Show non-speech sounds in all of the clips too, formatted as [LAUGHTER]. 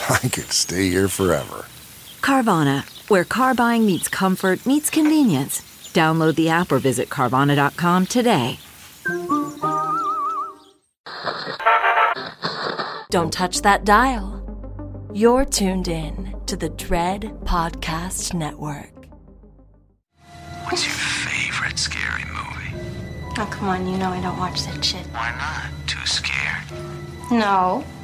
[LAUGHS] I could stay here forever. Carvana, where car buying meets comfort, meets convenience. Download the app or visit Carvana.com today. Don't touch that dial. You're tuned in to the Dread Podcast Network. What's your favorite scary movie? Oh, come on, you know I don't watch that shit. Why not? Too scared? No,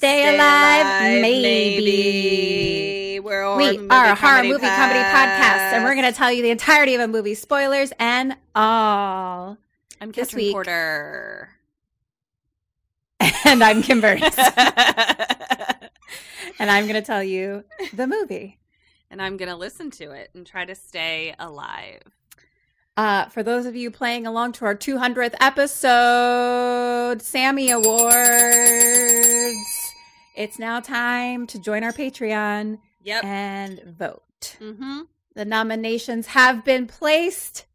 Kat Stay, Alive, maybe. We're a We are a horror movie comedy podcast, and we're going to tell you the entirety of a movie, spoilers and all. I'm this Catherine week- Porter. [LAUGHS] And I'm Kim Burns, [LAUGHS] and I'm going to tell you the movie. and I'm gonna listen to it and try to stay alive. Uh, for those of you playing along to our 200th episode, Sammy Awards, it's now time to join our Patreon Yep. and vote. mm-hmm. The nominations have been placed.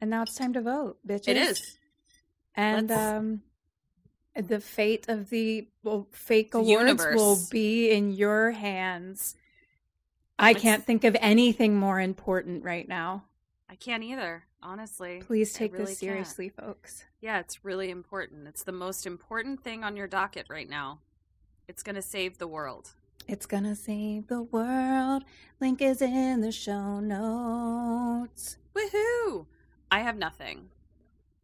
And now it's time to vote, bitches. It is. And Let's- um the fate of the well, fake awards universe. will be in your hands. I Let's- can't think of anything more important right now. I can't either, honestly. Please take really this can't. seriously, folks. Yeah, it's really important. It's the most important thing on your docket right now. It's gonna save the world. It's gonna save the world. Link is in the show notes. Woohoo! I have nothing.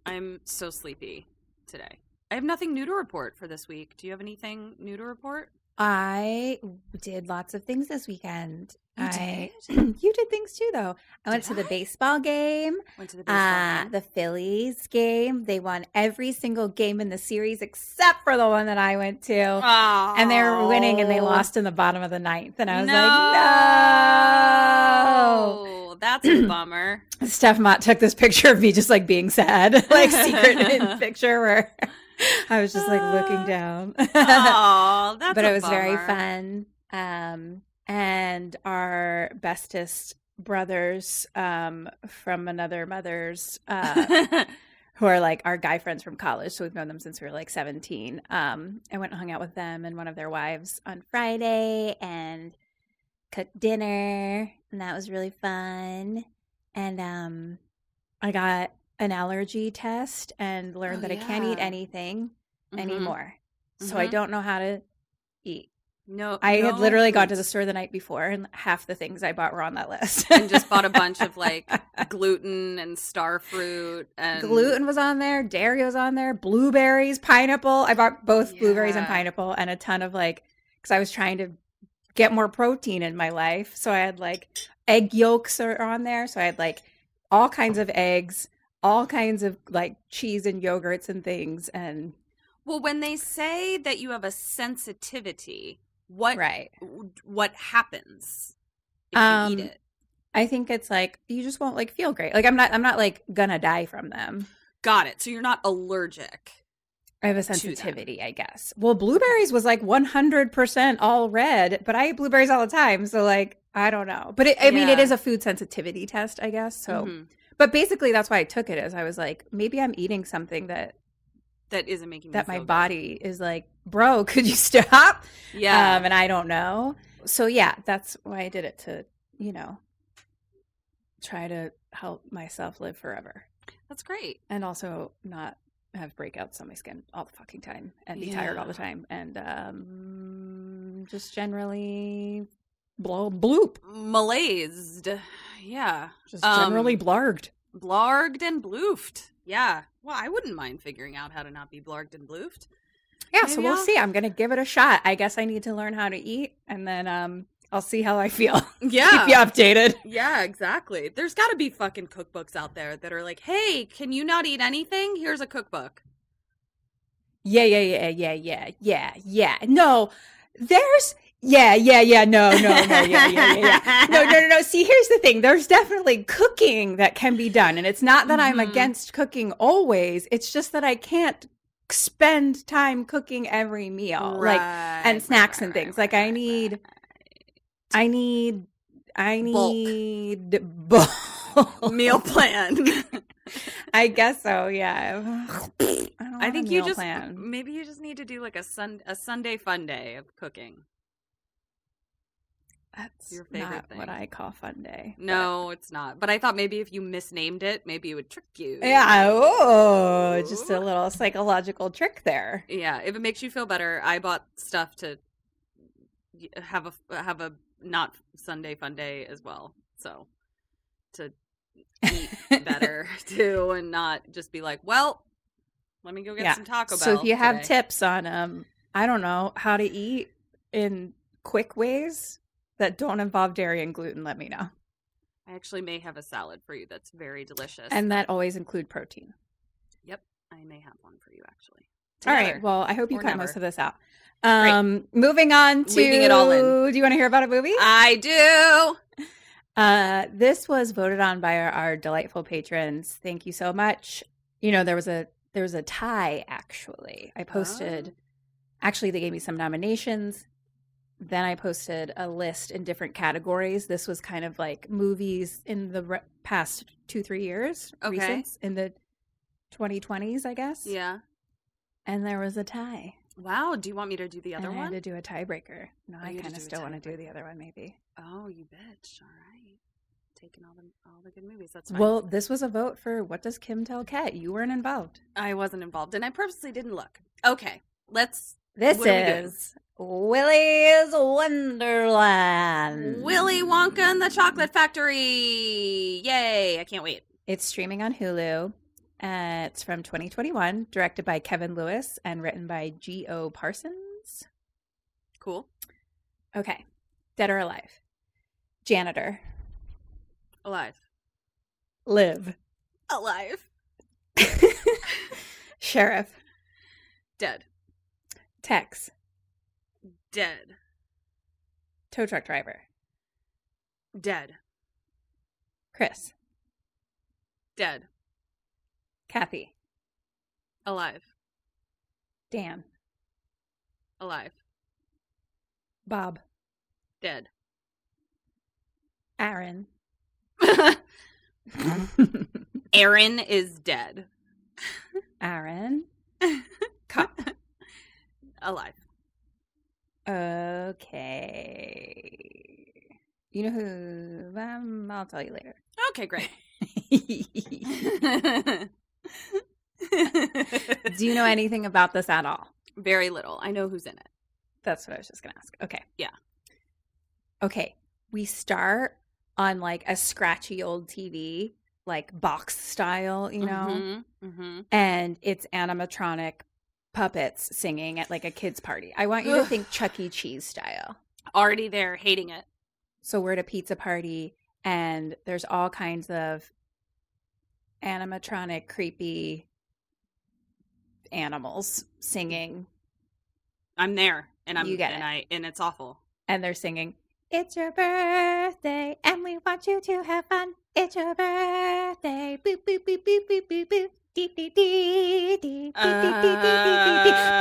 I'm so sleepy today. I have nothing new to report for this week. Do you have anything new to report? I did lots of things this weekend. You I, [CLEARS THROAT] you did things too, though. I went Did to the I? baseball game, Went to the baseball uh, game. the Phillies game. They won every single game in the series except for the one that I went to. Oh. And they were winning and they lost in the bottom of the ninth. And I was like, no. That's a bummer. [CLEARS THROAT] Steph Mott took this picture of me just like being sad, [LAUGHS] [LAUGHS] like secret [LAUGHS] picture where [LAUGHS] I was just like looking down. [LAUGHS] Oh, that's but it was very fun. Um, and our bestest brothers um, from another mother's, uh, [LAUGHS] who are like our guy friends from college. So we've known them since we were like 17. Um, I went and hung out with them and one of their wives on Friday and cooked dinner. And that was really fun. And um, I got an allergy test and learned Oh, that I can't eat yeah. anything Mhm. anymore. So I Mhm. don't know how to eat. No, I had no literally gone to the store the night before, and half the things I bought were on that list. and just bought a bunch of like [LAUGHS] gluten and star fruit and gluten was on there, dairy was on there, blueberries, pineapple. I bought both blueberries and pineapple, and a ton of like because I was trying to get more protein in my life. So I had like egg yolks are on there. So I had like all kinds of eggs, all kinds of like cheese and yogurts and things, and Well, when they say that you have a sensitivity, what right. what happens if Um, you eat it? I think it's like you just won't like feel great. Like I'm not I'm not like gonna die from them. Got it. So you're not allergic. I have a sensitivity, I guess. Well, blueberries was like 100% all red, but I eat blueberries all the time. So, like, I don't know. But it, I mean, it is a food sensitivity test, I guess. So, Mhm. But basically, that's why I took it as I was like, maybe I'm eating something that that isn't making me that my good. body is like, bro, [LAUGHS] could you stop? Yeah. Um, and I don't know. So yeah, that's why I did it to, you know, try to help myself live forever That's great. and also not have breakouts on my skin all the fucking time and be tired all the time and um just generally blow bloop Malaised. Yeah. just Um, generally blarged Blarged and bloofed. Yeah. Well, I wouldn't mind figuring out how to not be blarged and bloofed. yeah so we'll I'll- see i'm gonna give it a shot i guess i need to learn how to eat and then um i'll see how i feel [LAUGHS] Yeah. keep you updated Yeah, exactly. There's got to be fucking cookbooks out there that are like, "Hey, can you not eat anything? Here's a cookbook." Yeah, yeah, yeah, yeah, yeah, yeah, yeah. No, there's yeah, yeah, yeah. No, no, no, yeah, yeah, yeah, yeah. No, no, no, no. [LAUGHS] See, here's the thing. There's definitely cooking that can be done, and it's not that I'm Mhm. against cooking always. It's just that I can't spend time cooking every meal, like and snacks and things. Like I need, I need, I need bulk. meal [LAUGHS] plan. I guess so. Yeah. [LAUGHS] I, don't I think you just plan. maybe you just need to do like a sun a Sunday fun day of cooking. That's your favorite not thing. what I call fun day. but- No, it's not. But I thought maybe if you misnamed it, maybe it would trick you. Yeah. Oh, just a little psychological trick there. Yeah, if it makes you feel better, I bought stuff to have a have a not Sunday fun day as well. So to eat better [LAUGHS] [LAUGHS] too, and not just be like, well, let me go get Yeah. some Taco Bell. So if you have tips on um, I don't know how to eat in quick ways that don't involve dairy and gluten, let me know. I actually may have a salad for you that's very delicious. And that always include protein. yep, I may have one for you actually. All right. Well, I hope you Or cut never. most of this out. Um, moving on to Leaving it all in. Do you want to hear about a movie? I do. [LAUGHS] Uh, this was voted on by our, our delightful patrons. Thank you so much. You know, there was a there was a tie actually. I posted Oh. actually they gave me some nominations. Then I posted a list in different categories. This was kind of like movies in the re- past 2-3 years, Okay. recent in the 2020s, I guess. Yeah. And there was a tie. Wow. Do you want me to do the other and I one? had to do a tiebreaker. No, Oh, I you had to kind of still want to do the other one maybe. Oh, you bitch. All right. Taking all the all the good movies. That's fine. Well, this was a vote for what does Kim tell Kat? You weren't involved. I wasn't involved, and I purposely didn't look. Okay, let's. This What are we doing? is Willy's Wonderland. Willy Wonka and the Chocolate Factory! Yay! I can't wait. It's streaming on Hulu. Uh, it's from 2021, directed by Kevin Lewis and written by G.O. Parsons. Cool. Okay. Dead or alive? Janitor. Alive. Live. Alive. [LAUGHS] Sheriff. Dead. Tex. Dead. Tow truck driver. Dead. Chris. Dead. Kathy. Alive. Dan. Alive. Bob. Dead. Aaron. [LAUGHS] Aaron is dead. Aaron. [LAUGHS] Cop. Alive. Okay. You know who? Um, I'll tell you later. Okay, great. [LAUGHS] Do you know anything about this at all? Very little. I know who's in it. That's what I was just going to ask. Okay. Yeah. Okay. We start on like a scratchy old TV, like box style, you know, Mm-hmm. and it's animatronic puppets singing at like a kids' party. I want you to [SIGHS] think Chuck E. Cheese style. Already there, hating it. So we're at a pizza party and there's all kinds of animatronic, creepy animals singing, I'm there, and I'm You get and it. I and it's awful. and they're singing, It's your birthday, and we want you to have fun. It's your birthday. Boop, boop, boop, boop, boop, boop, boop.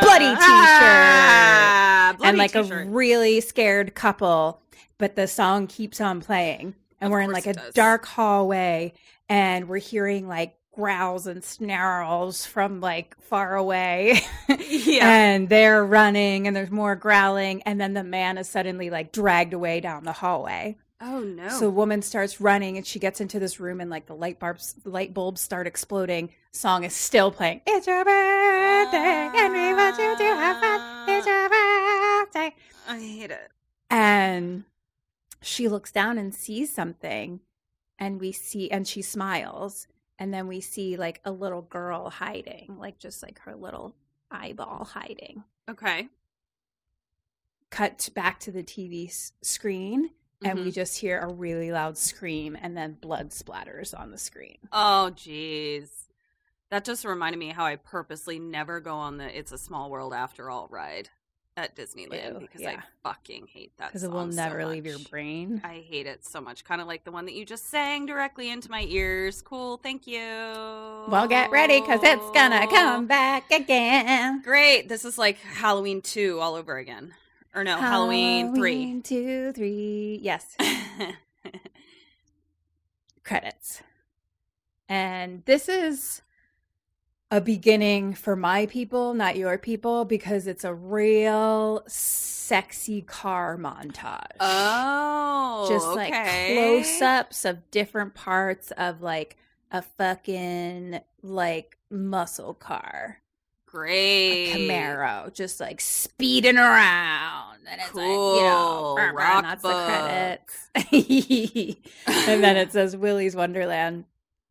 Bloody t-shirt Ah, and like t-shirt. a really scared couple but the song keeps on playing and Of we're in like a does. dark hallway and we're hearing like growls and snarls from like far away Yeah. and they're running and there's more growling and then the man is suddenly like dragged away down the hallway oh no. so the woman starts running and she gets into this room and like the light bulbs light bulbs start exploding. Song is still playing. It's your birthday and we want you to have fun. It's your birthday. I hate it. And she looks down and sees something and we see and she smiles and then we see like a little girl hiding, like just like her little eyeball hiding. Okay. Cut back to the TV s- screen and we Mhm. just hear a really loud scream and then blood splatters on the screen. Oh, jeez. That just reminded me how I purposely never go on the "It's a Small World After All" ride at Disneyland Ew, because yeah. I fucking hate that. because it will song so never leave your brain. I hate it so much. Kind of like the one that you just sang directly into my ears. Cool, thank you. Well, get ready because it's gonna come back again. Great. This is like Halloween two all over again, or no, Halloween, Halloween two, three. Yes, [LAUGHS] credits. And this is a beginning for my people, not your people, because it's a real sexy car montage. oh, just like okay. close ups of different parts of like a fucking like muscle car. Great. Camaro, just like speeding around, and it's like you know, Cool. brr, brr, Rock and that's the credits. [LAUGHS] and then it says Willy's Wonderland,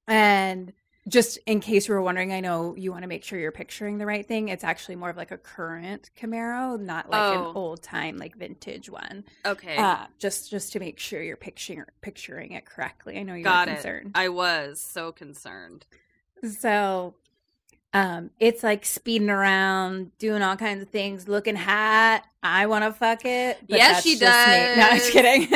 and just in case you were wondering, I know you want to make sure you're picturing the right thing. It's actually more of like a current Camaro, not like Oh. an old time like vintage one. Okay. Uh, just just to make sure you're picturing picturing it correctly. I know you're Got it. concerned. I was so concerned. So um it's like speeding around, doing all kinds of things, looking hot. I want to fuck it. but Yes, she does. me. [LAUGHS] No, I'm just kidding.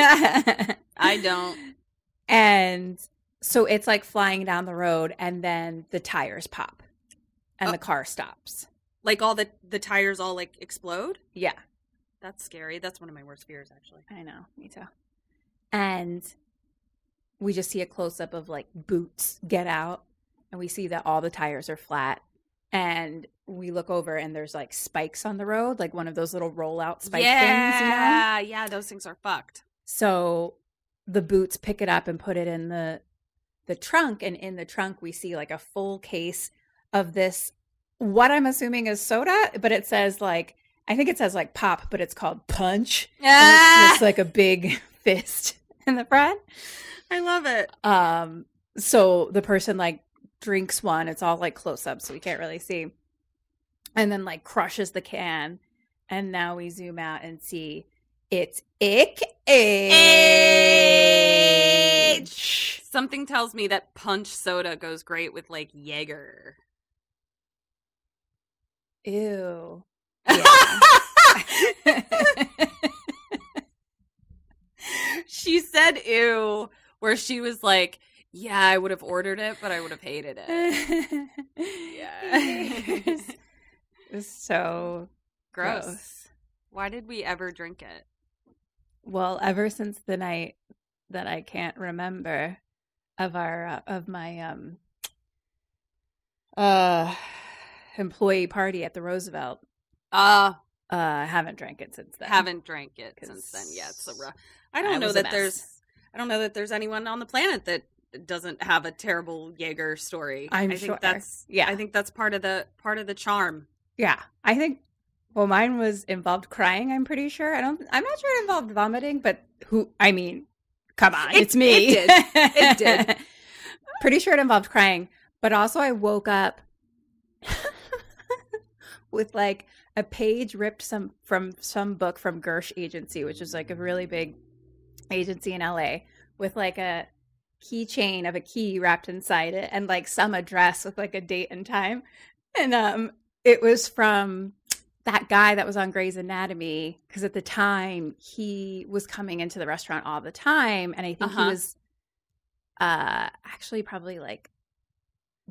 I don't. [LAUGHS] and so it's like flying down the road and then the tires pop and Oh. the car stops. Like all the the tires all like explode. Yeah, That's scary. That's one of my worst fears, actually. I know. Me too. And we just see a close up of like boots get out and we see that all the tires are flat and we look over and there's like spikes on the road, like one of those little rollout spike things, you know? yeah, yeah. Those things are fucked. So the boots pick it up and put it in the the trunk and in the trunk we see like a full case of this what I'm assuming is soda, but it says like I think it says like pop, but it's called punch. Yeah, it's just like a big [LAUGHS] fist in the front. I love it. Um so the person like drinks one, it's all like close up so we can't really see. And then like crushes the can and now we zoom out and see it's Nic Cage. Something tells me that punch soda goes great with like Jaeger. Ew. [LAUGHS] [LAUGHS] she said ew where she was like yeah i would have ordered it but i would have hated it yeah. [LAUGHS] It's so gross. Gross. why did we ever drink it well ever since the night that I can't remember of our uh, of my um uh employee party at the Roosevelt. uh Uh I haven't drank it since then. haven't drank it since then yet so rough i I don't know that there's i don't know that there's anyone on the planet that doesn't have a terrible jaeger story I'm I think sure. that's Yeah. i think that's part of the part of the charm Yeah, I think. Well, mine was involved crying. I'm pretty sure. I don't. I'm not sure it involved vomiting, but who? I mean, come on, It- it's me. it did. It did. [LAUGHS] pretty sure it involved crying, but also I woke up [LAUGHS] with like a page ripped some from some book from Gersh Agency, which is like a really big agency in LA, with like a keychain of a key wrapped inside it and like some address with like a date and time. And um it was from that guy that was on Grey's Anatomy because at the time he was coming into the restaurant all the time and I think Uh-huh. he was uh actually probably like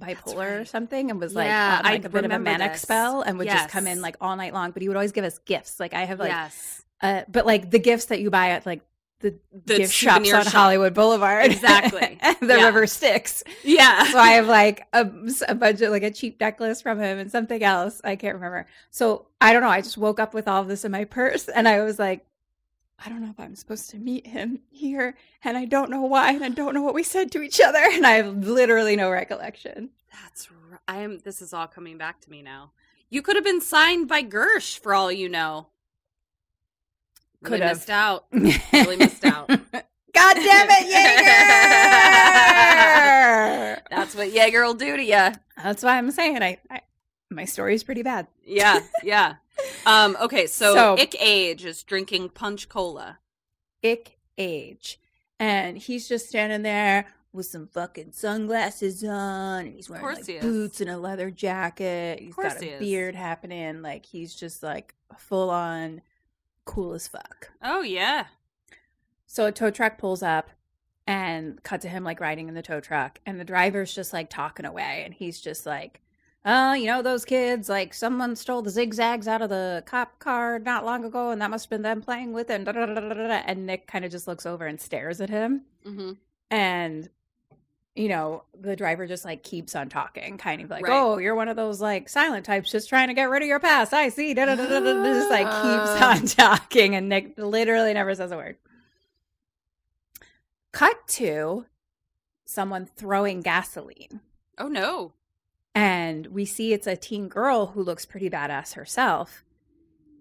bipolar or something and was like Yeah, on, like a bit of a manic this. spell and would just come in like all night long. But he would always give us gifts. Like I have like, yes. uh, but like the gifts that you buy at like the, The gift shops on shop. Hollywood Boulevard, Exactly. [LAUGHS] the Yeah. River Styx. Yeah. So I have like a, a bunch of like a cheap necklace from him and something else. I can't remember. So I don't know. I just woke up with all of this in my purse and I was like, I don't know if I'm supposed to meet him here, and I don't know why, and I don't know what we said to each other, [LAUGHS] and I have literally no recollection. That's right. I am. This is all coming back to me now. You could have been signed by Gersh for all you know. Could have. missed out. [LAUGHS] Really missed out. God damn it, Jaeger! [LAUGHS] That's what Jaeger will do to you. That's why I'm saying I, I my story's pretty bad. Yeah, yeah. [LAUGHS] Um. Okay. So, So- Nic Cage is drinking punch cola. Nic Cage, and he's just standing there with some fucking sunglasses on, and he's wearing like he boots and a leather jacket. He's got he a is. beard happening, like he's just like full on cool as fuck. Oh yeah. So a tow truck pulls up and cut to him like riding in the tow truck, and the driver's just like talking away, and he's just like, "Uh, you know those kids? Like someone stole the zigzags out of the cop car not long ago, and that must have been them playing with it." And, and Nick kind of just looks over and stares at him, hmm and you know the driver just like keeps on talking, kind of like, Right. "Oh, you're one of those like silent types, just trying to get rid of your past." I see. Da, da, da, da, da, da, just like keeps ah. on [LAUGHS] talking, and Nick literally never says a word. Cut to someone throwing gasoline. Oh no. And we see it's a teen girl who looks pretty badass herself.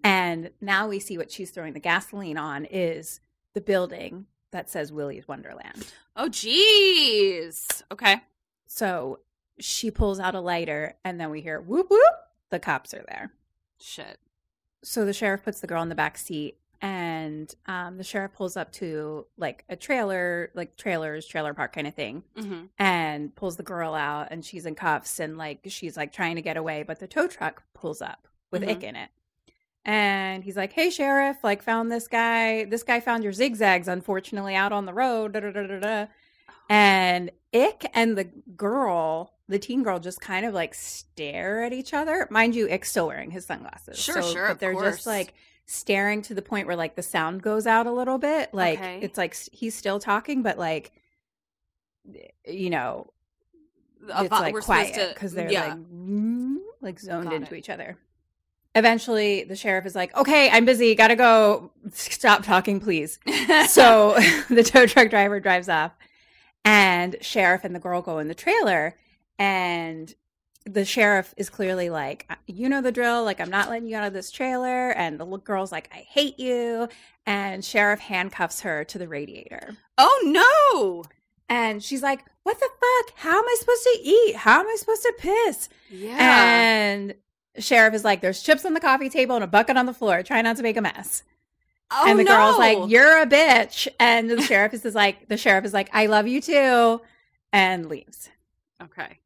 And now we see what she's throwing the gasoline on is the building that says Willy's Wonderland. Oh jeez. Okay. So she pulls out a lighter, and then we hear whoop whoop. The cops are there. Shit. So the sheriff puts the girl in the back seat, and um, the sheriff pulls up to like a trailer, like trailers, trailer park kind of thing, hmm and pulls the girl out, and she's in cuffs, and like she's like trying to get away, but the tow truck pulls up with Mhm. Nic in it. And he's like, "Hey, sheriff! Like, found this guy. This guy found your zigzags, unfortunately, out on the road." Da, da, da, da, da. And Nic and the girl, the teen girl, just kind of like stare at each other. Mind you, Nic's still wearing his sunglasses. Sure, sure, But they're course. just like staring to the point where like the sound goes out a little bit. Like Okay. it's like he's still talking, but like you know, it's like quiet because they're yeah. like mm, like zoned Got into it. each other. Eventually, the sheriff is like, "Okay, I'm busy. Gotta go. Stop talking, please." [LAUGHS] so [LAUGHS] the tow truck driver drives off, and sheriff and the girl go in the trailer, and the sheriff is clearly like, uh, "You know the drill. Like, I'm not letting you out of this trailer." And the girl's like, "I hate you." And sheriff handcuffs her to the radiator. oh no. And she's like, What the fuck? How am I supposed to eat? How am I supposed to piss? Yeah. And sheriff is like, There's chips on the coffee table and a bucket on the floor. Try not to make a mess. oh and the no. girl's like, You're a bitch. And the sheriff is like, The sheriff is like, I love you too. And leaves. okay.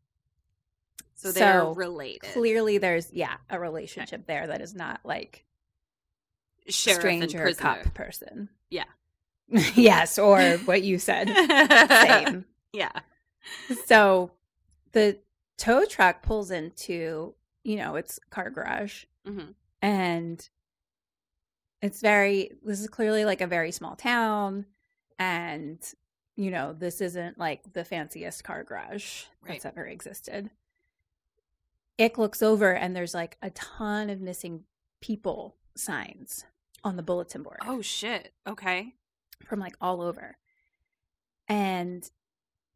So they're So, related. Clearly, there's, yeah, a relationship there that is not like Sheriff stranger cop person. Yeah. [LAUGHS] yes, or what you said. Same. [LAUGHS] Yeah. So the tow truck pulls into, you know, its car garage hmm and it's very this is clearly like a very small town and you know, this isn't like the fanciest car garage that's ever existed. Nic looks over and there's like a ton of missing people signs on the bulletin board Oh shit. Okay. from like all over. And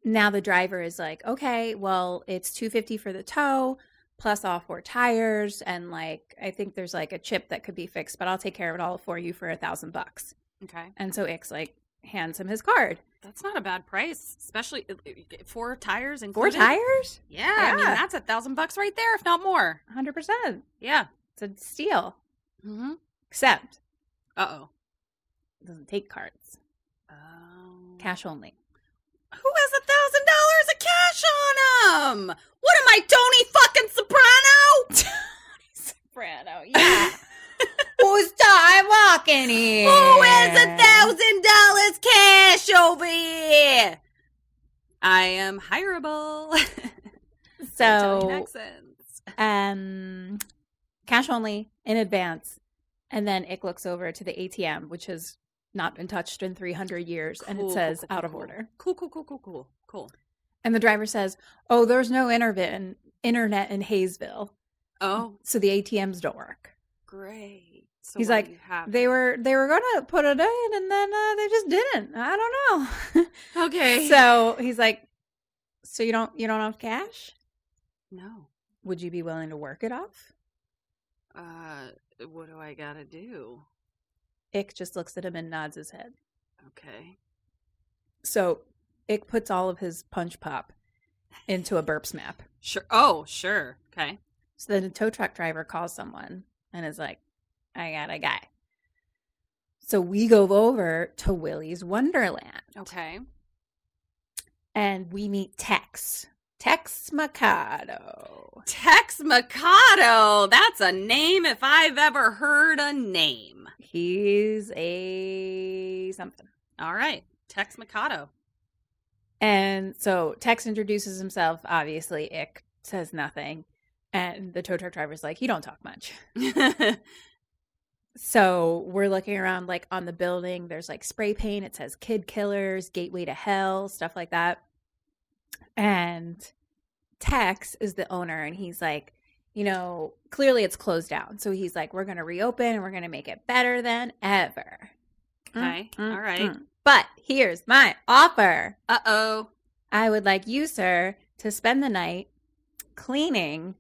now the driver is like, okay, well, it's 250 for the tow plus all four tires and like I think there's like a chip that could be fixed, but I'll take care of it all for you for a thousand bucks. Okay. And so Ix like hands him his card. That's not a bad price, especially uh, four tires and Four tires? Yeah, I mean that's a thousand bucks right there, if not more. 100%. Yeah. It's a steal. Mm-hmm. Except Uh oh. it doesn't take cards. Um, Cash only. Who has a thousand cash on him? What am I, Tony fucking Soprano? [LAUGHS] Tony Soprano, yeah. [LAUGHS] Who's time walking here? Who has a thousand dollars cash over here? I am hireable. [LAUGHS] So, um, cash only in advance, and then Ick looks over to the ATM, which has not been touched in 300 years, and it says cool, out cool, of order. Cool, cool, cool, cool, cool, cool. And the driver says, "Oh, there's no internet internet in Hayesville, Oh, so the ATMs don't work." great. So He's like, They were they were gonna put it in, and then uh, they just didn't. I don't know. okay. [LAUGHS] so he's like, "So you don't you don't have cash? no. Would you be willing to work it off?" Uh, what do I gotta do? Nic just looks at him and nods his head. Okay. So Nic puts all of his punch pop into a burps map. Sure. Oh, sure. Okay. So then the tow truck driver calls someone and is like, I got a guy. So we go over to Willy's Wonderland Okay. and we meet Tex. Tex Macadoo. Tex Macadoo. That's a name if I've ever heard a name. He's a something. All right. Tex Macadoo. And so Tex introduces himself. Obviously, Nic says nothing. And the tow truck driver's like, You don't talk much. [LAUGHS] So we're looking around like on the building. There's like spray paint. It says kid killers, gateway to hell, stuff like that. And Tex is the owner and he's like, you know, clearly it's closed down. So he's like, we're going to reopen and we're going to make it better than ever. Okay. Mm, All right. mm. But here's my offer. Uh oh. I would like you, sir, to spend the night cleaning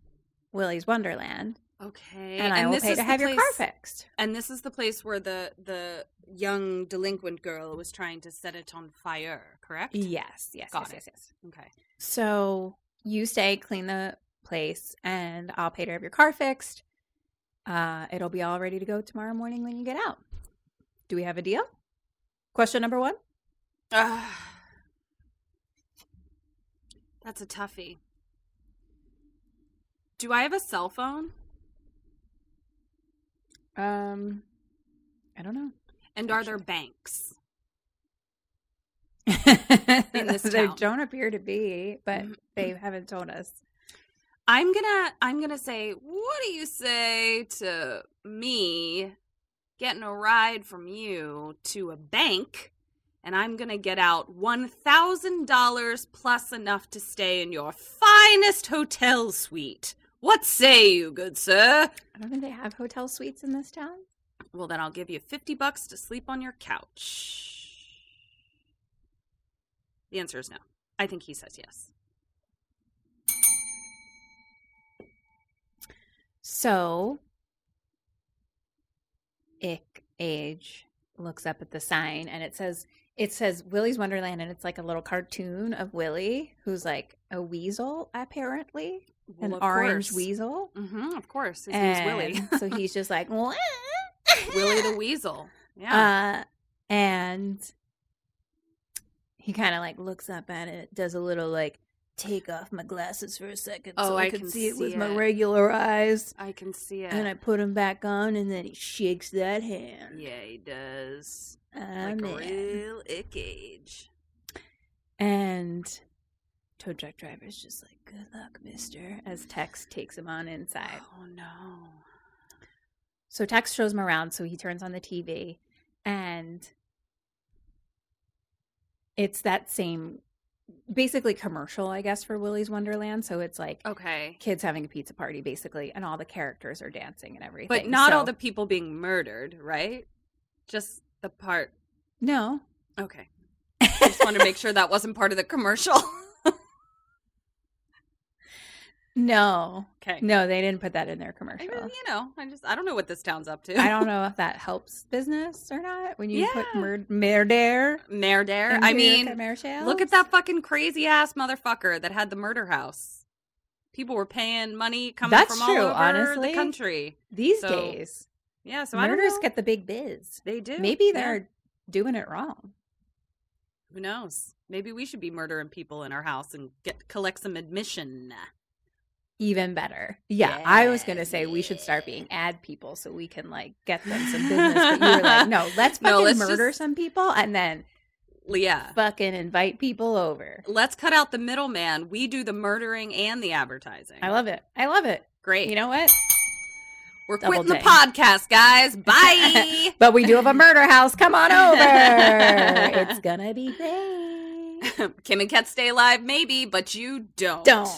Willy's Wonderland, Okay. and, I will this pay is to have your car place- fixed. And this is the place where the the young delinquent girl was trying to set it on fire, correct? Yes, yes, Got yes, it. yes, yes. Okay. So you stay, clean the place, and I'll pay to have your car fixed. Uh, it'll be all ready to go tomorrow morning when you get out. Do we have a deal? Question number one. Uh, that's a toughie. Do I have a cell phone? Um, I don't know. And are there banks? In this [LAUGHS] they don't appear to be, but they haven't told us. I'm gonna I'm gonna say, what do you say to me getting a ride from you to a bank and I'm gonna get out one thousand dollars plus enough to stay in your finest hotel suite. What say you, good sir? I don't think they have hotel suites in this town. Well then I'll give you fifty bucks to sleep on your couch. The answer is no. I think he says yes. So, Nic Cage looks up at the sign and it says it says Willy's Wonderland and it's like a little cartoon of Willy who's like a weasel apparently, an Well, of orange course. weasel. Mm-hmm, of course. His name's Willy. So [LAUGHS] he's just like "Wah." Willy the [LAUGHS] Weasel. Yeah. Uh, and he kind of like looks up at it, does a little like take off my glasses for a second Oh, so I, I can, can see it with see my regular eyes. I can see it. And I put him back on, and then he shakes that hand. yeah, he does. I'm like a in. real ick age. And tow truck driver's just like, "Good luck, Mister," as Tex takes him on inside. Oh no. So Tex shows him around. So he turns on the TV, and it's that same, basically commercial, I guess, for Willy's Wonderland. So it's like Okay. kids having a pizza party, basically, and all the characters are dancing and everything. But not all the people being murdered, right? Just the part. no. Okay. I just want to make sure that wasn't part of the commercial. [LAUGHS] No, okay. no, they didn't put that in their I commercial. mean, you know, I just I don't know what this town's up to. I don't [LAUGHS] know if that helps business or not when you put Yeah. mur- murder. Murder. I mean, commercials. look at that fucking crazy ass motherfucker that had the murder house. People were paying money coming That's from all true, over honestly. the country. these So, days. Yeah, so I Murders get the big biz. They do. Maybe they're doing it wrong. Who knows? Maybe we should be murdering people in our house and get collect some admission. Even better. Yeah, I was gonna say we should start being ad people so we can like get them some business. But you were like, [LAUGHS] no, let's No, fucking let's murder just- some people and then Yeah. fucking invite people over. Let's cut out the middleman. We do the murdering and the advertising. I love it. I love it. Great. You know what? We're Double quitting the podcast, guys. [LAUGHS] Bye. But we do have a murder house. Come on over. [LAUGHS] it's gonna be great. Kim and Kat stay alive, maybe, but you don't. Don't.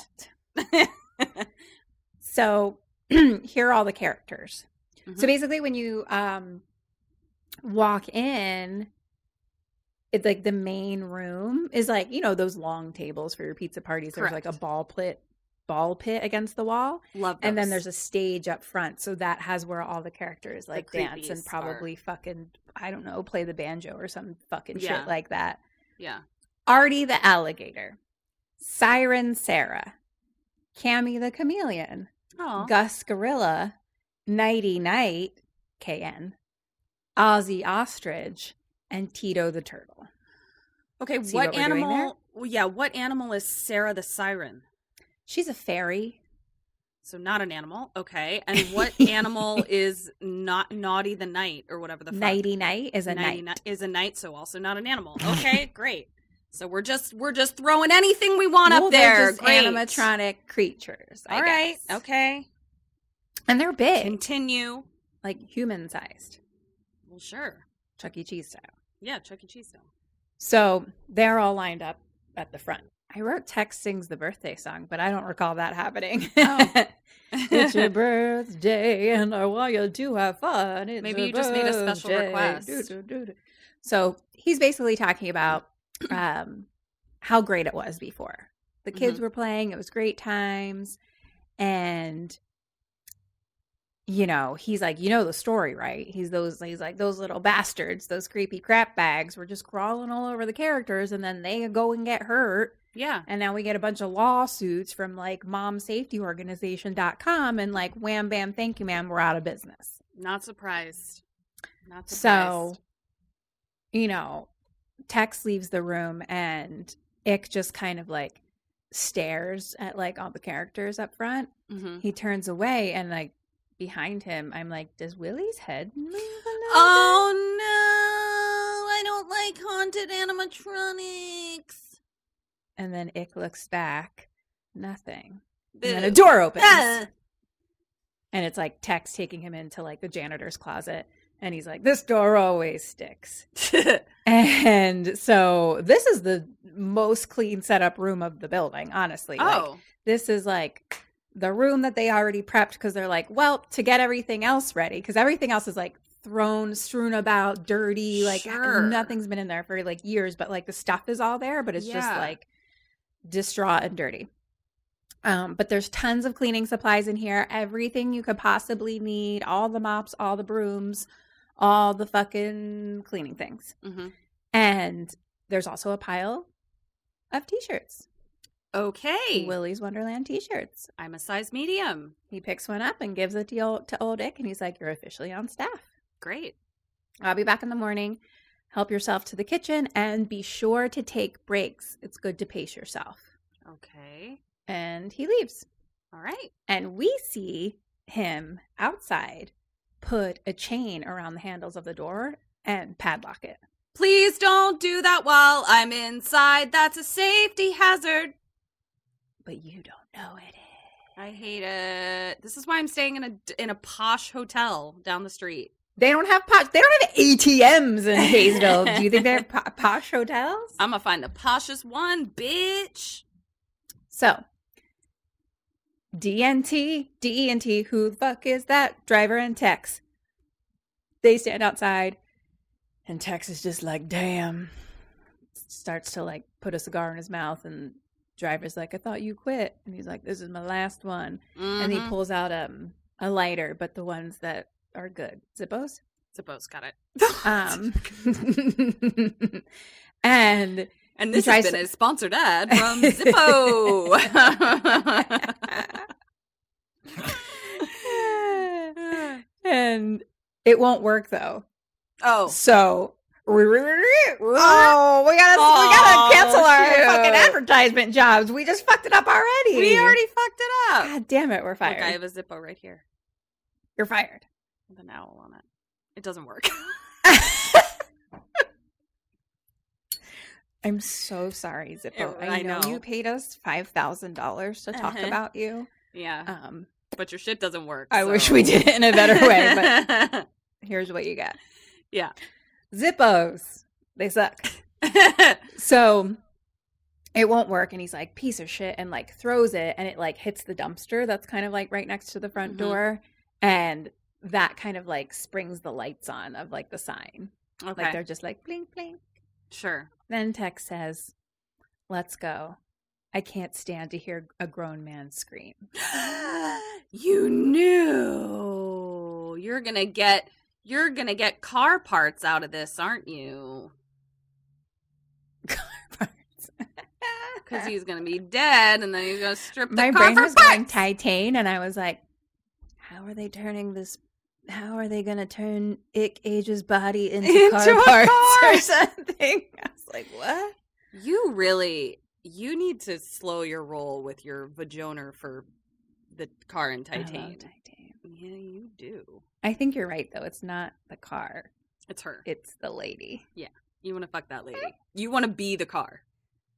[LAUGHS] so [CLEARS THROAT] here are all the characters. So Mhm. basically, when you um, walk in, it's like the main room is like you know those long tables for your pizza parties. There's like a ball pit, ball pit against the wall, Love and then there's a stage up front. So that has where all the characters like dance and probably fucking I don't know play the banjo or some fucking Yeah. shit like that. yeah. Artie the alligator, Siren Sarah, Cammy the chameleon, Oh. Gus Gorilla, Knighty Knight, KN, Ozzy Ostrich, and Tito the turtle. Okay, See what, what we're doing there? animal? well, yeah, what animal is Sarah the siren? She's a fairy. So not an animal. Okay, and what animal [LAUGHS] is not naughty the night or whatever the fuck? Knighty Knight is a Knighty Knight. Ni- is a knight, so also not an animal. [LAUGHS] Okay, great. So we're just we're just throwing anything we want Well, up there. animatronic creatures. I All right. guess. Okay. And they're big, Continue. like human sized, Well, sure. Chuck E. Cheese style. Yeah, Chuck E. Cheese style. So they're all lined up at the front. I wrote Tex sings the birthday song, but I don't recall that happening. Oh. [LAUGHS] it's your birthday, and I want you to have fun. It's Maybe you just made a special request. Do, do, do. So he's basically talking about um, how great it was before. The kids Mm-hmm. were playing; it was great times, and you know, he's like, you know the story, right? He's those he's like those little bastards, those creepy crap bags were just crawling all over the characters and then they go and get hurt. Yeah. And now we get a bunch of lawsuits from like momsafetyorganization.com and like wham bam thank you ma'am, we're out of business. Not surprised. Not surprised. So, you know, Tex leaves the room and Nic just kind of like stares at like all the characters up front. Mhm. He turns away and like behind him, I'm like, does Willy's head move? Oh no! I don't like haunted animatronics. And then Nic looks back, nothing. And then a door opens. Ah. And it's like Tex taking him into like the janitor's closet. And he's like, this door always sticks. [LAUGHS] And so this is the most clean setup room of the building, honestly. Like, oh, this is like the room that they already prepped because they're like, well, to get everything else ready, because everything else is like thrown, strewn about, dirty, like Sure. nothing's been in there for like years, but like the stuff is all there, but it's just like distraught and dirty. Um, but there's tons of cleaning supplies in here, everything you could possibly need, all the mops, all the brooms, all the fucking cleaning things. hmm And there's also a pile of t-shirts. okay. Willy's Wonderland t-shirts. I'm a size medium. He picks one up and gives it to old, to old Dick, and he's like, "You're officially on staff. Great. I'll be back in the morning. Help yourself to the kitchen, and be sure to take breaks. It's good to pace yourself." Okay. And he leaves, All right. and we see him outside put a chain around the handles of the door and padlock it. Please don't do that while I'm inside. That's a safety hazard. But you don't know it is. I hate it. This is why I'm staying in a in a posh hotel down the street. They don't have posh. They don't have ATMs in Hayesville. Do you think they have [LAUGHS] po- posh hotels? I'm gonna find the poshest one, bitch. So, DNT, DENT, who the fuck is that? Driver and Tex. They stand outside, and Tex is just like, damn. Starts to like put a cigar in his mouth, and driver's like, I thought you quit. And he's like, This is my last one. And he Mhm. pulls out um a lighter, but the ones that are good. Zippos? Zippos got it. Um [LAUGHS] and And this has been to- a sponsored ad from Zippo. [LAUGHS] and it won't work though. oh, So oh, we gotta we gotta cancel our shoot. fucking advertisement jobs. We just fucked it up already. we already fucked it up. God damn it, we're Look, fired. I have a Zippo right here You're fired. with an owl on it. It doesn't work. [LAUGHS] I'm so sorry, Zippo. It- I, I know. know. you paid us five thousand dollars to talk Uh-huh. about you. Yeah, Um, but your shit doesn't work. I wish we did it in a better way, but [LAUGHS] here's what you get. yeah. Zippos. They suck. [LAUGHS] So it won't work. And he's like, piece of shit, and like throws it and it like hits the dumpster that's kind of like right next to the front Mhm. door. And that kind of like springs the lights on of like the sign. okay. Like they're just like blink, blink. sure. Then Tex says, let's go. I can't stand to hear a grown man scream. [GASPS] you knew you're gonna get you're gonna get car parts out of this, aren't you? [LAUGHS] Car parts. [LAUGHS] Because he's gonna be dead, and then he's gonna strip the My car brain was going parts. Titane, and I was like, "How are they turning this? How are they going to turn Ick Age's body into, [LAUGHS] Into car parts car. or something?" I like, "What?" You really you need to slow your roll with your vajoner for the car in I Titane. Titane. Yeah, you do. I think you're right, though. It's not the car; It's her. it's the lady. Yeah. You want to fuck that lady. You want to be the car.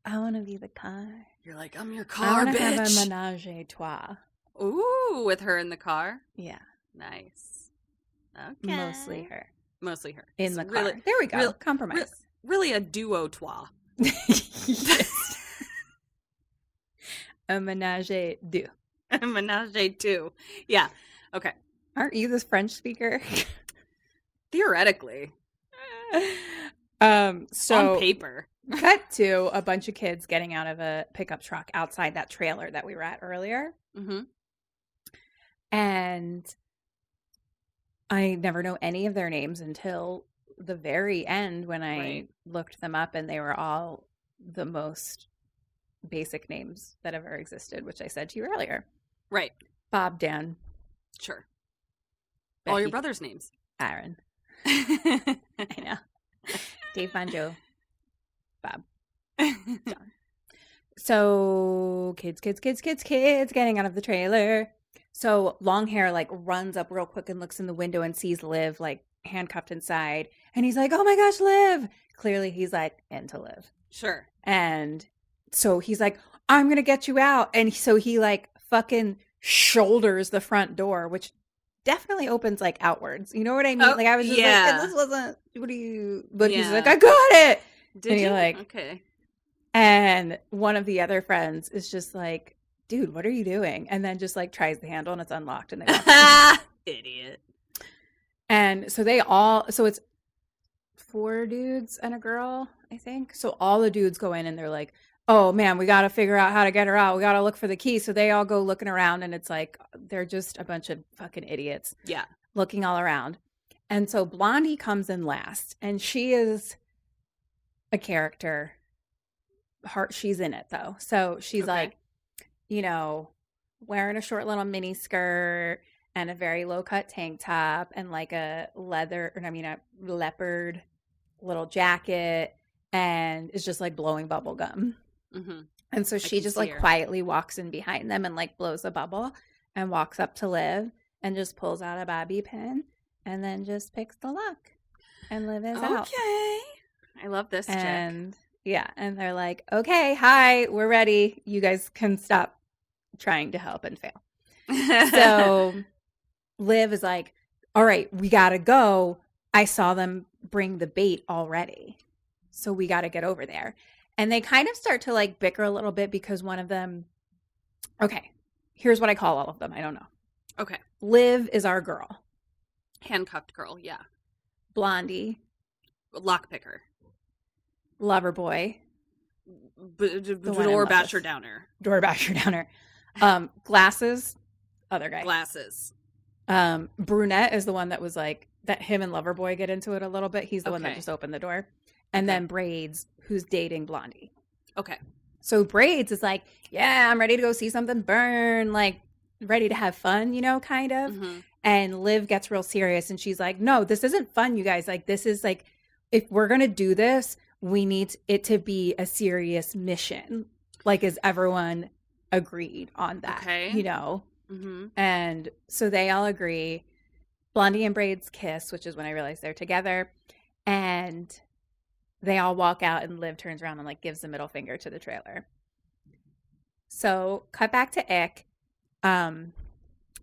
I want to be the car. You're like, I'm your I car, want to have a menage a trois. Ooh, with her in the car. Yeah, Nice. Okay. mostly her Mostly her. in It's the car. Really, there we go. real- Compromise. Really a duo trois. [LAUGHS] Yes. [LAUGHS] a menage a deux. Menage a two. Yeah. Okay. Aren't you this French speaker? Theoretically, [LAUGHS] um. So on paper. cut to a bunch of kids getting out of a pickup truck outside that trailer that we were at earlier, hmm and I never know any of their names until the very end when I Right. looked them up, and they were all the most basic names that ever existed, which I said to you earlier: Right. Bob, Dan, Sure. All your brothers' names. Aaron. [LAUGHS] I know. Dave Banjo, Bob. [LAUGHS] John. So kids, kids, kids, kids, kids getting out of the trailer. So long hair like runs up real quick and looks in the window and sees Liv like handcuffed inside. And he's like, Oh my gosh, live!" Clearly he's like into live. sure. And so he's like, I'm gonna get you out. And so he like fucking shoulders the front door, which definitely opens like outwards. You know what I mean? Oh, like I was just yeah. like, this wasn't [LAUGHS] what do you but he's like, I got it. Did And you like- Okay. And one of the other friends is just like, dude, what are you doing? And then just like tries the handle and it's unlocked and they. [LAUGHS] Idiot. And so they all so it's four dudes and a girl, I think. So all the dudes go in and they're like, "Oh man, we got to figure out how to get her out. We got to look for the key." So they all go looking around and it's like they're just a bunch of fucking idiots Yeah. looking all around. And so Blondie comes in last and she is a character. Heart she's in it though. So she's Okay. like, you know, wearing a short little mini skirt and a very low cut tank top and like a leather or I mean a leopard little jacket and is just like blowing bubble gum. hmm And so she just like her. quietly walks in behind them and like blows a bubble and walks up to Liv and just pulls out a bobby pin and then just picks the lock. And Liv is Okay. out. Okay. I love this chick. And yeah, and they're like, "Okay, hi, we're ready. You guys can stop trying to help and fail." [LAUGHS] So Liv is like, "All right, we got to go. I saw them bring the bait already. So we got to get over there." And they kind of start to like bicker a little bit because one of them Okay, here's what I call all of them. I don't know. okay. Liv is our girl. Handcuffed girl. Yeah. Blondie, Lockpicker. lover boy, B- d- door basher downer. door basher downer. [LAUGHS] Um, glasses, other guy. Glasses. Um, brunette is the one that was like that. Him and Loverboy get into it a little bit. He's the one that just opened the door, and Okay. then Braids, who's dating Blondie. Okay. So Braids is like, yeah, I'm ready to go see something burn, like ready to have fun, you know, kind of. Mhm. And Liv gets real serious, and she's like, no, this isn't fun, you guys. Like, this is like, if we're gonna do this, we need it to be a serious mission. Like, is everyone agreed on that? Okay. You know. Hmm And so they all agree. Blondie and Braids kiss, which is when I realized they're together. And they all walk out and Liv turns around and like gives the middle finger to the trailer. So cut back to Ick. Um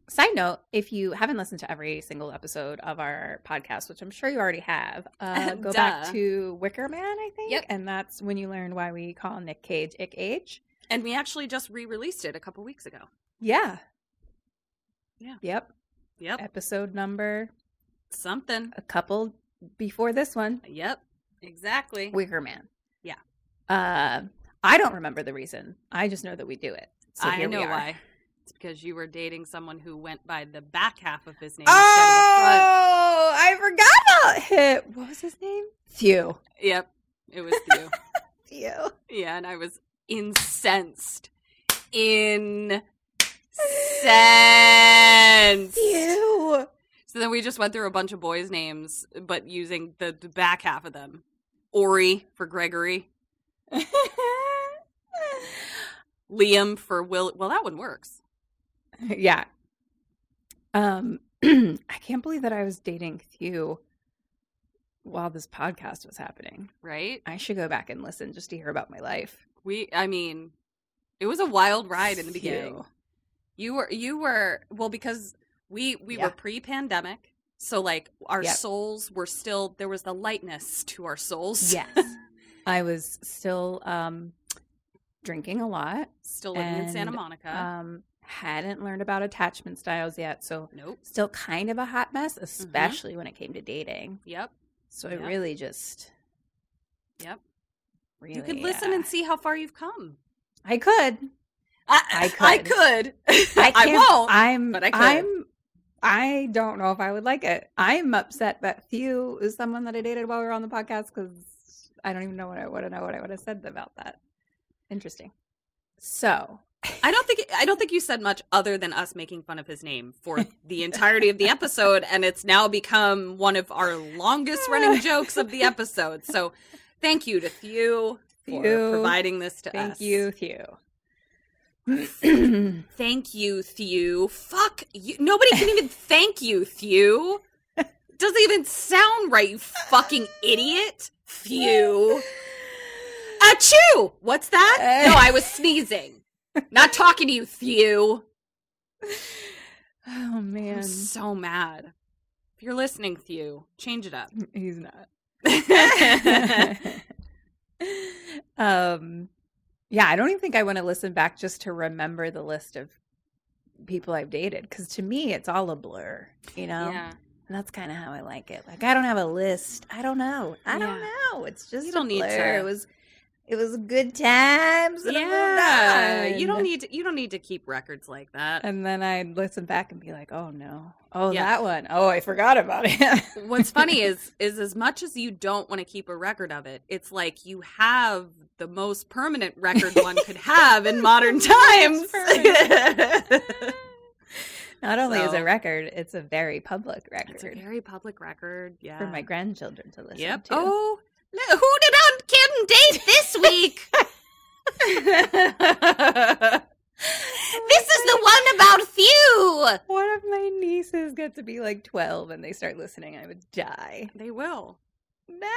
side note, if you haven't listened to every single episode of our podcast, which I'm sure you already have, uh, [LAUGHS] go back to Wicker Man, I think. Yep. And that's when you learn why we call Nic Cage Ick Age. And we actually just re-released it a couple weeks ago. Yeah. Yeah. Yep. Yep. Episode number Something. a couple before this one. Yep. Exactly. Wicker Man. Yeah. Uh, I don't remember the reason. I just know that we do it. So I know why. It's because you were dating someone who went by the back half of his name instead of the front. Oh, I forgot about him. What was his name? Thew. Yep. It was you. Thew. [LAUGHS] yeah, and I was incensed. Incensed. Thew. So then we just went through a bunch of boys' names, but using the, the back half of them. Ori for Gregory. [LAUGHS] Liam for Will. Well, that one works. yeah. Um, [CLEARS THROAT] I can't believe that I was dating Thew while this podcast was happening. Right? I should go back and listen just to hear about my life. We, I mean, it was a wild ride in the beginning. You were, you were, well, because we, we Yeah. were pre pandemic. So, like, our Yep. souls were still, there was the lightness to our souls. Yes. I was still um drinking a lot. still living in Santa Monica. Um hadn't learned about attachment styles yet, so nope. still kind of a hot mess, especially when it came to dating. Yep. So Yep. I really just Yep. really you could listen uh, and see how far you've come. I could. I, I I could. could. [LAUGHS] I, can't, won't. I'm but I could. I'm I don't know if I would like it. I'm upset that Thew is someone that I dated while we were on the podcast because I don't even know what I would have know what I would have said about that. Interesting. So I don't think I don't think you said much other than us making fun of his name for [LAUGHS] the entirety of the episode, and it's now become one of our longest running jokes of the episode. So, thank you to Thew for Thew. providing this to thank us. Thank you, Thew. [CLEARS THROAT] Thank you, Thew. Fuck you. Nobody can even [LAUGHS] thank you, Thew. Doesn't even sound right, you fucking idiot. Thew. Achoo! What's that? No, I was sneezing. Not talking to you, Thew. [SIGHS] oh man, I'm so mad. If you're listening, Thew, change it up. he's not. [LAUGHS] [LAUGHS] um yeah i don't even think i want to listen back just to remember the list of people i've dated because to me it's all a blur you know? Yeah. and that's kind of how i like it like i don't have a list i don't know i don't know it's just You don't a need to- it was it was good times and I moved Yeah. You don't need to, you don't need to keep records like that. and then i'd listen back and be like oh no oh Yeah. that one oh i forgot about it [LAUGHS] What's funny [LAUGHS] is is as much as you don't want to keep a record of it, it's like you have the most permanent record one could [LAUGHS] have in modern times. not only is So- a record it's a very public record it's a very public record. Yeah. for my grandchildren to listen Yep. to. Oh, look, who did Aunt Kim date this week? [LAUGHS] this is the one about Thew. One of my nieces get to be like 12 and they start listening, I would die. They will. No.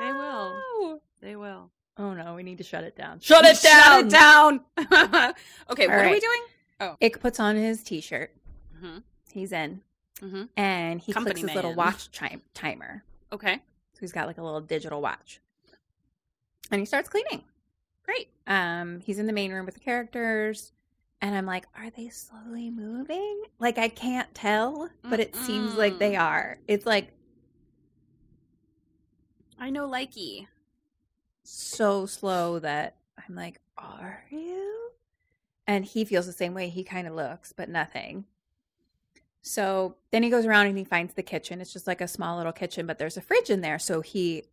They will. They will. Oh no, we need to shut it down. Shut it down. Shut it down. [LAUGHS] okay, what All are we doing? Oh. Ick puts on his t shirt. Mhm. He's in. Mhm. And he Company clicks his little watch chime- timer. Okay. He's got like a little digital watch. And he starts cleaning. Great. Um, he's in the main room with the characters. And I'm like, are they slowly moving? Like I can't tell, but it seems like they are. It's like I know likey. so slow that I'm like, are you? And he feels the same way. He kind of looks, but nothing. So then he goes around and he finds the kitchen. It's just like a small little kitchen, but there's a fridge in there. So he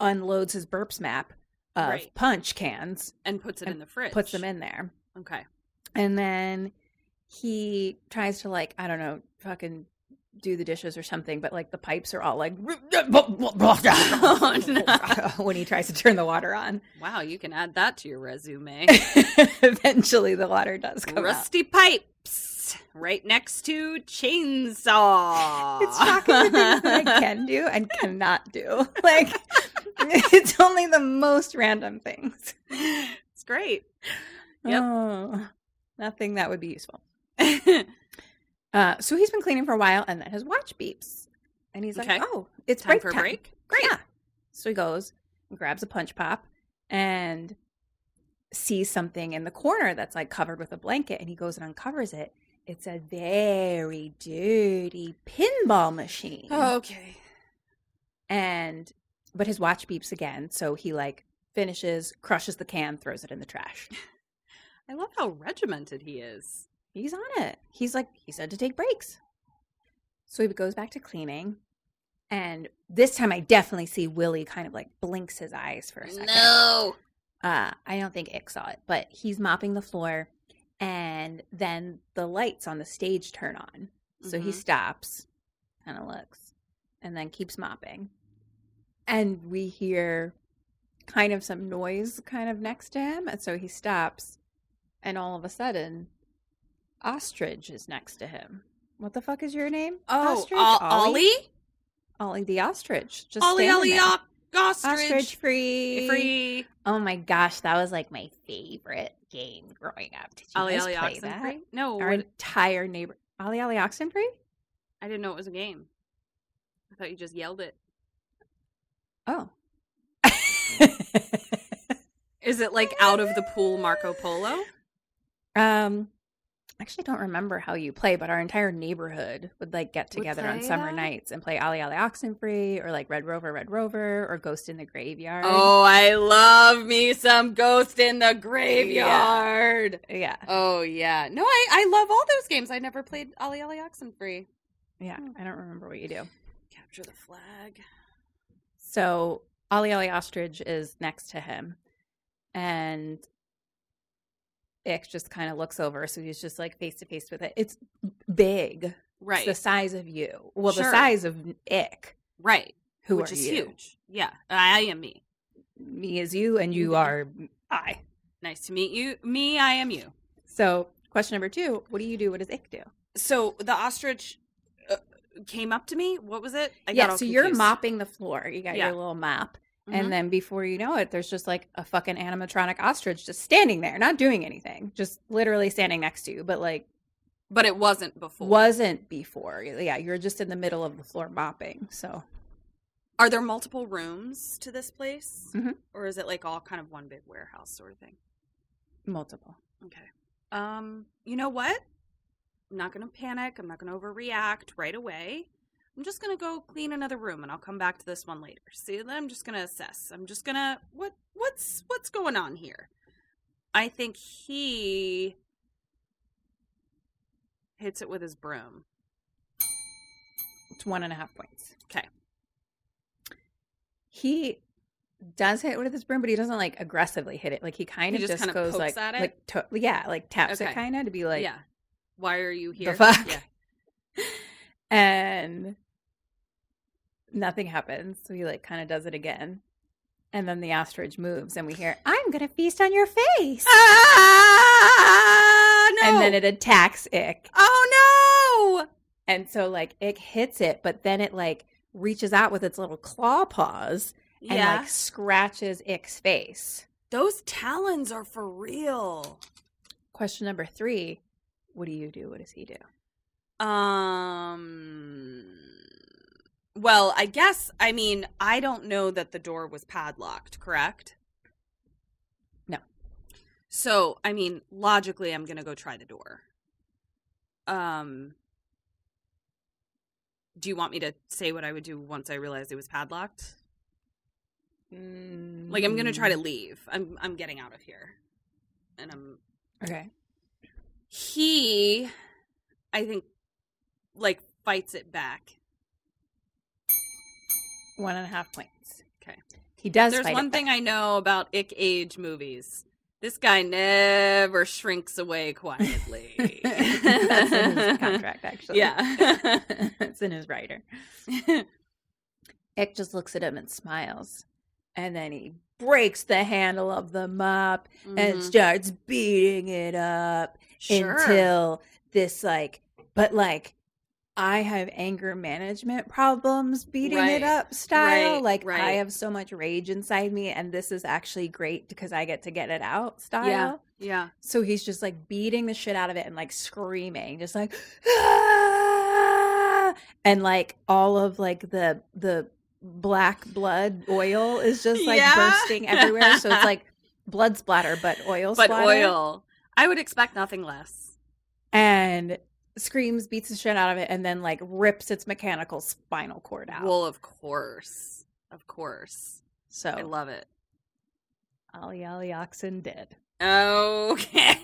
unloads his burps map of Right. punch cans, And puts it And in the fridge. puts them in there. Okay. And then he tries to like, I don't know, fucking do the dishes or something, but like the pipes are all like [LAUGHS] oh, [LAUGHS] when he tries to turn the water on. Wow, you can add that to your resume. [LAUGHS] Eventually the water does come out. Rusty right next to chainsaw. It's shocking the things that I [LAUGHS] can do and cannot do. [LAUGHS] Like it's only the most random things. it's great. Yep. Oh, nothing that would be useful. [LAUGHS] Uh, so he's been cleaning for a while, and then his watch beeps, and he's like, Okay. "Oh, it's Time break for a time. break? Great. Yeah. So he goes and grabs a punch pop and sees something in the corner that's like covered with a blanket, and he goes and uncovers it. It's a very dirty pinball machine. okay. And but his watch beeps again, so he like finishes, crushes the can, throws it in the trash. [LAUGHS] I love how regimented he is. He's on it. He's like, he said to take breaks. So he goes back to cleaning. And this time I definitely see Willy kind of like blinks his eyes for a second. No. Uh, I don't think Ick saw it, but he's mopping the floor. And then the lights on the stage turn on. So he Mhm. stops, kind of looks, and then keeps mopping. And we hear kind of some noise kind of next to him. And so he stops. And all of a sudden, Ostrich is next to him. What the fuck is your name? Oh, Ostrich? Ol- Ollie? Ollie the ostrich. Just Ollie, Ollie, there. Ostrich. Ostrich free. Free. Oh my gosh, that was like my favorite game growing up. Did you Ollie, guys Ollie, play oxen that? No, Our what- entire neighbor. Ollie Ollie Oxen Free? I didn't know it was a game. I thought you just yelled it. Oh. Is it like out of the pool Marco Polo? [LAUGHS] um, actually don't remember how you play, but our entire neighborhood would like get together on summer that? nights and play Ollie Ollie Oxen Free or like Red Rover Red Rover or Ghost in the Graveyard. Oh, I love me some Ghost in the Graveyard. yeah, Oh yeah. No, I, I love all those games. I never played Ollie Ollie Oxenfree. yeah. Hmm. I don't remember what you do. Capture the flag. So Ollie Ollie Ostrich is next to him, and Ick just kind of looks over. So he's just like face to face with it. It's big, Right. It's the size of you. Well, the size of Ick. right. Who Which are is you? huge. Yeah. I am me. Me is you, and you Mhm. are I. Nice to meet you. Me, I am you. So question number two: What do you do? What does Ick do? So the ostrich uh, came up to me. What was it? I yeah. got all So you're mopping the floor. You got Yeah. your little mop. And then before you know it, there's just like a fucking animatronic ostrich just standing there, not doing anything, just literally standing next to you, but like but it wasn't before. wasn't before. Yeah, you're just in the middle of the floor mopping. So Are there multiple rooms to this place, Mhm. or is it like all kind of one big warehouse sort of thing? multiple. Okay. Um, you know what? I'm not going to panic. I'm not going to overreact right away. I'm just going to go clean another room and I'll come back to this one later. See, then I'm just going to assess. I'm just going to what what's what's going on here? I think he hits it with his broom. It's one and a half points. Okay. He does hit with his broom, but he doesn't like aggressively hit it. Like he kind He of just just, kinda goes pokes like, at it? like to- yeah, like taps it kind of to be like, yeah. Why are you here? The fuck? Yeah. and nothing happens. So he like kind of does it again. And then the ostrich moves and we hear, I'm going to feast on your face. Ah, no. And then it attacks Ick. Oh no! And so like Ick hits it, but then it like reaches out with its little claw paws and Yeah. like scratches Ick's face. Those talons are for real. Question number three What do you do? What does he do? Um. Well, I guess I mean I don't know that the door was padlocked, correct? No. So, I mean, logically I'm going to go try the door. Um Do you want me to say what I would do once I realized it was padlocked? Like I'm going to try to leave. I'm I'm getting out of here. And I'm Okay. he I think like fights it back. One and a half points. Okay. He does. There's one thing. I know about ick age movies. This guy never shrinks away quietly. [LAUGHS] That's in his contract, actually. Yeah. [LAUGHS] it's in his writer. Ick just looks at him and smiles. And then he breaks the handle of the mop and Mhm. starts beating it up Sure. until this, like, but like I have anger management problems beating it up style. right, like I have so much rage inside me and this is actually great because I get to get it out style. Yeah. Yeah. So he's just like beating the shit out of it and like screaming, just like "Ah!" and like all of like the the black blood oil is just like Yeah. bursting everywhere. So it's like [LAUGHS] blood splatter, but oil But splatter. oil. I would expect nothing less. And screams, beats the shit out of it, and then like rips its mechanical spinal cord out. Well, of course. Of course. so I love it. Ali Ollie Oxen dead. Okay.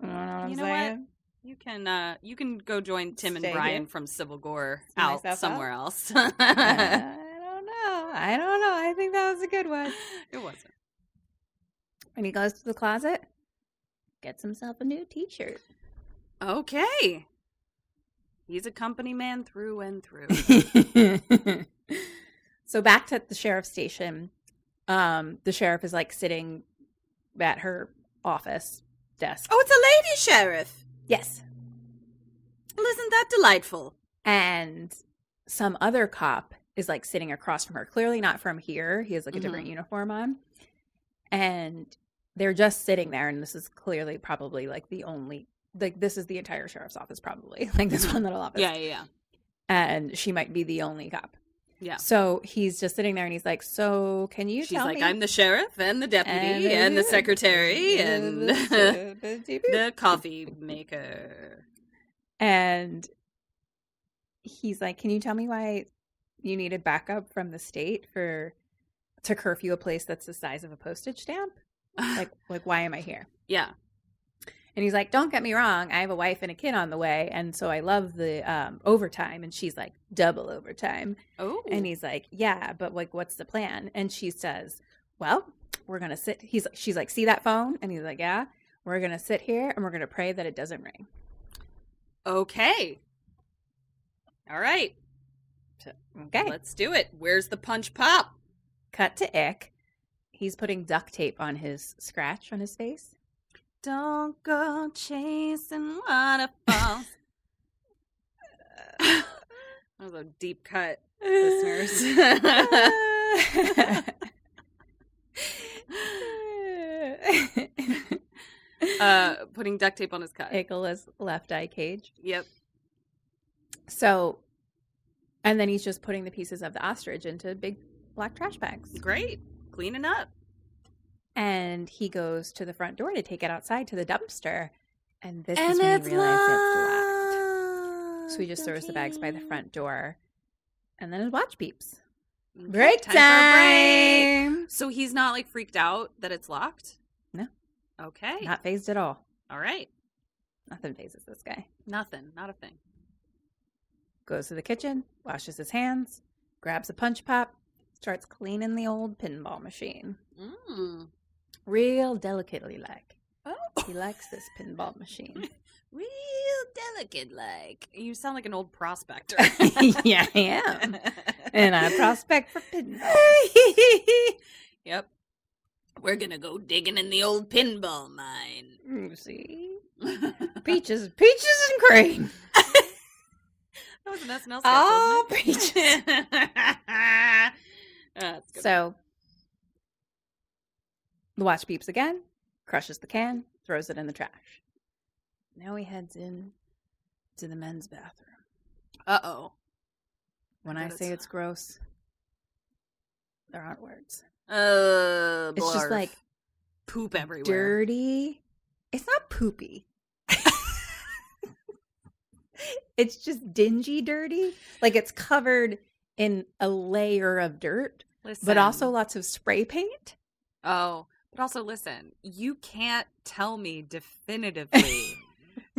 You [LAUGHS] know You know what? You can uh you can go join Tim and Brian here? from Civil Gore See out somewhere else. [LAUGHS] I don't know. I don't know. I think that was a good one. [LAUGHS] it wasn't. And he goes to the closet, gets himself a new T-shirt. Okay. He's a company man through and through. [LAUGHS] so back to the sheriff's station, um, the sheriff is like sitting at her office desk. oh, it's a lady sheriff. yes, Well, isn't that delightful? and some other cop is like sitting across from her. Clearly not from here. He has like a different uniform on, and they're just sitting there. And this is clearly probably like the only like this is the entire sheriff's office probably [LAUGHS] like this one little office. Yeah, yeah, yeah. and she might be the only cop. Yeah. So he's just sitting there and he's like, So can you She's like, me? I'm the sheriff and the deputy And- and, the [LAUGHS] secretary and [LAUGHS] the coffee maker. and he's like, Can you tell me why you needed backup from the state for to curfew a place that's the size of a postage stamp? Like like why am I here? Yeah. And he's like, Don't get me wrong, I have a wife and a kid on the way, and so I love the um overtime. And she's like, double overtime. Oh. And he's like, "Yeah, but like, what's the plan?" And she says, "Well, we're gonna sit." He's she's like, "See that phone?" And he's like, "Yeah." We're gonna sit here and we're gonna pray that it doesn't ring. okay. All right. Okay. Let's do it. Where's the punch pop? Cut to Ick. He's putting duct tape on his scratch on his face. Don't go chasing waterfalls. [LAUGHS] that was a deep cut, listeners. [LAUGHS] uh, putting duct tape on his cut. Ickle's left eye cage. Yep. So, and then he's just putting the pieces of the ostrich into big black trash bags. Great. Cleaning up. And he goes to the front door to take it outside to the dumpster. And this And is when it's he realizes it's locked. So he just throws the bags by the front door, and then his watch beeps. Break time time. break. So he's not like freaked out that it's locked? No. Okay. Not phased at all. All right. Nothing phases this guy. Nothing. Not a thing. Goes to the kitchen, washes his hands, grabs a punch pop, starts cleaning the old pinball machine. Mm. Real delicately like. Oh. He likes this pinball machine. [LAUGHS] Real delicate like. You sound like an old prospector. [LAUGHS] yeah, I am. And I prospect for pinball. [LAUGHS] yep. We're gonna go digging in the old pinball mine. Mm, See? Peaches, peaches and cream. That was an SNL sketch, Oh, wasn't it? That's good. So the watch beeps again, crushes the can, throws it in the trash. Now he heads in to the men's bathroom. uh oh. When I I say it's- gross, there aren't words. Uh, It's just like poop everywhere. dirty. It's not poopy. [LAUGHS] it's just dingy dirty. Like it's covered in a layer of dirt, Listen. but also lots of spray paint. Oh, but also listen, you can't tell me definitively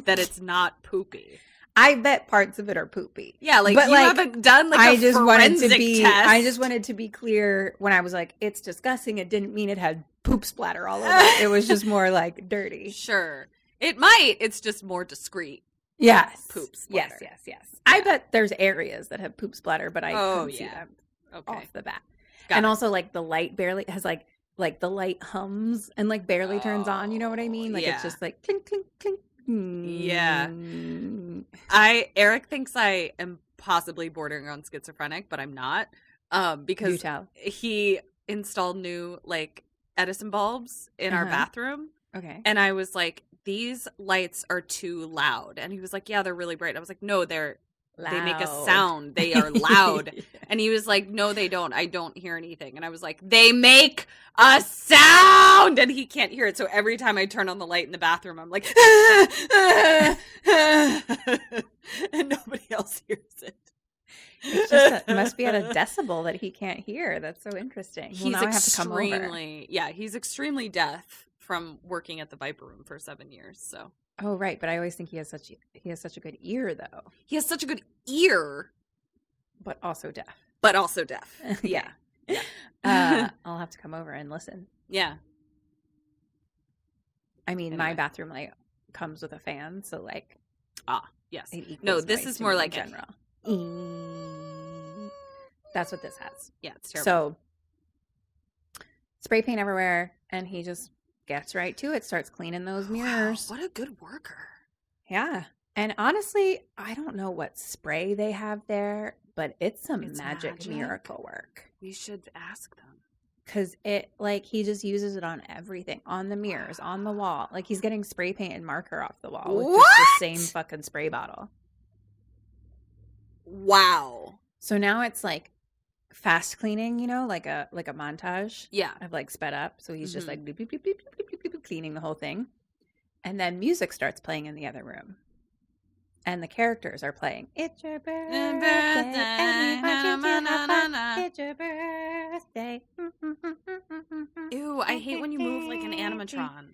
that it's not poopy. I bet parts of it are poopy. Yeah, like But, you like, haven't done like I a just wanted to be test. I just wanted to be clear when I was like it's disgusting it didn't mean it had poop splatter all over it. It was just more [LAUGHS] like dirty. Sure. It might. It's just more discreet. Yes. Poop Yes, splatter. yes, yes. I Yeah. bet there's areas that have poop splatter, but I Oh, couldn't see yeah. them Okay. off the bat. Got and it. also like the light barely has like like the light hums and like barely turns on, you know what I Oh, mean? Like yeah. it's just like clink clink clink Yeah. Mm. I Eric thinks I am possibly bordering on schizophrenic, but I'm not. Um, because he installed new like Edison bulbs in our Uh-huh. bathroom, Okay. and I was like, "These lights are too loud," and he was like, "Yeah, they're really bright." I was like, "No, they're they make a sound. They are [LAUGHS] loud." And he was like, "No, they don't. I don't hear anything." And I was like, "They make a sound!" And he can't hear it. So every time I turn on the light in the bathroom, I'm like, [LAUGHS] and nobody else hears it. It's just it must be at a [LAUGHS] decibel that he can't hear. That's so interesting. Well, He's now I have to come over. extremely, yeah, he's extremely deaf from working at the Viper Room for seven years. So Oh, right. But I always think he has such he has such a good ear, though, he has such a good ear, but also deaf. but also deaf. [LAUGHS] yeah. Yeah. Uh, [LAUGHS] I'll have to come over and listen. Yeah. I mean, my bathroom light comes with a fan, so like Ah, yes. No, this is more like a- general. That's what this has. Yeah, it's terrible. So spray paint everywhere, and he just gets right to it. Starts cleaning those mirrors. Wow, what a good worker. Yeah. And honestly, I don't know what spray they have there, but it's some It's magic, magic? miracle work. We should ask them. Cause it like he just uses it on everything, on the mirrors, on the wall. Like he's getting spray paint and marker off the wall with just the same fucking spray bottle. Wow. So now it's like fast cleaning, you know, like a like a montage. Yeah. I've like sped up. So he's mm-hmm. just like mm-hmm. beep, beep, beep, cleaning the whole thing. And then music starts playing in the other room. And the characters are playing. It's your birthday. It's your birthday. Mm, mm, mm, Ew, I hate when you move like an animatron.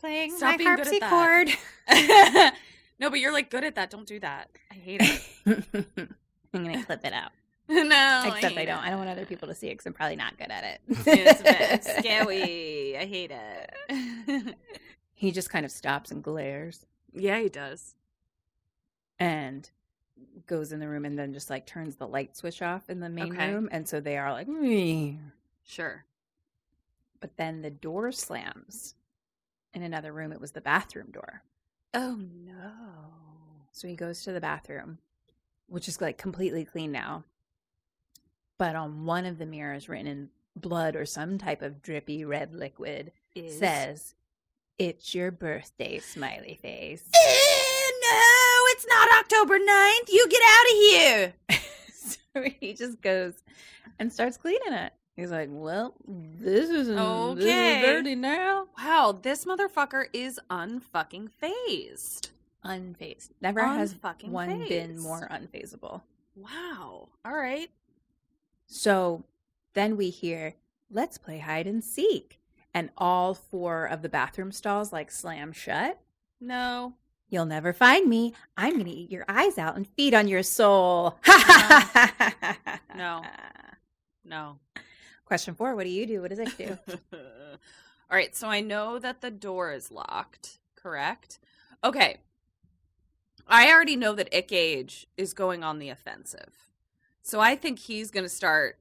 Playing Stop my harpsichord. [LAUGHS] no, but you're like good at that. Don't do that. I hate it. [LAUGHS] I'm gonna clip it out. [LAUGHS] no. Except I, hate don't. I don't want other people to see it because I'm probably not good at it. It's [LAUGHS] scary. I hate it. [LAUGHS] He just kind of stops and glares yeah, he does. and goes in the room and then just like turns the light switch off in the main Okay. room. And so they are like, "Meh." Sure. but then the door slams in another room. It was the bathroom door. Oh no. So he goes to the bathroom, which is like completely clean now. But on one of the mirrors, written in blood or some type of drippy red liquid, says, It's your birthday, smiley face. Eh, no, it's not October 9th. You get out of here. [LAUGHS] so he just goes and starts cleaning it. He's like, Well, this isn't this Okay. is dirty now. Wow, this motherfucker is unfucking phased. Unfazed. Never has Unfucking one been more unfazable. Wow. All right. So then we hear, let's play hide and seek. And all four of the bathroom stalls like slam shut. No. You'll never find me. I'm going to eat your eyes out and feed on your soul. No. No. [LAUGHS] Question four What do you do? What does it do? [LAUGHS] All right, so I know that the door is locked, correct? Okay. I already know that Ick Age is going on the offensive. So I think he's going to start.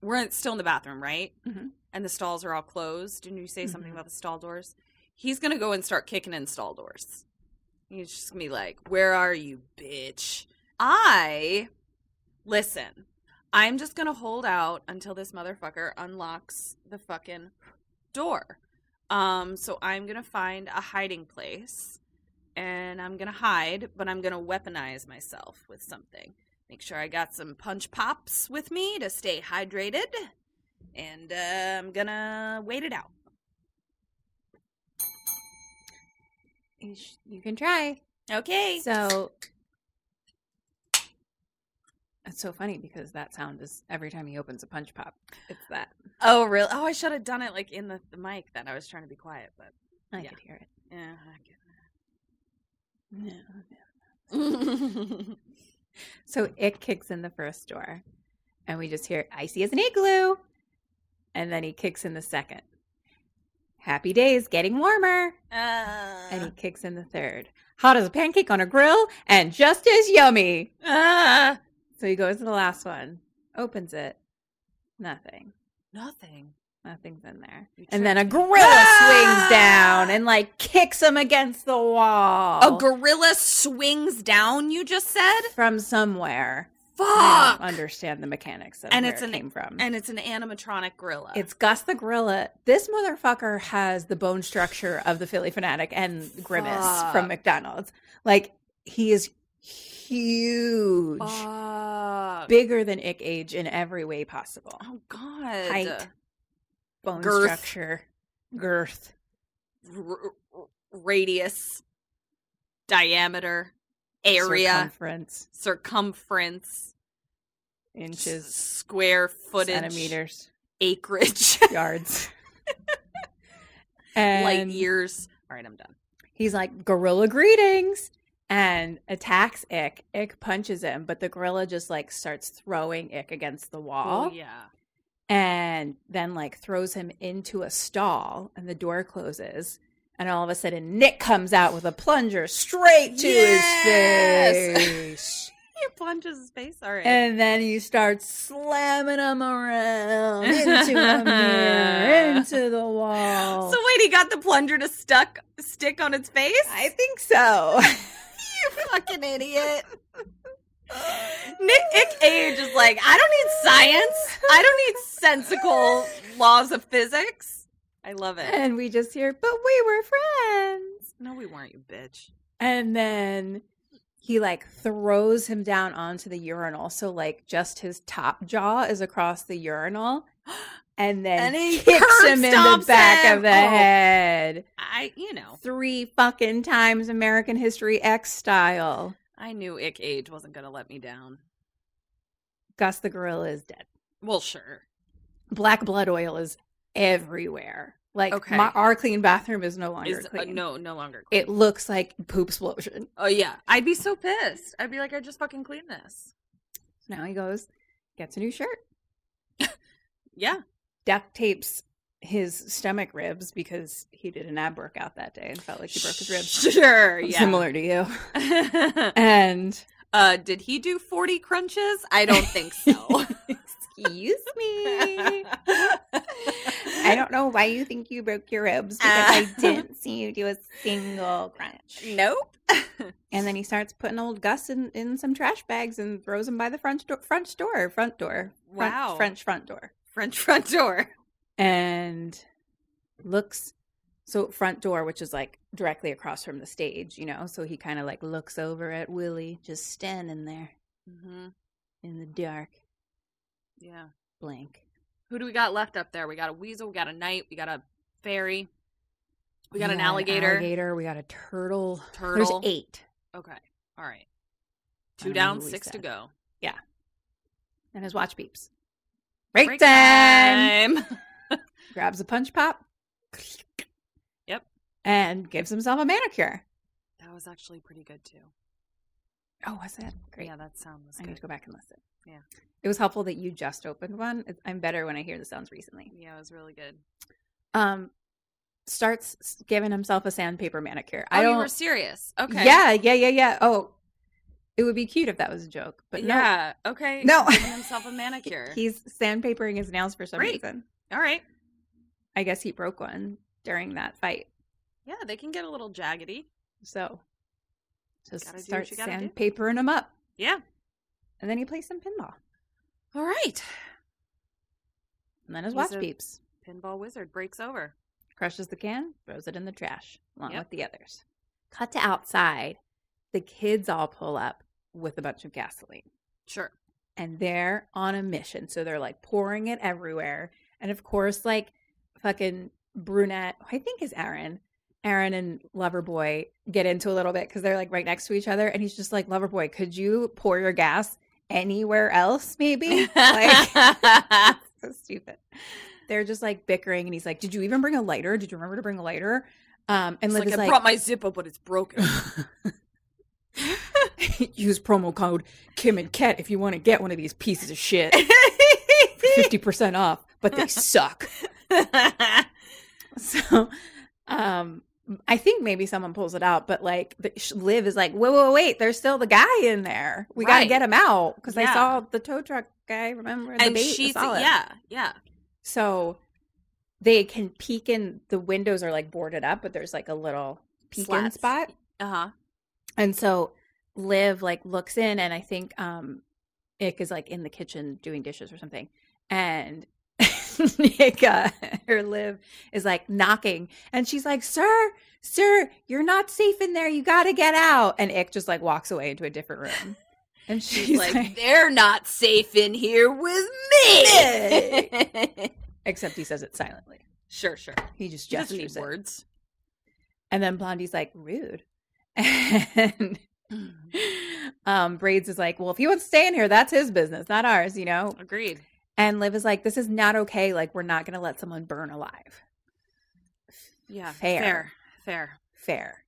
We're in- still in the bathroom, right? Mhm. And the stalls are all closed. Didn't you say something Mhm. about the stall doors? He's going to go and start kicking in stall doors. He's just going to be like, Where are you, bitch? I. Listen, I'm just going to hold out until this motherfucker unlocks the fucking door. Um, so I'm gonna find a hiding place and I'm gonna hide, but I'm gonna weaponize myself with something. Make sure I got some punch pops with me to stay hydrated. And uh, I'm gonna wait it out. you, sh- you can try. Okay. So it's so funny because that sound is every time he opens a punch pop, it's that. oh, really? Oh, I should have done it like in the, the mic. Then I was trying to be quiet, but I Yeah. could hear it. yeah, I get it. [LAUGHS] So it kicks in the first door, and we just hear icy as an igloo. And then he kicks in the second. Happy days, getting warmer. And he uh, kicks in the third. Hot as a pancake on a grill and just as yummy. ah, So he goes to the last one, opens it. Nothing. nothing. Nothing's in there. And then a gorilla Ah! swings down and like kicks him against the wall. A gorilla swings down. You just said. from somewhere. I Fuck. don't understand the mechanics of And where it's it an came from. and it's an animatronic gorilla. it's Gus the gorilla. This motherfucker has the bone structure of the Phillie Phanatic and Grimace Fuck. from McDonald's. Like he is huge, Fuck. bigger than Ick Age in every way possible. Oh God. Height, bone Girth. structure, girth, R- r- radius, diameter, area, circumference, circumference, inches, square footage, centimeters, acreage, yards, [LAUGHS] light years. All right, I'm done. he's like gorilla greetings. And attacks ick. Ick punches him but the gorilla just like starts throwing ick against the oh, wall. Oh yeah. And then like throws him into a stall and the door closes and all of a sudden nick comes out with a plunger straight to Yes! his face [LAUGHS] He punches his face. All right. and then he starts slamming him around into a [LAUGHS] mirror into the wall so wait, he got the plunger to stuck stick on its face? i think so [LAUGHS] you fucking idiot. Nick Ick Age is like, I don't need science. I don't need sensical laws of physics. I love it. and we just hear but we were friends No, we weren't, you bitch. And then he like throws him down onto the urinal. So like just his top jaw is across the urinal. And then And he kicks him in the back him. of the Oh. head. I, you know, Three fucking times American History X style. I knew Ick Age wasn't going to let me down. Gus the gorilla is dead. Well, sure. Black blood oil is everywhere. Like Okay. my, our clean bathroom is no longer Is uh, clean. no, no longer. Clean. It looks like poop explosion. oh yeah, I'd be so pissed. I'd be like, I just fucking clean this. So now he goes, gets a new shirt. [LAUGHS] Yeah. duct tapes his stomach ribs because he did an ab workout that day and felt like he broke his ribs. Sure. [LAUGHS] Yeah. Similar to you. [LAUGHS] And uh, did he do forty crunches? I don't think so. [LAUGHS] excuse me. I don't know why you think you broke your ribs because I didn't see you do a single crunch. Nope. And then he starts putting old Gus in, in some trash bags and throws him by the front door, front door, front door, front, Wow. French front door. French front door. And looks so front door which is like directly across from the stage you know so he kind of like looks over at willy just standing there Mm-hmm. in the dark Yeah. blank Who do we got left up there? We got a weasel. We got a knight. We got a fairy. We got an got alligator. alligator we got a turtle Turtle. there's eight Okay. All right. Two down, six to go yeah and his watch beeps break, Break time. time. [LAUGHS] grabs a punch pop Yep. and gives himself a manicure That was actually pretty good too. oh was it great Yeah, that sound was i good. need to go back and listen Yeah. it was helpful that you just opened one i'm better when i hear the sounds recently Yeah, it was really good. um starts giving himself a sandpaper manicure. Oh, I you don't were serious. Okay. Yeah, yeah, yeah, yeah. Oh, it would be cute if that was a joke, but no. yeah. Okay. No. Giving himself a [LAUGHS] manicure. He's sandpapering his nails for some Great. reason. All right. I guess he broke one during that fight. Yeah, they can get a little jaggedy. So just Gotta start you gotta do. sandpapering him up. Yeah. And then he plays some pinball. All right. And then his He's watch beeps. Pinball wizard breaks over. Crushes the can, throws it in the trash, along Yep. with the others. Cut to outside. The kids all pull up with a bunch of gasoline. Sure. and they're on a mission. So they're like pouring it everywhere. And of course, like fucking brunette, who I think is Aaron. Aaron and Loverboy get into a little bit because they're like right next to each other. And he's just like, Loverboy, could you pour your gas anywhere else, maybe? like, [LAUGHS] [LAUGHS] so stupid. They're just like bickering. And he's like, Did you even bring a lighter? Did you remember to bring a lighter? Um, and like, is I like, brought my Zippo, but it's broken. [LAUGHS] use promo code Kim and Ket if you want to get one of these pieces of shit. 50% off, but they [LAUGHS] suck. So, um, I think maybe someone pulls it out, but like Liv is like, wait, wait, wait, there's still the guy in there. We got to get him out because I saw the tow truck guy. Remember the and bait? she's yeah, yeah. So they can peek in the windows are like boarded up, but there's like a little peek in spot. Uh huh. And so Liv like looks in and I think um Ick is like in the kitchen doing dishes or something. And Nick uh, or Liv is like knocking and she's like, Sir, sir, you're not safe in there. You gotta get out. And Ick just like walks away into a different room. And [LAUGHS] she's, She's like, they're not safe in here with me. [LAUGHS] except he says it silently. sure, sure. He just He gestures words. And then Blondie's like, rude. [LAUGHS] And um, Braids is like, well, if he wants to stay in here, that's his business, not ours, you know? Agreed. And Liv is like, this is not okay. Like, we're not going to let someone burn alive. Yeah. Fair. Fair. Fair. Fair.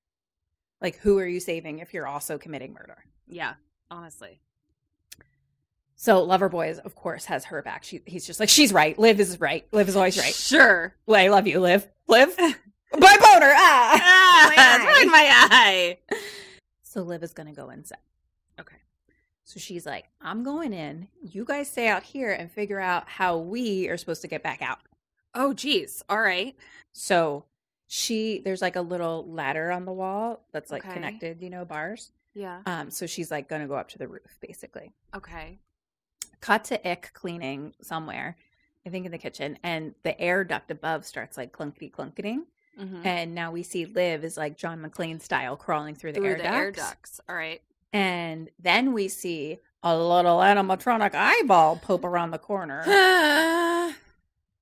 Like, who are you saving if you're also committing murder? Yeah. Honestly. So Loverboy, is, of course, has her back. She, he's just like, she's right. Liv is right. Liv is always right. Sure. Well, I love you, Liv. Liv? [LAUGHS] Bye, boner. Ah! Ah, My eye. right in my eye. So Liv is going to go inside. So she's like, I'm going in. You guys stay out here and figure out how we are supposed to get back out. Oh, geez. All right. So she, there's like a little ladder on the wall that's like Okay. connected, you know, bars. Yeah. Um, so she's like going to go up to the roof, basically. Okay. Cut to Nic cleaning somewhere, I think in the kitchen, and the air duct above starts like clunkety clunketing. Mhm. And now we see Liv is like John McClane style crawling through the, Through air, the ducts. air ducts. All right. And then we see a little animatronic eyeball poke around the corner. [LAUGHS]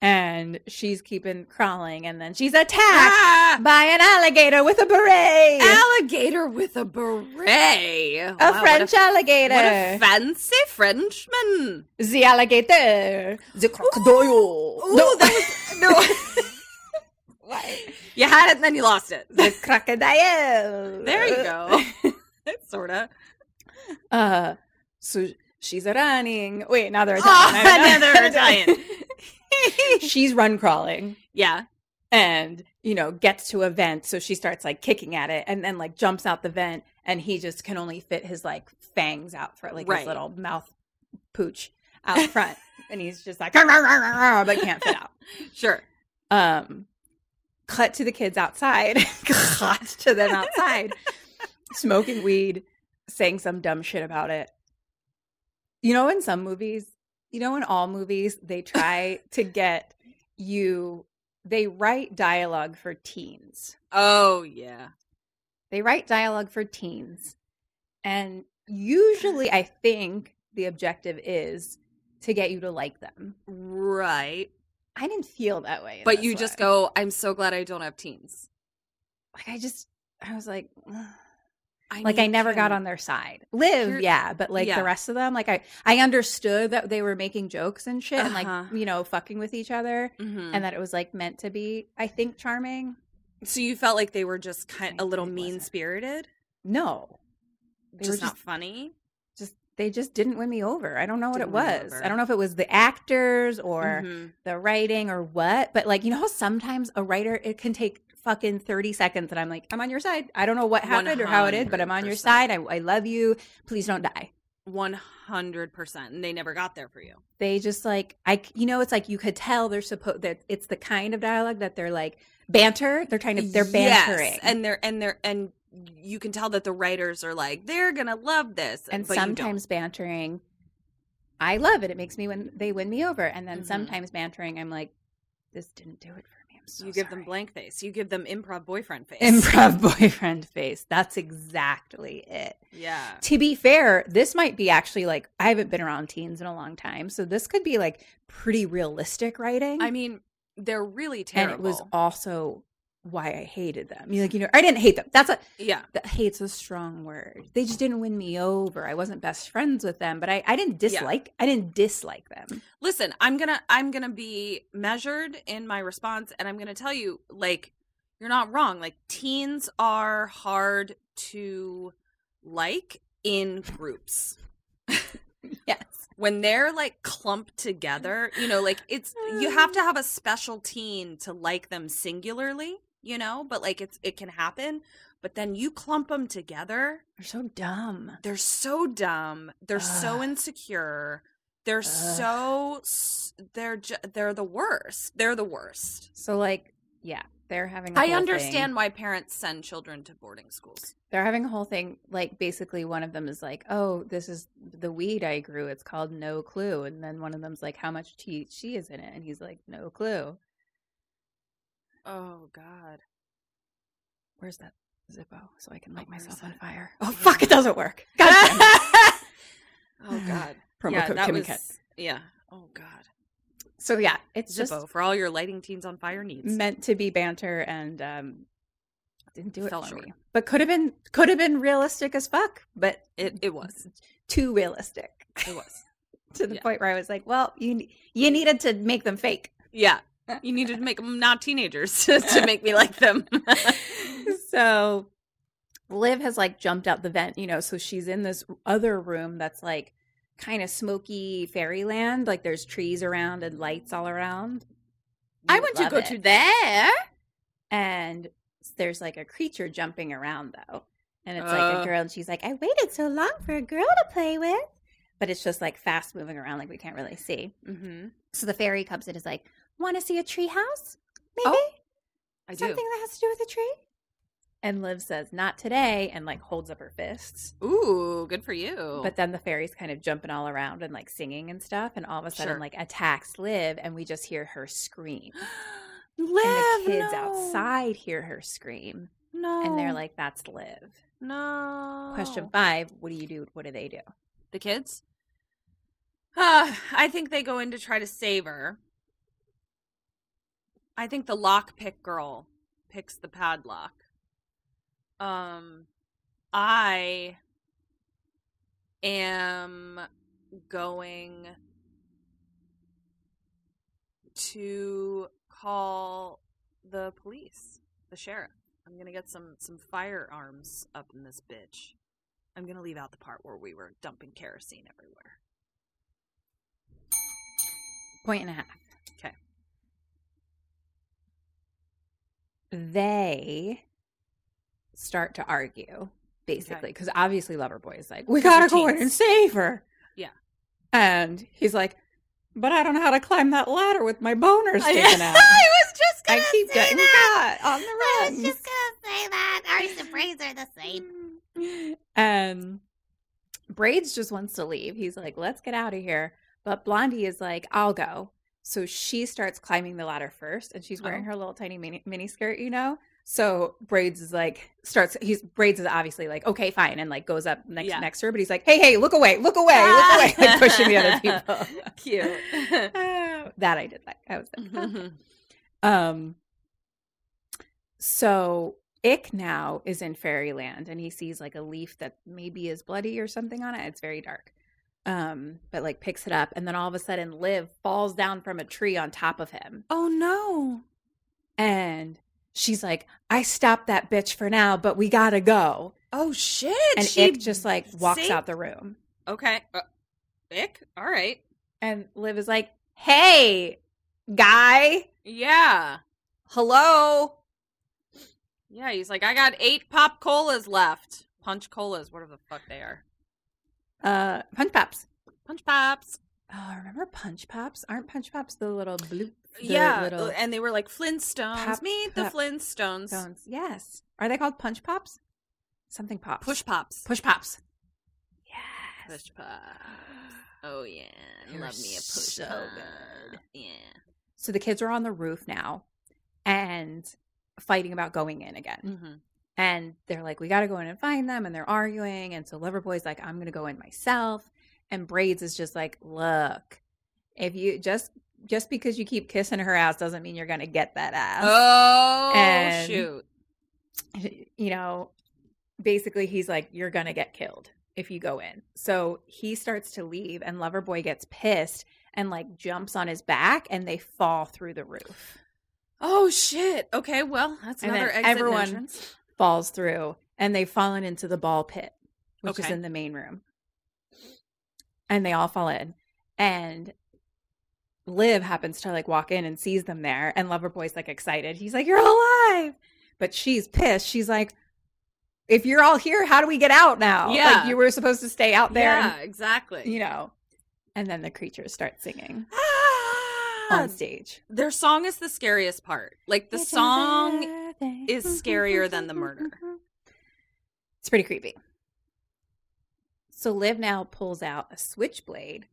and she's keeping crawling. And then she's attacked Ah! by an alligator with a beret. Alligator with a beret. a Wow, French what a, alligator. what a fancy Frenchman. the alligator. The crocodile. Ooh, no, that was no. [LAUGHS] You had it and then you lost it. the crocodile. There you go. [LAUGHS] [LAUGHS] Sorta. Uh, so she's running. Wait, now they're Oh, Italian. now they're Italian. [LAUGHS] [LAUGHS] she's run crawling. Yeah. and you know gets to a vent so she starts like kicking at it and then like jumps out the vent and he just can only fit his like fangs out for like Right. his little mouth pooch out front and he's just like "Rah, rah, rah, rah, rah," but can't fit out Sure. um cut to the kids outside cut to them outside smoking weed saying some dumb shit about it you know in some movies you know in all movies they try [LAUGHS] to get you they write dialogue for teens Oh yeah. they write dialogue for teens and usually i think the objective is to get you to like them Right. i didn't feel that way But you just go, I'm so glad I don't have teens. like i just i was like "Ugh." I like I never got on their side. Live, You're- yeah, but like yeah. the rest of them, like I I understood that they were making jokes and shit and like Uh-huh. you know fucking with each other Mhm. and that it was like meant to be I think charming. So you felt like they were just kind a little think it wasn't. mean spirited, No. They just were not just funny. just they just didn't win me over. I don't know what Didn't it was. I don't know if it was the actors or Mhm. the writing or what, but like you know how sometimes a writer it can take fucking 30 seconds and I'm like I'm on your side. I don't know what happened or how it is, but I'm on your side. I, I love you. Please don't die. One hundred percent, and they never got there for you. they just like I you know it's like you could tell they're supposed that it's the kind of dialogue that they're like banter they're trying to they're Yes, bantering and they're and they're and you can tell that the writers are like they're gonna love this, and but sometimes bantering I love it it makes me when they win me over and then Mhm. sometimes bantering I'm like this didn't do it for so you give them blank face. You give them improv boyfriend face. improv [LAUGHS] boyfriend face that's exactly it Yeah. to be fair this might be actually like I haven't been around teens in a long time so this could be like pretty realistic writing I mean, they're really talented. and it was also why I hated them. You like, you know, I didn't hate them. That's a yeah. that hate's a strong word. They just didn't win me over. I wasn't best friends with them, but I, I didn't dislike I didn't dislike them. Listen, I'm gonna I'm gonna be measured in my response, and I'm gonna tell you, like, you're not wrong. Like, teens are hard to like in groups. [LAUGHS] Yes. when they're like clumped together, you know, like it's you have to [SIGHS] have a special teen to like them singularly, you know, but like it's it can happen. But then you clump them together, They're so dumb. they're so dumb, they're so insecure. They're so they're ju- they're the worst. They're the worst. So like, yeah, they're having. a I understand thing. why parents send children to boarding schools. They're having a whole thing. Like basically, one of them is like, "Oh, this is the weed I grew. It's called No Clue." And then one of them's like, "How much THC is in it?" And he's like, "No clue." Oh God. Where's that Zippo so I can light where's myself on fire? [LAUGHS] Oh fuck! It doesn't work. [LAUGHS] God oh God. [SIGHS] Promo yeah, code Kim was, and Kat. Yeah. Oh God. So yeah, it's Zippo just for all your lighting teens on fire needs. meant to be banter and um didn't do it Fell for short. me. But could have been could have been realistic as fuck, but It it was. [LAUGHS] too realistic It was. to the Yeah. point where I was like, well, you you needed to make them fake. Yeah. You needed to make them not teenagers [LAUGHS] to make me like them. [LAUGHS] so Liv has like jumped out the vent, you know, so she's in this other room that's like kind of smoky fairyland. Like there's trees around and lights all around. I want to go it. to there. And there's like a creature jumping around though. And it's like Uh. a girl, and she's like, I waited so long for a girl to play with. But it's just like fast moving around, like we can't really see. Mm-hmm. So the fairy comes in and is like, Want to see a tree house? Maybe? Oh, I do. Something that has to do with a tree? And Liv says, Not today, and like holds up her fists. Ooh, good for you. But then the fairy's kind of jumping all around and like singing and stuff. And all of a sudden, Sure. like attacks Liv, and we just hear her scream. Liv, [GASPS] and the kids no. outside hear her scream. No. And they're like, That's Liv. no. Question five What do you do? What do they do? The kids? Uh, [SIGHS] I think they go in to try to save her. I think the lockpick girl picks the padlock. Um, I am going to call the police, the sheriff. I'm gonna get some some firearms up in this bitch. I'm gonna leave out the part where we were dumping kerosene everywhere. Point and a half. Okay. They start to argue, basically, Okay. because obviously Loverboy is like, we gotta go in and save her. Yeah. And he's like, But I don't know how to climb that ladder with my boner [LAUGHS] sticking out. I was just I gonna keep say getting that. caught on the run. I was just gonna say that. Ours and braids are the same. [LAUGHS] And Braids just wants to leave. He's like, let's get out of here. But Blondie is like, I'll go. So she starts climbing the ladder first, and she's wearing Oh. her little tiny mini, mini skirt, you know? So Braids is like, starts, he's, Braids is obviously like, okay, fine, and like goes up next, Yeah. next to her, but he's like, hey, hey, look away, look away, look [LAUGHS] away, like pushing the other people. [LAUGHS] Cute. [LAUGHS] that I did like. I was like, okay. Um. So Nic now is in fairyland, and he sees like a leaf that maybe is bloody or something on it. It's very dark. Um, but like picks it up, and then all of a sudden, Liv falls down from a tree on top of him, oh no. and she's like, "I stopped that bitch for now, but we gotta go." Oh shit. And she Nic just like walks out the room, Okay. Uh, Nic? All right. and Liv is like, "Hey, guy, Yeah. hello." Yeah, he's like, I got eight pop colas left. Punch colas, whatever the fuck they are. Uh, punch pops. Punch pops. Oh, remember Punch Pops? Aren't Punch Pops the little blue? the yeah, little and they were like Flintstones. Pop- Meet the Flintstones. stones. Yes. Are they called Punch Pops? Something pops. Push pops. Push Pops. Yes. Push pops. Oh yeah, They're love me a push so pop. good. Yeah. So the kids are on the roof now, and fighting about going in again. Mm-hmm. And they're like, "We got to go in and find them," and they're arguing. And so Loverboy's like, "I'm going to go in myself," and Braids is just like, "Look, if you just." Just because you keep kissing her ass doesn't mean you're going to get that ass. Oh And- shoot. you know, basically he's like, You're gonna get killed if you go in. So he starts to leave and Loverboy gets pissed and like jumps on his back and they fall through the roof. Oh shit. Okay, well, that's And another exit everyone- entrance. Falls through and they've fallen into the ball pit, which is in the main room. And they all fall in. And Liv happens to like walk in and sees them there, and Loverboy's like excited. He's like, You're alive. But she's pissed. She's like, If you're all here, how do we get out now? Yeah. Like you were supposed to stay out there. Yeah, and- exactly. you know. And then the creatures start singing Ah! on stage. Their song is the scariest part. Like the song is scarier than the murder. It's pretty creepy. So Liv now pulls out a switchblade,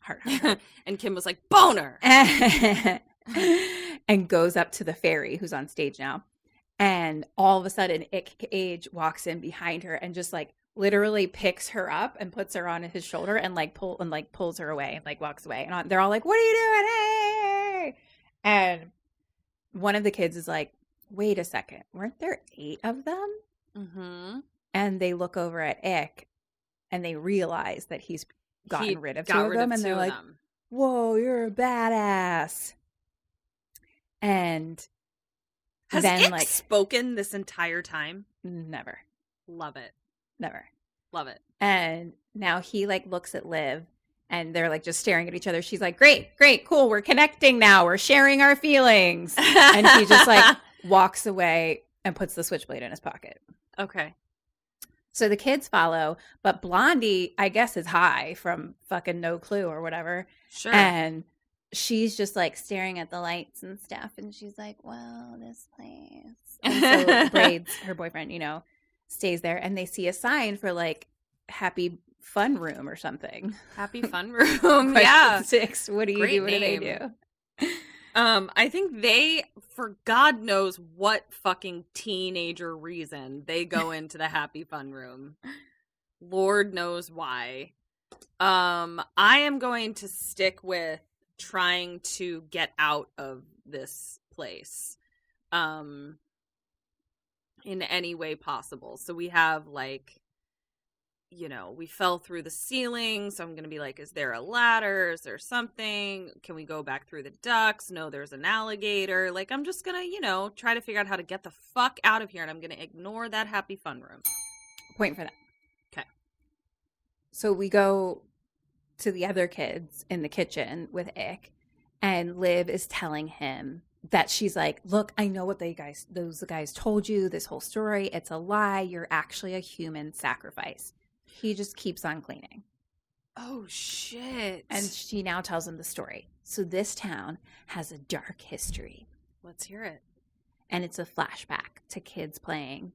heart, heart, heart, [LAUGHS] and Kim was like, boner. [LAUGHS] and goes up to the fairy who's on stage now. And all of a sudden, Nic Cage walks in behind her and just like literally picks her up and puts her on his shoulder and like pull and like pulls her away and like walks away. And they're all like, "What are you doing? Hey!" And one of the kids is like, "Wait a second, weren't there eight of them?" Mm-hmm. And they look over at Nic, and they realize that he's gotten He rid of two of them, of and they're like, them. "Whoa, you're a badass!" And Has then Nic like spoken this entire time? never, Love it. never. Love it. And now he like looks at Liv and they're like just staring at each other. She's like, Great, great, cool. We're connecting now. We're sharing our feelings. And he just like [LAUGHS] walks away and puts the switchblade in his pocket. Okay. So the kids follow, but Blondie, I guess, is high from fucking no clue or whatever. Sure. And she's just like staring at the lights and stuff. And she's like, Well, this place. And so [LAUGHS] Braids, her boyfriend, you know, stays there and they see a sign for like happy fun room or something. Happy [LAUGHS] fun room. Yeah. Six. What do you Great do? What do they do? Um, I think they, for God knows what fucking teenager reason, they go into the happy fun room. Lord knows why. Um, I am going to stick with trying to get out of this place. Um, in any way possible. So we have like you know, we fell through the ceiling, so I'm going to be like, is there a ladder? Is there something? Can we go back through the ducts? No, there's an alligator. Like, I'm just going to, you know, try to figure out how to get the fuck out of here, and I'm going to ignore that happy fun room. Point for that. Okay. So we go to the other kids in the kitchen with Nic, and Liv is telling him that she's like, "Look, I know what they guys those guys told you. This whole story, it's a lie. You're actually a human sacrifice." He just keeps on cleaning. Oh, shit. And she now tells him the story. So this town has a dark history, let's hear it. and it's a flashback to kids playing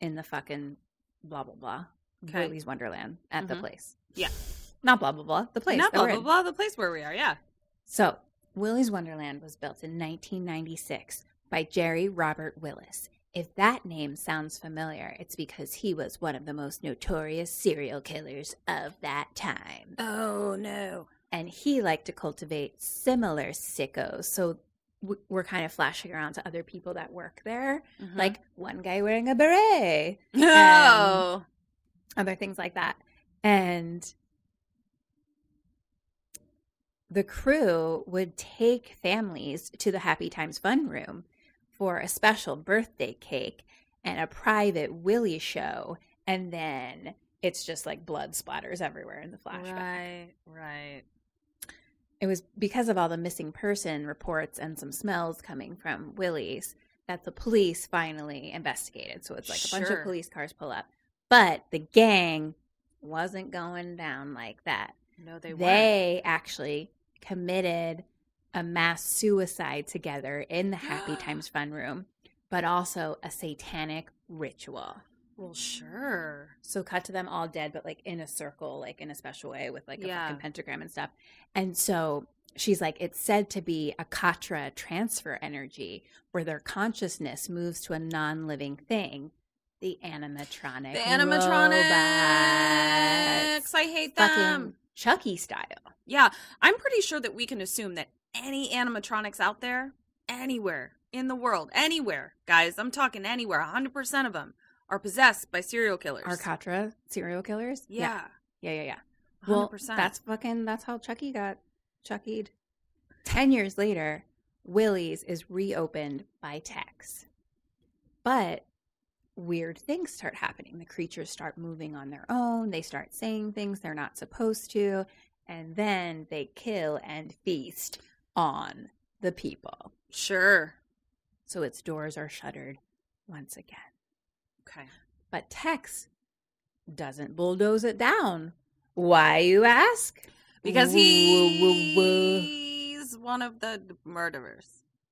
in the fucking blah blah blah Okay. Willy's Wonderland at the Mhm. place. Yeah. Not blah blah blah. The place. Not blah, blah, in. blah, the place where we are, yeah. So Willy's Wonderland was built in 1996 by Jerry Robert Willis. If that name sounds familiar, it's because he was one of the most notorious serial killers of that time. Oh, no. and he liked to cultivate similar sickos. So we're kind of flashing around to other people that work there, Mhm. like one guy wearing a beret, No. other things like that. And the crew would take families to the Happy Times Fun Room for a special birthday cake and a private Willy show. And then it's just like blood splatters everywhere in the flashback. Right, right. it was because of all the missing person reports and some smells coming from Willy's that the police finally investigated. So it's like a bunch of police cars pull up. But the gang wasn't going down like that. No, they, weren't. They actually committed a mass suicide together in the Happy [GASPS] Times Fun Room, but also a satanic ritual. Well, sure. So cut to them all dead, but like in a circle, like in a special way with like a Yeah. fucking pentagram and stuff. And so she's like, it's said to be a katra transfer energy where their consciousness moves to a non living thing. The animatronic. The robots. animatronics. I hate them. Fucking Chucky style. Yeah, I'm pretty sure that we can assume that any animatronics out there, anywhere in the world, anywhere, guys, I'm talking anywhere, 100% of them are possessed by serial killers. Our katra serial killers. yeah, Yeah, yeah, yeah. 100%. Well, that's fucking that's how Chucky got Chuckied. Ten years later, Willy's is reopened by Tex. But weird things start happening. The creatures start moving on their own. They start saying things they're not supposed to. And then they kill and feast on the people. sure. So its doors are shuttered once again. Okay. But Tex doesn't bulldoze it down. Why, you ask? because Woo, woo, woo. he's one of the murderers.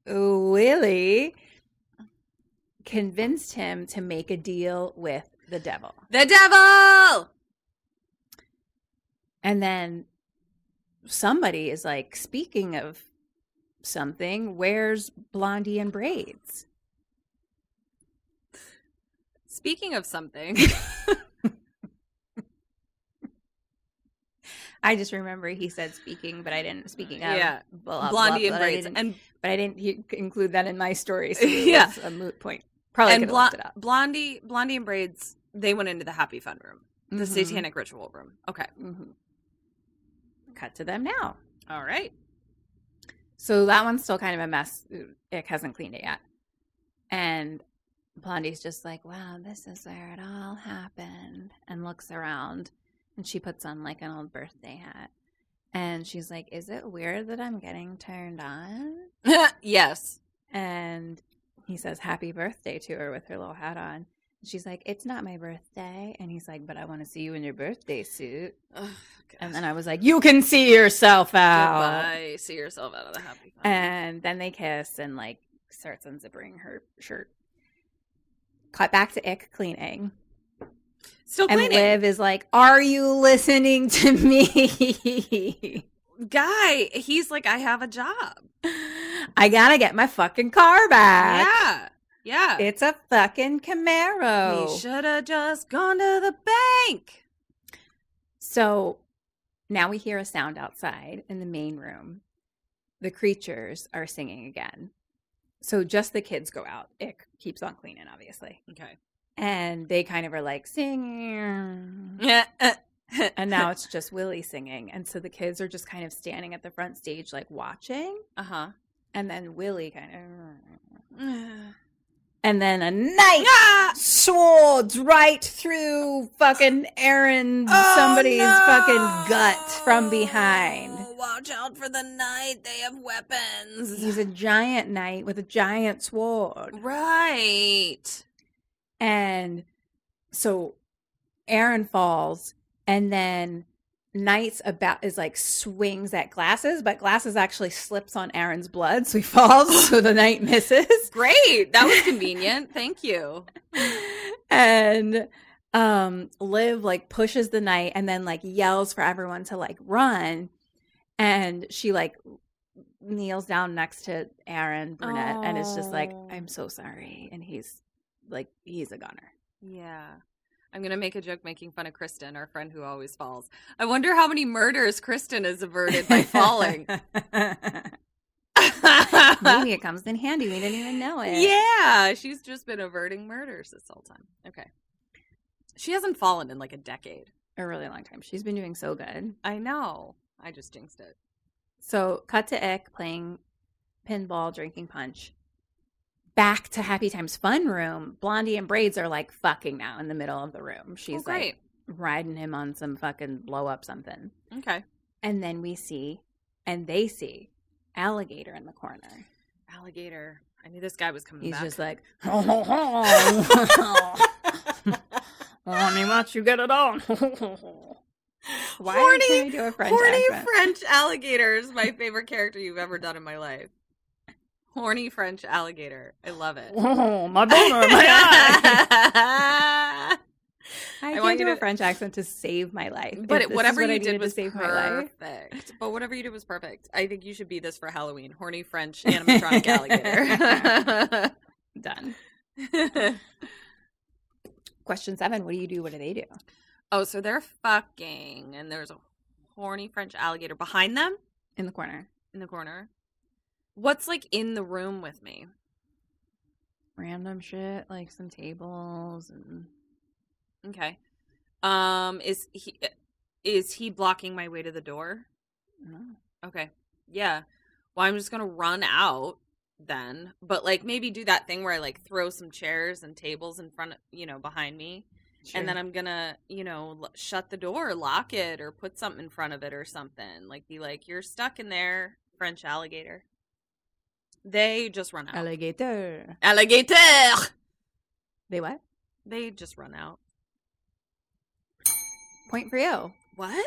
Willy convinced him to make a deal with the devil. The devil. And then somebody is like, speaking of something, wears Blondie and braids? Speaking of something, [LAUGHS] I just remember he said speaking, but I didn't speaking of Yeah. blah, blah, Blondie blah, and but braids, and but I didn't he- include that in my story. So [LAUGHS] Yeah. a moot point. Probably and could Blo- it up. Blondie, Blondie and braids. They went into the happy fun room, the Mhm. satanic ritual room. Okay, Mhm. Cut to them now. all right. So that one's still kind of a mess. Ick hasn't cleaned it yet. And Blondie's just like, wow, this is where it all happened. And looks around and she puts on like an old birthday hat. And she's like, is it weird that I'm getting turned on? [LAUGHS] yes. And he says, happy birthday to her with her little hat on. And she's like, it's not my birthday. And he's like, but I want to see you in your birthday suit. Ugh, And then I was like, you can see yourself out. Goodbye. See yourself out of the happy fun. And then they kiss and like starts unzipping her shirt. Cut back to Nic cleaning. Still And cleaning. Liv is like, Are you listening to me? Guy, he's like, I have a job. [LAUGHS] I gotta get my fucking car back. Yeah. Yeah. It's a fucking Camaro. He should have just gone to the bank. So now we hear a sound outside in the main room. The creatures are singing again. So just the kids go out. Nic keeps on cleaning, obviously. Okay. And they kind of are like singing. Yeah. And eh. now it's just Willy singing. And so the kids are just kind of standing at the front stage, like watching. uh huh. And then Willy kind of. And then a knife Ah! swords right through fucking Aaron, Oh, somebody's fucking gut from behind. Watch out for the night. They have weapons. He's a giant knight with a giant sword. right. And so Aaron falls, and then Knight's about is like swings at glasses, but glasses actually slips on Aaron's blood, so he falls, [LAUGHS] so the knight misses. Great. That was [LAUGHS] convenient. Thank you. and um Liv like pushes the knight and then like yells for everyone to like run and she like kneels down next to Aaron Burnett and it's just like. I'm so sorry and he's like he's a gunner. Yeah. I'm going to make a joke making fun of Kristen, our friend who always falls. I wonder how many murders Kristen has averted by falling. [LAUGHS] Maybe it comes in [LAUGHS] handy. We didn't even know it. Yeah, she's just been averting murders this whole time. Okay. She hasn't fallen in like a decade. A really long time. She's been doing so good. I know. I just jinxed it. So cut to Nic playing pinball, drinking punch. Back to Happy Times Fun Room. Blondie and Braids are like fucking now in the middle of the room. Oh, She's oh, like riding him on some fucking blow up something. okay. And then we see, and they see, alligator in the corner. Alligator. I knew this guy was coming He's back. just like, [LAUGHS] honey, [LAUGHS] what you get it on? [LAUGHS] Why horny, do a French horny accent? French alligator is my favorite character you've ever done in my life. Horny French alligator. I love it. Oh, my boner, my [LAUGHS] eye. I I, want you do a French accent to save my life. But it, whatever what you did was save my life. perfect. But whatever you did was perfect. I think you should be this for Halloween. Horny French [LAUGHS] animatronic alligator. [LAUGHS] Done. Question seven: What do you do? What do they do? oh, so they're fucking, and there's a horny French alligator behind them In the corner, in the corner. What's like in the room with me? random shit like some tables and Okay. Um, is he is he blocking my way to the door? no. Okay. Yeah. Well, I'm just gonna run out then, but like maybe do that thing where I like throw some chairs and tables in front, of, you know, behind me, and then I'm gonna, you know, l- shut the door, lock it, or put something in front of it or something. Like be like, you're stuck in there, French alligator. They just run out. alligator. alligator. They what? They just run out. Point for you. What?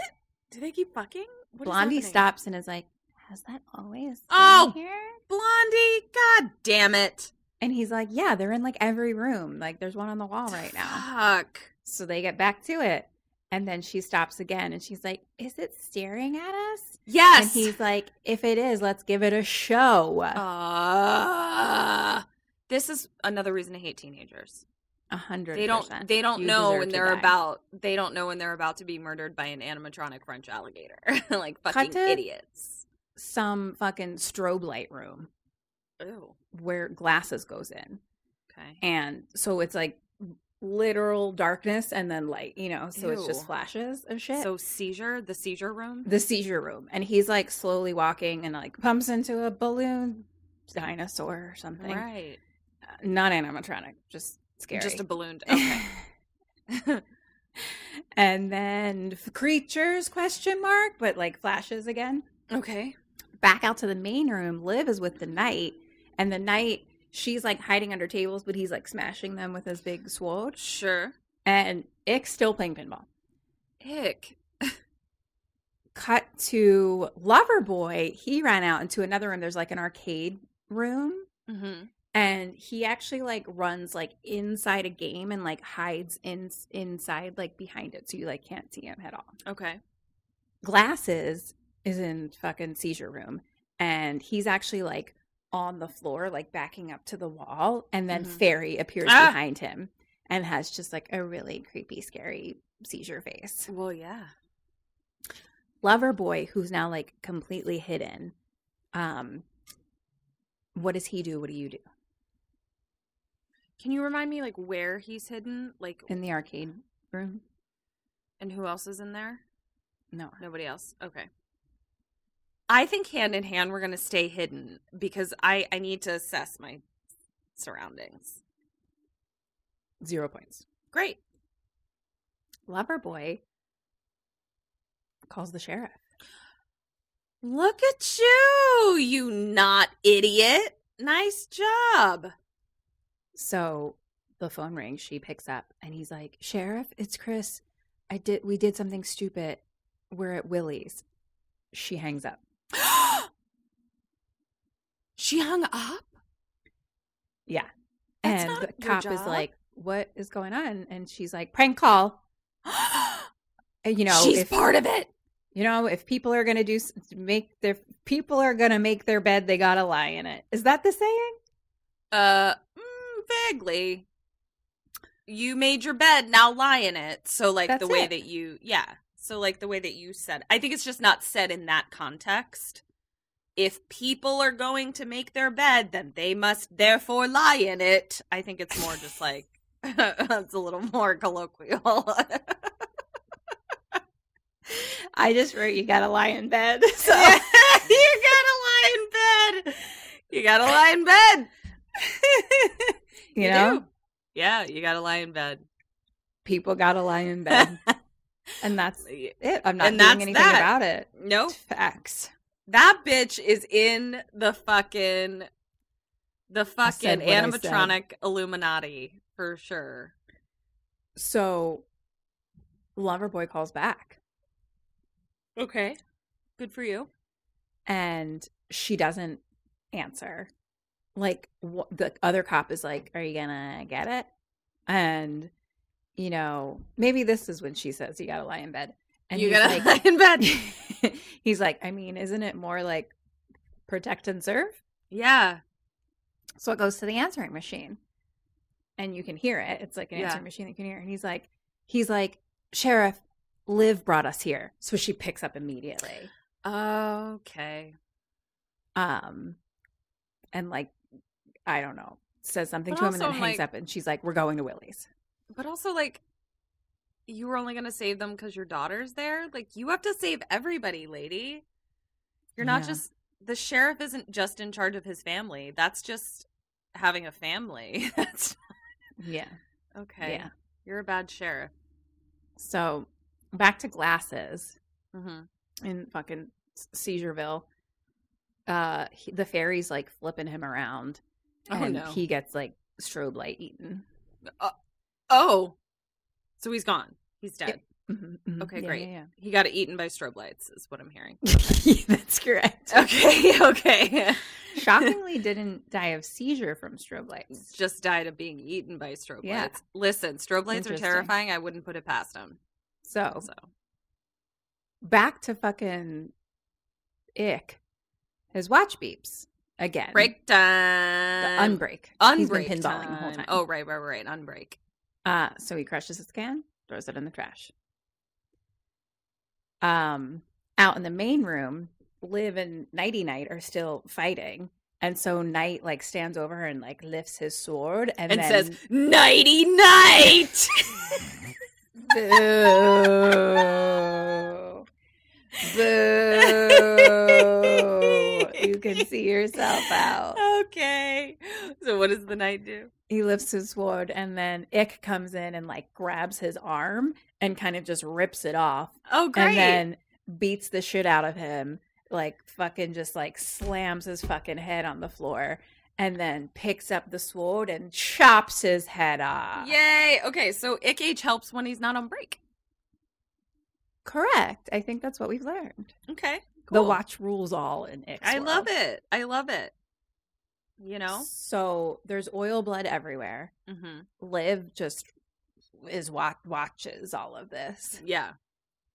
Do they keep fucking? What Blondie stops and is like, "Has that always been Oh! here?" Blondie, god damn it. And he's like, "Yeah, they're in like every room. Like there's one on the wall right now." Fuck. So they get back to it. And then she stops again and she's like, Is it staring at us? Yes. And he's like, If it is, let's give it a show. Uh, this is another reason to hate teenagers. A hundred. They don't. They don't You know when they're about. They don't know when they're about to be murdered by an animatronic French alligator. [LAUGHS] like fucking idiots. some fucking strobe light room Ew. where glasses goes in. Okay. And so it's like literal darkness and then light, you know, so it's just flashes of shit. So seizure, the seizure room. the seizure room. And he's like slowly walking and like bumps into a balloon dinosaur or something. right. Uh, Not animatronic, just scary. Just a balloon. [LAUGHS] Okay. and then creatures question mark, but like flashes again. okay. Back out to the main room. Liv is with the knight, and the knight she's like hiding under tables, but he's like smashing them with his big sword. Sure. And Nic's still playing pinball. Nic. Cut to Loverboy. He ran out into another room. There's like an arcade room. Mm-hmm. and he actually like runs like inside a game and like hides in inside like behind it so you like can't see him at all Okay. glasses is in fucking seizure room and he's actually like on the floor like backing up to the wall and then Mhm. fairy appears Ah! behind him and has just like a really creepy scary seizure face Well, yeah. lover boy who's now like completely hidden um what does he do what do you do Can you remind me like where he's hidden? Like in the arcade room and who else is in there? no Nobody else. Okay. I think hand in hand we're gonna stay hidden because I I need to assess my surroundings. zero points Great. Lover boy calls the sheriff. Look at you, you not idiot. Nice job. So the phone rings, she picks up and he's like, "Sheriff, it's Chris. I did we did something stupid. We're at Willy's." She hangs up. [GASPS] she hung up? Yeah. That's and the cop is like, "What is going on?" And she's like, "Prank call." [GASPS] You know, She's if, part of it. You know, if people are going to do make their people are going to make their bed, they got to lie in it. Is that the saying? Uh, mm, vaguely. You made your bed, now lie in it. So, like That's the way it. that you, yeah. So, like the way that you said, I think it's just not said in that context. If people are going to make their bed, then they must therefore lie in it. I think it's more just like [LAUGHS] it's a little more colloquial. I just wrote you got to lie in bed. [LAUGHS] So you gotta lie in bed. You gotta lie in bed. You know? do. Yeah, you gotta lie in bed. people got to lie in bed. And that's it. I'm not And doing anything that. about it. Nope. Facts. That bitch is in the fucking the fucking said what I said. animatronic Illuminati for sure. So Loverboy calls back Okay. Good for you. and she doesn't answer. Like wh- the other cop is like, "Are you gonna get it?" And you know, maybe this is when she says, "You gotta lie in bed." And you gotta like, [LAUGHS] lie in bed. [LAUGHS] he's like, "I mean, isn't it more like protect and serve?" Yeah. So it goes to the answering machine, and you can hear it. It's like an Yeah. answering machine that you can hear. And he's like, he's like, "Sheriff, Liv brought us here," so she picks up immediately. Okay. um and like i don't know says something But to him and then hangs like- up and she's like we're going to willy's But also like you were only gonna save them because your daughter's there. Like you have to save everybody, lady. You're not Yeah. just the sheriff isn't just in charge of his family. That's just having a family. [LAUGHS] That's yeah [LAUGHS] okay. Yeah. You're a bad sheriff. so back to glasses Mm-hmm. in fucking seizureville uh he, the fairy's like flipping him around Oh, and no. he gets like strobe light eaten Oh, so he's gone. He's dead. Mhm, mhm. Okay, Yeah, great. yeah, He got eaten by strobe lights, is what I'm hearing. [LAUGHS] yeah. That's correct. Okay, [LAUGHS] okay. Shockingly, didn't die of seizure from strobe lights. Just died of being eaten by strobe Yeah. lights. Listen, strobe lights are terrifying. I wouldn't put it past him. So So back to fucking Nic. His watch beeps again. break the unbreak. Unbreak He's been pinballing the whole time. time. Oh, right, right, right. Unbreak. Uh, so he crushes his can, throws it in the trash. Um, out in the main room, Liv and Knighty Knight are still fighting. And so Night like stands over her and like lifts his sword and, And then says, Nighty night. [LAUGHS] Boo. Boo. [LAUGHS] you can see yourself out. okay. So what does the knight do? He lifts his sword and then Nic comes in and like grabs his arm and kind of just rips it off. Oh, great. And then beats the shit out of him. Like fucking just like slams his fucking head on the floor and then picks up the sword and chops his head off. Yay. Okay, so Nic H helps when he's not on break. Correct. I think that's what we've learned. Okay. The watch rules all in Nic's I love it. I love it. You know? So there's oil blood everywhere. Mm-hmm. Liv just is watch watches all of this, Yeah,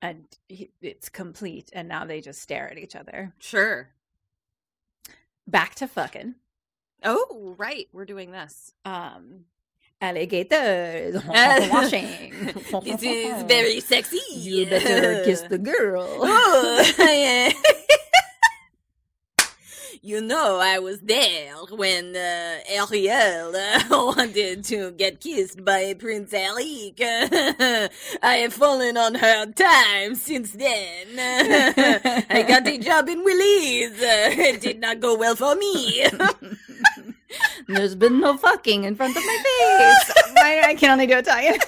and he, it's complete. And now they just stare at each other. sure. Back to fucking Oh, right. We're doing this. um alligators [LAUGHS] washing. [LAUGHS] this is very sexy. You better kiss the girl. [LAUGHS] Oh, yeah. You know, I was there when uh, Ariel uh, wanted to get kissed by Prince Eric. I have fallen on hard times since then. I got a job in Willy's. it did not go well for me. There's been no fucking in front of my face. [LAUGHS] I, I can only do Italian. [LAUGHS]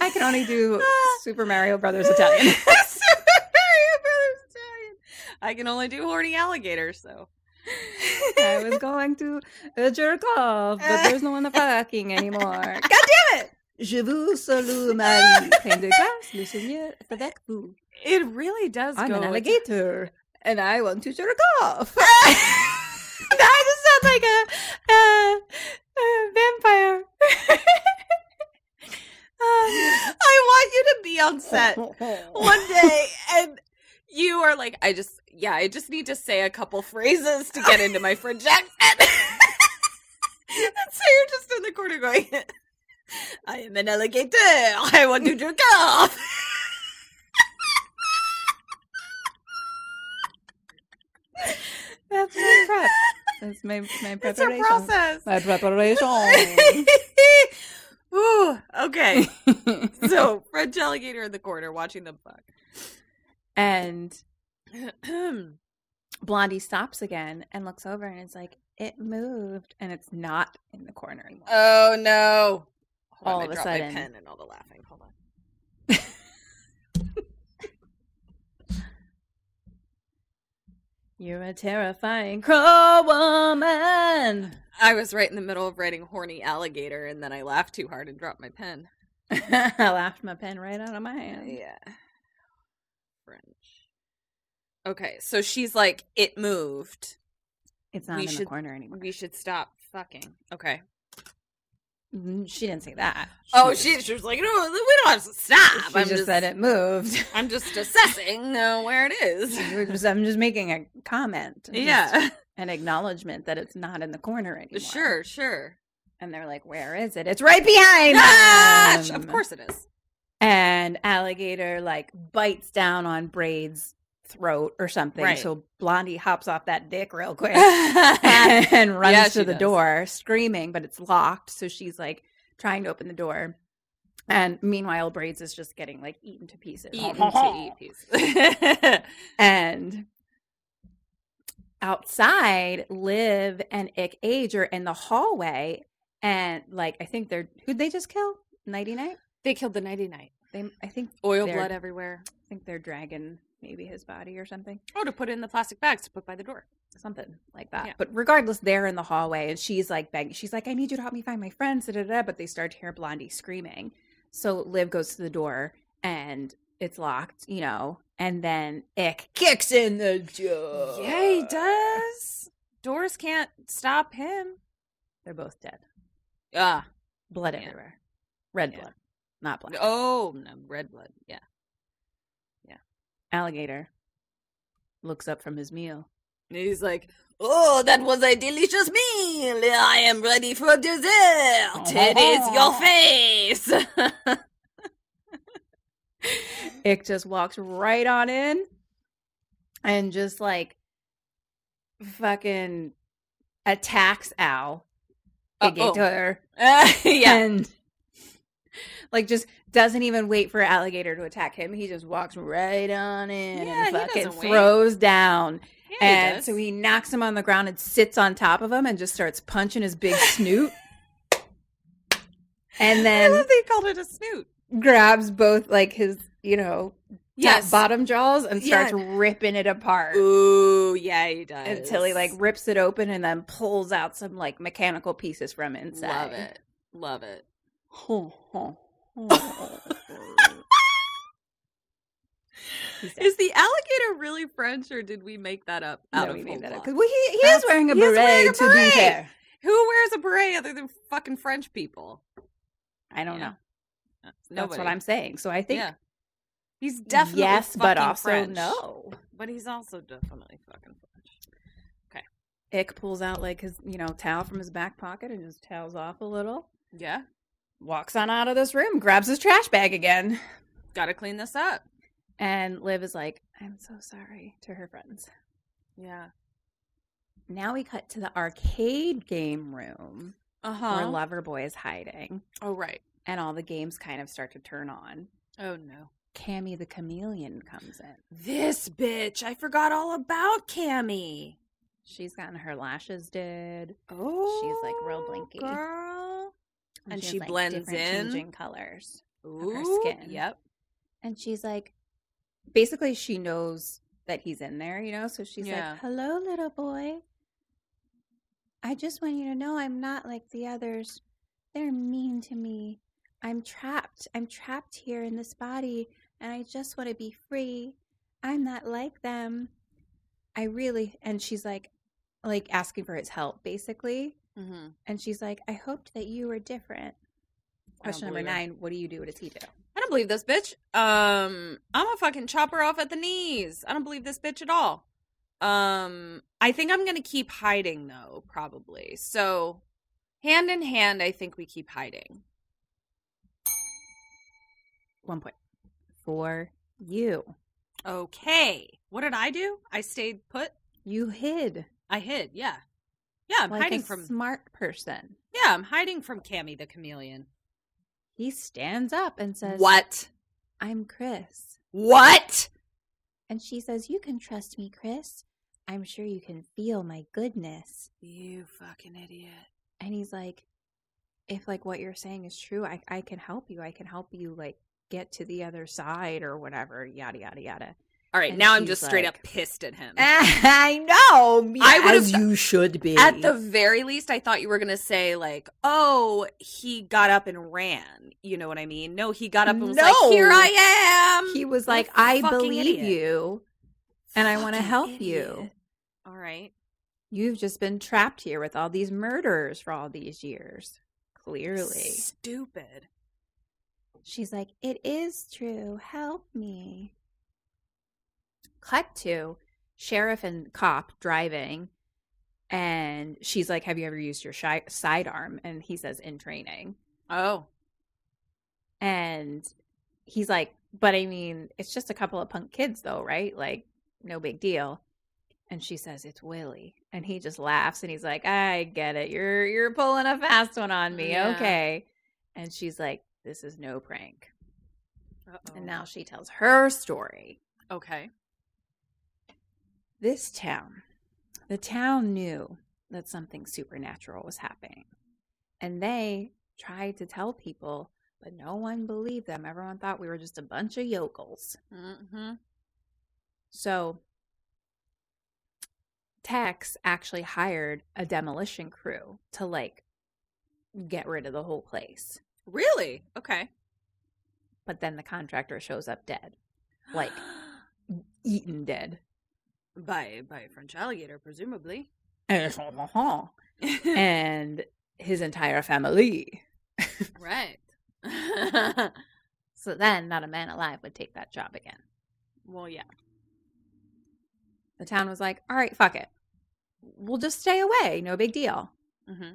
I can only do Super Mario Brothers Italian. [LAUGHS] Super Mario Brothers Italian. I can only do horny alligator, so. I was going to uh, jerk off, but there's no one to fucking anymore. God damn it! Je vous salue, Marie. Train de grâce, le Seigneur est avec vous. It really does I'm go an with- alligator, and I want to jerk off. Just sound like a, a, a vampire. [LAUGHS] Um, I want you to be on set one day and you are like, I just, yeah, I just need to say a couple phrases to get into my accent. [LAUGHS] and so you're just in the corner going, I am an alligator. I want you to jerk off. [LAUGHS] That's my prep. That's my my It's a preparation. process. My preparation. [LAUGHS] Ooh, okay. [LAUGHS] so French alligator in the corner watching them fuck. and [CLEARS THROAT] Blondie stops again and looks over and is like, "It moved," and it's not in the corner anymore. oh no. Hold All on, of I a dropped sudden. my pen and all the laughing. Hold on. [LAUGHS] You're a terrifying crow woman. I was right in the middle of writing horny alligator and then I laughed too hard and dropped my pen. [LAUGHS] I laughed my pen right out of my uh, hand. Yeah. French. Okay, so she's like, it moved. It's not We in should- the corner anymore. We should stop fucking. Okay. Mm, She didn't say that. Oh, she, she was like, no, we don't have to stop. She I'm just, said it moved. [LAUGHS] I'm just assessing uh, where it is. [LAUGHS] Just- I'm just making a comment. just Yeah. [LAUGHS] an acknowledgement that it's not in the corner anymore. Sure, sure. And they're like, "Where is it? It's right behind Ah, of course it is. And alligator like bites down on Braid's throat or something. Right. So Blondie hops off that dick real [LAUGHS] quick [LAUGHS] and runs Yeah, to the does. door, screaming, but it's locked. So she's like trying to open the door. And meanwhile, Braids is just getting like eaten to pieces. Eaten to eat [LAUGHS] piece. And outside, Liv and Nic Cage are in the hallway, and like I think they're who'd they just kill? Knighty Knight. they killed the Knighty Knight. They, I think Oil blood everywhere. I think they're dragging maybe his body or something, Oh, to put it in the plastic bags to put by the door. something like that. Yeah. But regardless, they're in the hallway, and she's like begging. She's like, "I need you to help me find my friends." Da, da, da. But they start to hear Blondie screaming. So Liv goes to the door and it's locked, you know, and then Nic kicks in the door. Yeah, he does. Doors can't stop him. They're both dead. Ah. Blood Yeah. everywhere. Red Yeah. blood, not black. Oh, no, red blood. Yeah. Alligator looks up from his meal. He's like, "Oh, that was a delicious meal. I am ready for dessert. Oh, it is your face." [LAUGHS] Nic just walks right on in and just like fucking attacks Al. [LAUGHS] Yeah. And like just doesn't even wait for alligator to attack him. He just walks right on in Yeah, and fucking doesn't wait. throws down. Yeah, and does. so he knocks him on the ground and sits on top of him and just starts punching his big [LAUGHS] snoot. [LAUGHS] and I then they called it a snoot. grabs both like his, you know, Yes. bottom jaws and starts Yeah. ripping it apart Ooh, yeah, he does. until he like rips it open and then pulls out some like mechanical pieces from inside. love it, love it. Is the alligator really French, or did we make that up? No, Out we of made that up. folklore? 'Cause, well, he, he is wearing a beret, wearing a to be fair. Who wears a beret other than fucking French people? I don't Yeah. know. That's That's what I'm saying. So I think yeah. He's definitely yes, but also French. no. But he's also definitely fucking French. Okay. Nic pulls out like his, you know, towel from his back pocket and just towels off a little. Yeah, Walks on out of this room, grabs his trash bag again. gotta clean this up. And Liv is like, I'm so sorry to her friends. Yeah. Now we cut to the arcade game room uh-huh. where. Loverboy is hiding. Oh right. And all the games kind of start to turn on. Oh no. Cammy the chameleon comes in. This bitch. I forgot all about Cammy. She's gotten her lashes did. Oh, She's, like, real blinky. girl. And has, she like, blends in? changing colors. Ooh, her skin. Yep. And she's like, basically, she knows that he's in there, you know? So she's Yeah. like, hello, little boy. I just want you to know I'm not like the others. They're mean to me. I'm trapped. I'm trapped here in this body, and I just want to be free. I'm not like them. I really, and she's like, like asking for his help, basically. Mm-hmm. And she's like, I hoped that you were different. Question number nine What do you do? What does he do? I don't believe this bitch. Um, I'm a fucking chop her off at the knees. I don't believe this bitch at all. Um, I think I'm gonna keep hiding though, probably. So, hand in hand, I think we keep hiding. One point for you. Okay. What did I do? I stayed put. You hid I hid. Yeah. Yeah, I'm like hiding a from. smart person. Yeah, I'm hiding from Cammy the chameleon. He stands up and says, What? I'm Chris. What? And she says, You can trust me, Chris. I'm sure you can feel my goodness. You fucking idiot. And he's like, If like what you're saying is true, I, I can help you. I can help you like get to the other side or whatever, yada yada yada. All right, And now I'm just straight like- up pissed at him. [LAUGHS] I know. I would've you should be. At the very least, I thought you were gonna say like, "Oh, he got up and ran." You know what I mean? No, he got up and was No. like, "Here I am." he was like, I believe idiot. you and I want to help idiot. you. All right. You've just been trapped here with all these murders for all these years. Clearly. Stupid. She's like, It is true. Help me. Cut to sheriff and cop driving. And she's like, Have you ever used your shi- sidearm? And he says, In training. Oh. And he's like, But I mean, it's just a couple of punk kids, though, right? Like, no big deal. And she says, It's Willy. And he just laughs and he's like, I get it. You're you're pulling a fast one on me. Yeah. Okay. And she's like, This is no prank. Uh-oh. And now she tells her story. Okay. This town, the town knew that something supernatural was happening. And they tried to tell people, but no one believed them. Everyone thought we were just a bunch of yokels. Mm-hmm. So Tex actually hired a demolition crew to like get rid of the whole place. Really? Okay. But then the contractor shows up dead, like [GASPS] eaten dead. By by a French alligator, presumably. [LAUGHS] and his entire family. right. [LAUGHS] [LAUGHS] So then, not a man alive would take that job again. well, yeah. The town was like, all right, fuck it. We'll just stay away. No big deal. hmm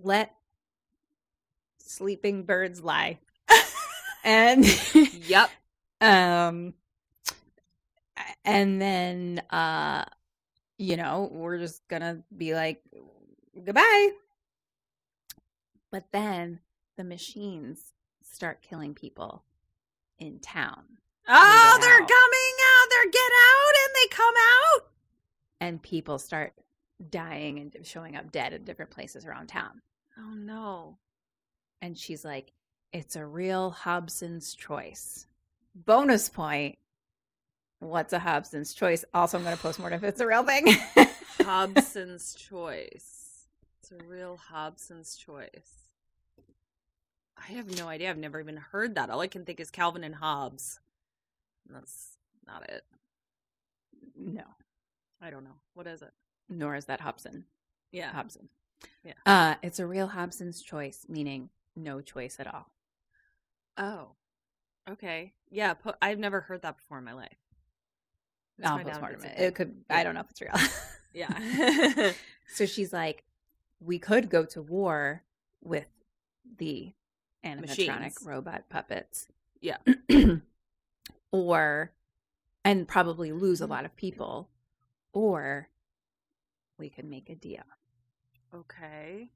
Let sleeping birds lie. and Yep. um and then uh you know we're just gonna be like goodbye but then the machines start killing people in town Oh, they're out. coming out. They're get out and they come out. and people start dying and showing up dead in different places around town Oh no. and she's like it's a real hobson's choice bonus point what's a hobson's choice also i'm going to post more if it's a real thing [LAUGHS] Hobson's choice. It's a real Hobson's choice. I have no idea. I've never even heard that. All I can think is Calvin and Hobbes. That's not it. no I don't know. What is it? nor is that hobson Yeah. hobson Yeah. uh it's a real hobson's choice meaning no choice at all Oh. Okay. Yeah. Po- I've never heard that before in my life. I'll postmortem it. It could. Yeah. I don't know if it's real. [LAUGHS] Yeah. [LAUGHS] [LAUGHS] so she's like, we could go to war with the animatronic Machines. robot puppets. Yeah. [CLEARS THROAT] or, and probably lose a lot of people, or we could make a deal. okay.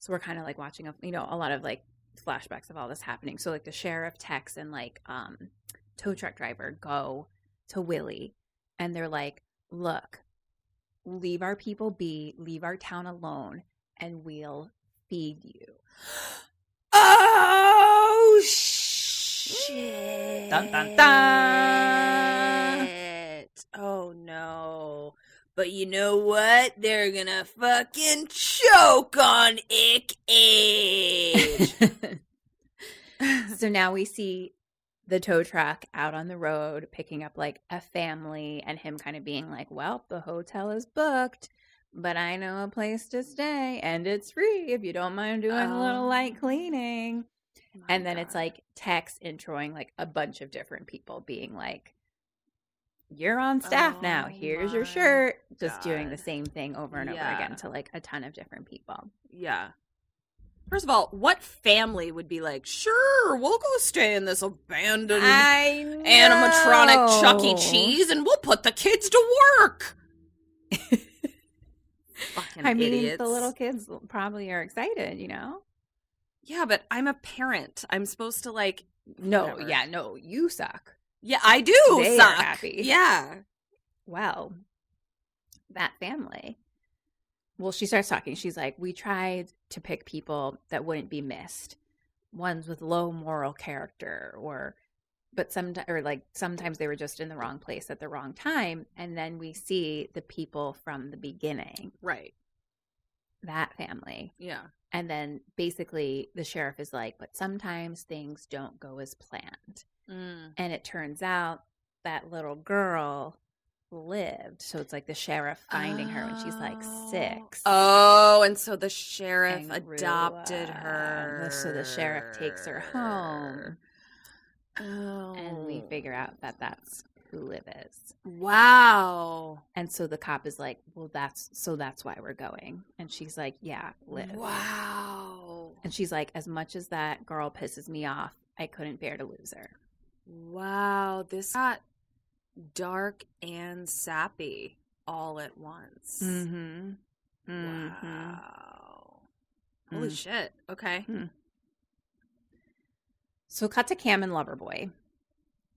So we're kind of like watching a, you know, a lot of like flashbacks of all this happening. So like the sheriff Tex and like um tow truck driver go to Willy and they're like, "Look, leave our people be, leave our town alone and we'll feed you." Oh shit! Dun, dun, dun. Oh no! But you know what? They're gonna fucking choke on Nic Cage. [LAUGHS] so now we see the tow truck out on the road picking up like a family and him kind of being like, "Well, the hotel is booked, but I know a place to stay and it's free if you don't mind doing a little light Oh. cleaning." My and then it's like Tex introing like a bunch of different people being like, "You're on staff now. Oh Here's your shirt." Just doing the same thing over and over again to like a ton of different people. Yeah. First of all, what family would be like, sure, we'll go stay in this abandoned animatronic Chuck E. Cheese and we'll put the kids to work? [LAUGHS] Fucking I mean, the little kids probably are excited, you know? Yeah, but I'm a parent. I'm supposed to like No, Whatever. yeah, no, you suck. Yeah, I do They are suck. happy. Yeah. Well, that family. Well, she starts talking. She's like, We tried to pick people that wouldn't be missed, ones with low moral character, or, but sometimes, or like sometimes they were just in the wrong place at the wrong time. And then we see the people from the beginning, Right. that family. Yeah. And then basically the sheriff is like, But sometimes things don't go as planned. Mm. and it turns out that little girl lived so it's like the sheriff finding her when she's like oh. six Oh, and so the sheriff adopted her. so the sheriff takes her home Oh. and we oh. figure out that that's who liv is Wow. and so the cop is like well that's so that's why we're going and she's like yeah liv Wow. and she's like as much as that girl pisses me off i couldn't bear to lose her Wow. This got dark and sappy all at once. mm-hmm Wow. Holy Mm. shit. Okay. So cut to Cam and Loverboy.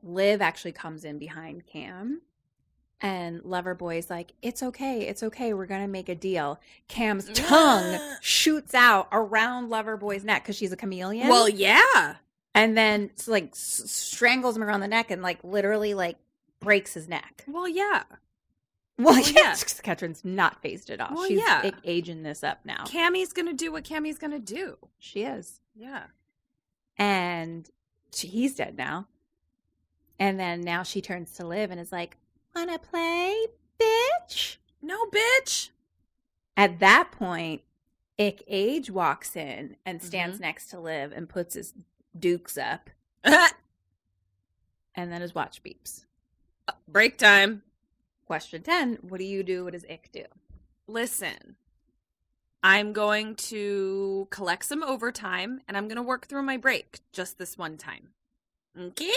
Liv actually comes in behind Cam. And Loverboy's like, it's okay, it's okay, we're gonna make a deal. Cam's [GASPS] tongue shoots out around Loverboy's neck because she's a chameleon. Well, yeah. and then s- like s- strangles him around the neck and like literally like breaks his neck. Well, yeah. Well, [LAUGHS] Well, yeah. Catherine's not phased at all. Well, she's yeah. aging this up now. Cammy's gonna do what Cammy's gonna do. she is. Yeah. And she, he's dead now. And then now she turns to Liv and is like, "Wanna play, bitch?" No, bitch. At that point, Nic Cage walks in and Mm-hmm. stands next to Liv and puts his dukes up, [LAUGHS] and then his watch beeps. Break time. Question 10 What do you do? What does Nic do? Listen, I'm going to collect some overtime and I'm going to work through my break just this one time. Okay?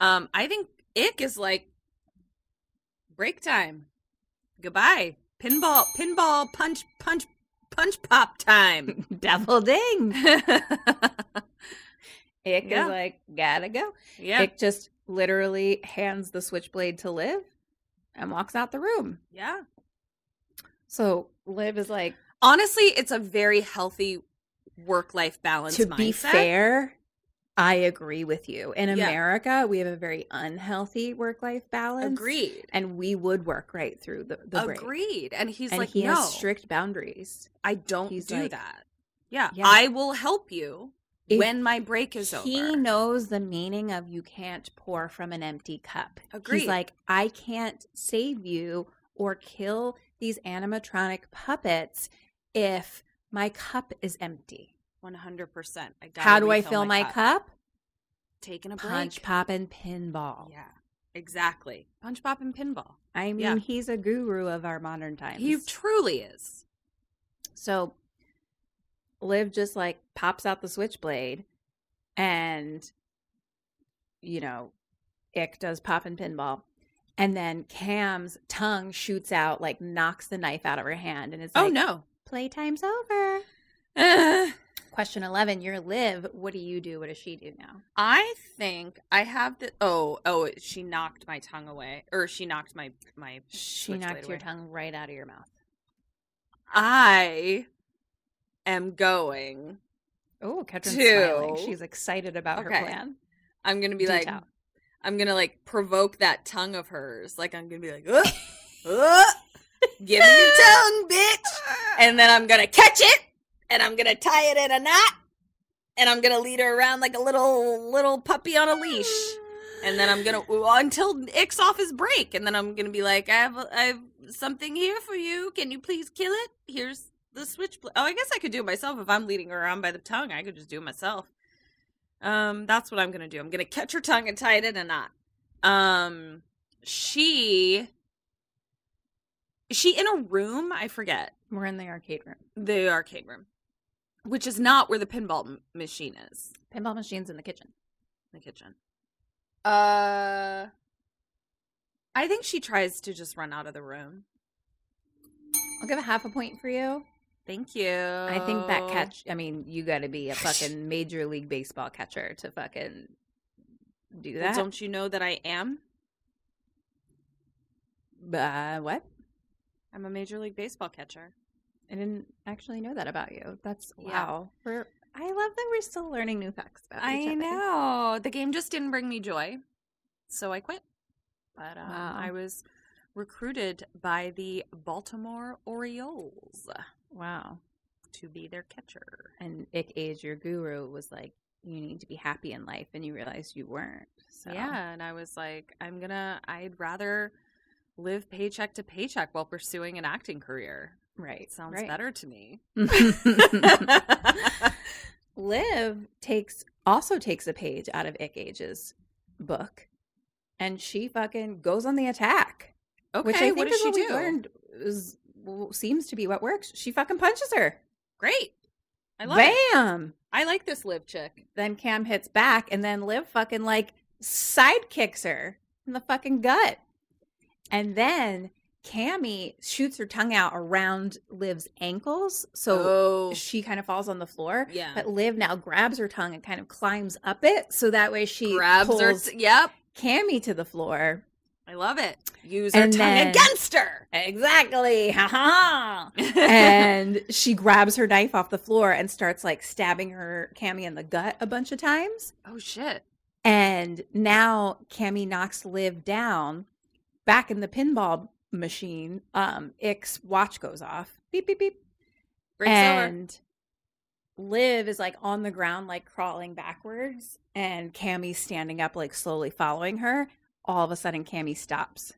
Um, I think Nic is like break time. Goodbye. Pinball, pinball, punch, punch, punch pop time. [LAUGHS] Double ding. [LAUGHS] Nic Yeah. is like, gotta go. yeah. Nic just literally hands the switchblade to Liv and walks out the room. yeah. So Liv is like, Honestly, it's a very healthy work life balance to mindset. be fair, I agree with you. In Yeah. America, we have a very unhealthy work life balance. Agreed. And we would work right through the, the break. Agreed. And he's and like, he no, has strict boundaries. I don't he's do like- that. Yeah, Yeah. I will help you If when my break is over. He knows the meaning of you can't pour from an empty cup. Agreed. He's like, I can't save you or kill these animatronic puppets if my cup is empty. One hundred percent. I. How do I fill my, cup? Taking a break. Punch, pop, and pinball. Yeah, exactly. Punch, pop, and pinball. I mean, Yeah. he's a guru of our modern times. He truly is. So Liv just like pops out the switchblade and you know, Nic does pop and pinball. And then Cam's tongue shoots out, like knocks the knife out of her hand and it's like, Oh no. playtime's over. Uh, [SIGHS] Question eleven, you're Liv. What do you do? What does she do now? I think I have the. Oh, oh! She knocked my tongue away, or she knocked my my. She knocked your away. tongue right out of your mouth. I am going. Oh, Catherine's Two. smiling. She's excited about her plan. I'm gonna be Do like. I'm gonna like provoke that tongue of hers. Like I'm gonna be like, "Ugh, ugh, give me your [LAUGHS] tongue, bitch, and then I'm gonna catch it, and I'm gonna tie it in a knot, and I'm gonna lead her around like a little little puppy on a leash, and then I'm gonna [SIGHS] until Nic's off his break, and then I'm gonna be like, I have I have something here for you. Can you please kill it? Here's the switchblade. Oh, I guess I could do it myself if I'm leading her around by the tongue. I could just do it myself. Um, that's what I'm gonna do. I'm gonna catch her tongue and tie it in a knot. Um, she, is she in a room? I forget We're in the arcade room. the arcade room, which is not where the pinball m- machine is. Pinball machine's in the kitchen. The kitchen. Uh, I think she tries to just run out of the room. I'll give a half a point for you. Thank you. I think that catch. I mean, you got to be a [LAUGHS] fucking major league baseball catcher to fucking do Well, that. don't you know that I am? uh, what? I'm a major league baseball catcher. I didn't actually know that about you. That's Yeah. wow. We're I love that we're still learning new facts about each I know. The game just didn't bring me joy. So I quit. But um, Wow. I was recruited by the Baltimore Orioles Wow. to be their catcher. And Nic Cage, your guru, was like, "You need to be happy in life," and you realized you weren't. So Yeah, and I was like, I'm gonna. I'd rather live paycheck to paycheck while pursuing an acting career. right. Sounds right. better to me. [LAUGHS] [LAUGHS] Liv takes also takes a page out of Nic Cage's book, and she fucking goes on the attack. okay, which I think what does is she what do? we learned is seems to be what works. She fucking punches her. Great. I love it. Bam. I like this live chick. Then Cam hits back, and then Liv fucking like side kicks her in the fucking gut, and then Cammy shoots her tongue out around Liv's ankles, so oh, she kind of falls on the floor. Yeah. But Liv now grabs her tongue and kind of climbs up it, so that way she grabs her. T- yep, Cammy to the floor. I love it. Use her And tongue then- against her. Exactly. [LAUGHS] Ha ha. and she grabs her knife off the floor and starts like stabbing her Cammy in the gut a bunch of times. oh shit. And now Cammy knocks Liv down. Back in the pinball machine, um, Nic's watch goes off. Beep beep beep. Breaks over. and Liv is like on the ground, like crawling backwards, and Cammie's standing up, like slowly following her. All of a sudden, Cammie stops.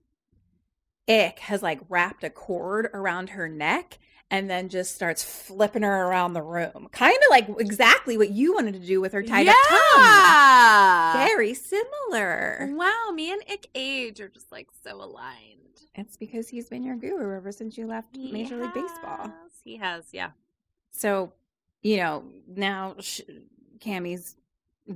Nic has like wrapped a cord around her neck and then just starts flipping her around the room. Kind of like exactly what you wanted to do with her tied up tongue. yeah. Very similar. Wow, me and Nic Cage are just like so aligned. It's because he's been your guru ever since you left Major League Baseball. He has, yeah. So, you know, now Cammie's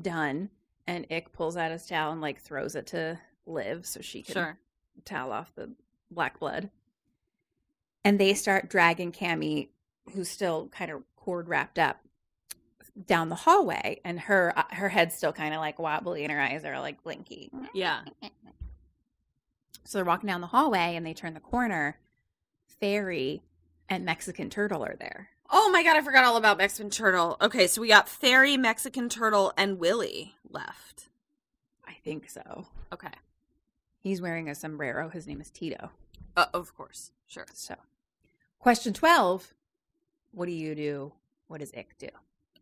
done, and Nic pulls out his towel and like throws it to Liv so she can Sure. towel off the black blood. And they start dragging Cammie, who's still kind of cord wrapped up, down the hallway, and her uh, her head's still kind of like wobbly, and her eyes are like blinky. Yeah. So they're walking down the hallway, and they turn the corner. Fairy and Mexican Turtle are there. Oh my god, I forgot all about Mexican Turtle. Okay, so we got Fairy, Mexican Turtle, and Willy left. I think so. Okay. He's wearing a sombrero. His name is Tito. Uh, of course. Sure. So, question 12 What do you do? What does Nic do?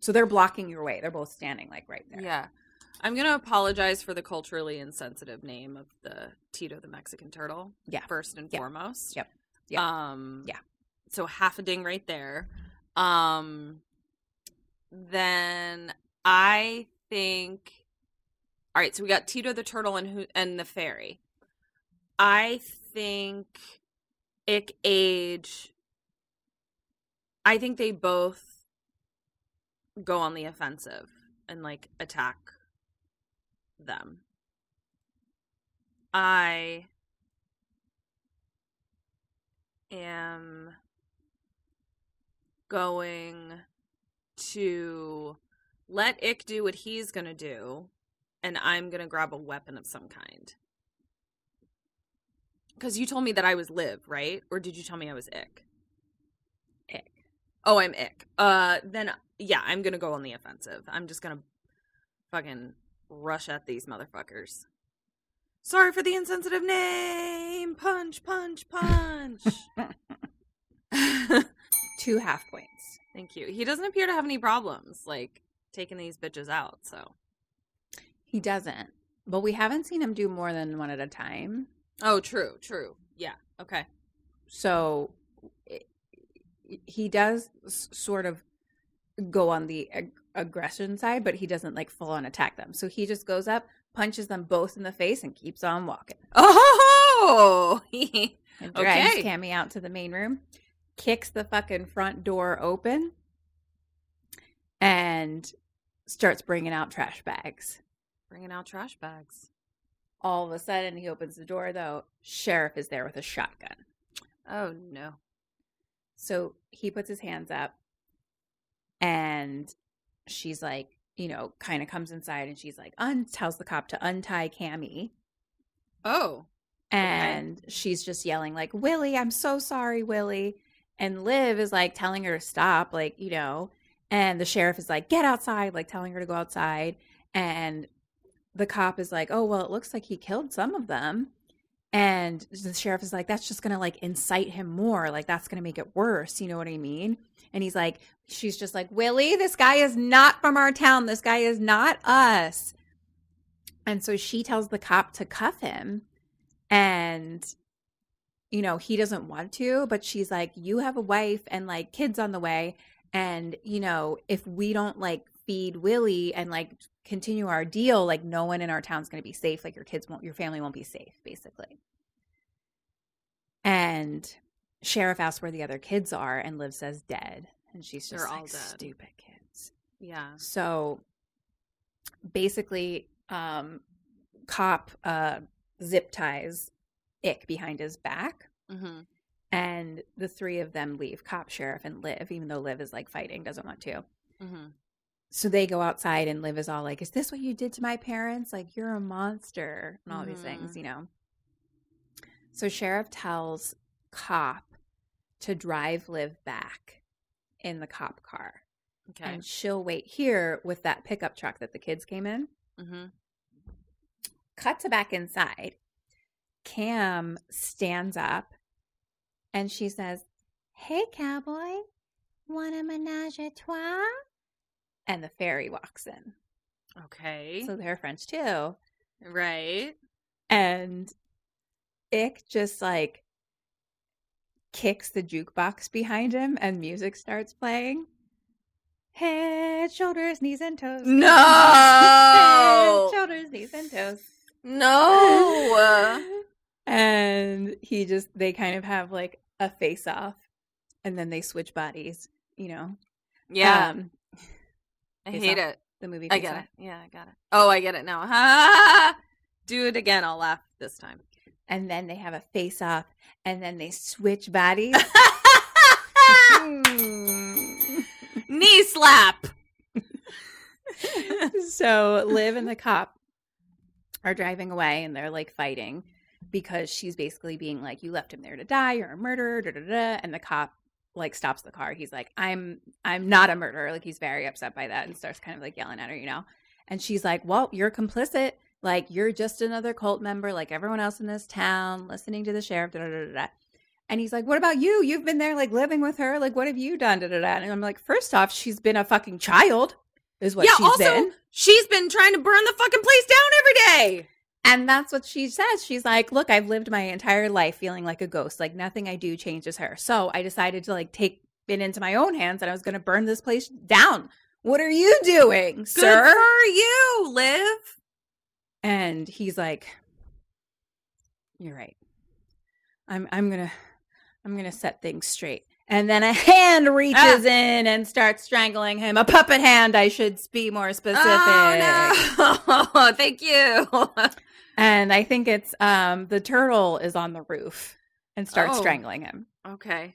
So they're blocking your way. They're both standing like right there. Yeah. I'm going to apologize for the culturally insensitive name of the Tito the Mexican Turtle. Yeah. First and foremost. Yep. Yep. Um Yeah. So half a ding right there. Um then I think All right, so we got Tito the Turtle and who and the fairy. I think Nic Cage I think they both go on the offensive and like attack them. I am going to let Nic do what he's going to do, and I'm going to grab a weapon of some kind. Because you told me that I was live, right? Or did you tell me I was Nic? Nic. Oh, I'm Nic. Uh, then yeah, I'm gonna go on the offensive. I'm just gonna fucking rush at these motherfuckers. Sorry for the insensitive name. Punch, punch, punch. [LAUGHS] [LAUGHS] Two half points. Thank you. He doesn't appear to have any problems like taking these bitches out. So, He doesn't. But we haven't seen him do more than one at a time. Oh, true, true. Yeah. Okay. So he does sort of go on the ag- aggression side, but he doesn't like full on attack them. So he just goes up, punches them both in the face, and keeps on walking. [LAUGHS] Oh, And drags Okay. Cammy out to the main room, kicks the fucking front door open, and starts bringing out trash bags. bringing out trash bags. All of a sudden, he opens the door, though. Sheriff is there with a shotgun. Oh no. So he puts his hands up, and she's like, you know, kind of comes inside, and she's like, un- tells the cop to untie Cammy. Oh. and she's just yelling like willy i'm so sorry willy and liv is like telling her to stop like you know and the sheriff is like get outside like telling her to go outside and the cop is like oh well it looks like he killed some of them. And the sheriff is like that's just gonna like incite him more like that's gonna make it worse you know what i mean? And he's like she's just like willy this guy is not from our town this guy is not us. And so she tells the cop to cuff him and you know he doesn't want to but she's like you have a wife and like kids on the way and you know if we don't like feed willy and like continue our deal like no one in our town's going to be safe like your kids won't your family won't be safe basically and sheriff asks where the other kids are and liv says dead and she's just They're all dead. stupid kids Yeah. so basically, um, cop uh, zip ties Nic behind his back, Mm-hmm. and the three of them leave cop, sheriff, and Liv, even though Liv is like fighting, doesn't want to. Mm-hmm. So they go outside, and Liv is all like, Is this what you did to my parents? Like, you're a monster, and all these things, Mhm. you know. So sheriff tells cop to drive Liv back in the cop car. Okay. And she'll wait here with that pickup truck that the kids came in. mm-hmm. cut to back inside. Cam stands up and she says, Hey, cowboy, want a menage a trois? And the fairy walks in. Okay. So they're French too. right. And Nic just like kicks the jukebox behind him and music starts playing. Head, shoulders, knees, and toes. No! Head, shoulders, knees, and toes. No. [LAUGHS] and he just, they kind of have like a face off and then they switch bodies, you know? yeah. Um, I hate it. the movie. I get it. Yeah, I got it. Oh, I get it now. [LAUGHS] Do it again. I'll laugh this time. And then they have a face off and then they switch bodies. [LAUGHS] Knee slap. [LAUGHS] so Liv and the cop are driving away and they're like fighting because she's basically being like, You left him there to die, you're a murderer, da, da, da. and the cop like stops the car. He's like, I'm I'm not a murderer. Like he's very upset by that and starts kind of like yelling at her, you know? And she's like, Well, you're complicit. Like you're just another cult member, like everyone else in this town, listening to the sheriff, da da da. And he's like, What about you? You've been there like living with her. Like, what have you done? Da, da, da. And I'm like, first off, she's been a fucking child, is what yeah, she's also, been. she's been trying to burn the fucking place down every day. And that's what she says. She's like, "Look, I've lived my entire life feeling like a ghost. Like nothing I do changes her. So I decided to like take it into my own hands, and I was going to burn this place down. What are you doing, Good sir?" for you, Liv. And he's like, "You're right. I'm I'm gonna I'm gonna set things straight." And then a hand reaches ah. in and starts strangling him. A puppet hand, I should be more specific. Oh no! [LAUGHS] Thank you. [LAUGHS] And I think it's um the turtle is on the roof and starts Oh. strangling him. okay.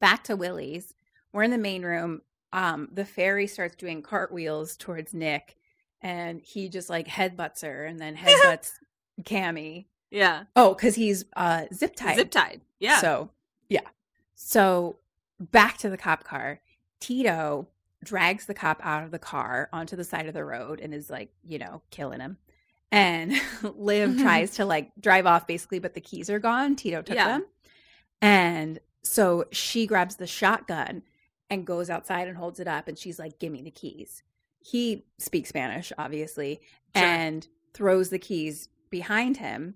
Back to Willy's. We're in the main room. Um, the fairy starts doing cartwheels towards Nic, and he just like headbutts her and then [LAUGHS] headbutts Cammy. Yeah. Oh, because he's uh zip tied. Zip tied. Yeah. So yeah. So back to the cop car. Tito drags the cop out of the car onto the side of the road and is like, you know, killing him. And [LAUGHS] Liv mm-hmm. tries to like drive off basically, but the keys are gone. Tito took Yeah. them. And so she grabs the shotgun and goes outside and holds it up and she's like, Give me the keys. He speaks Spanish, obviously, Sure. and throws the keys behind him.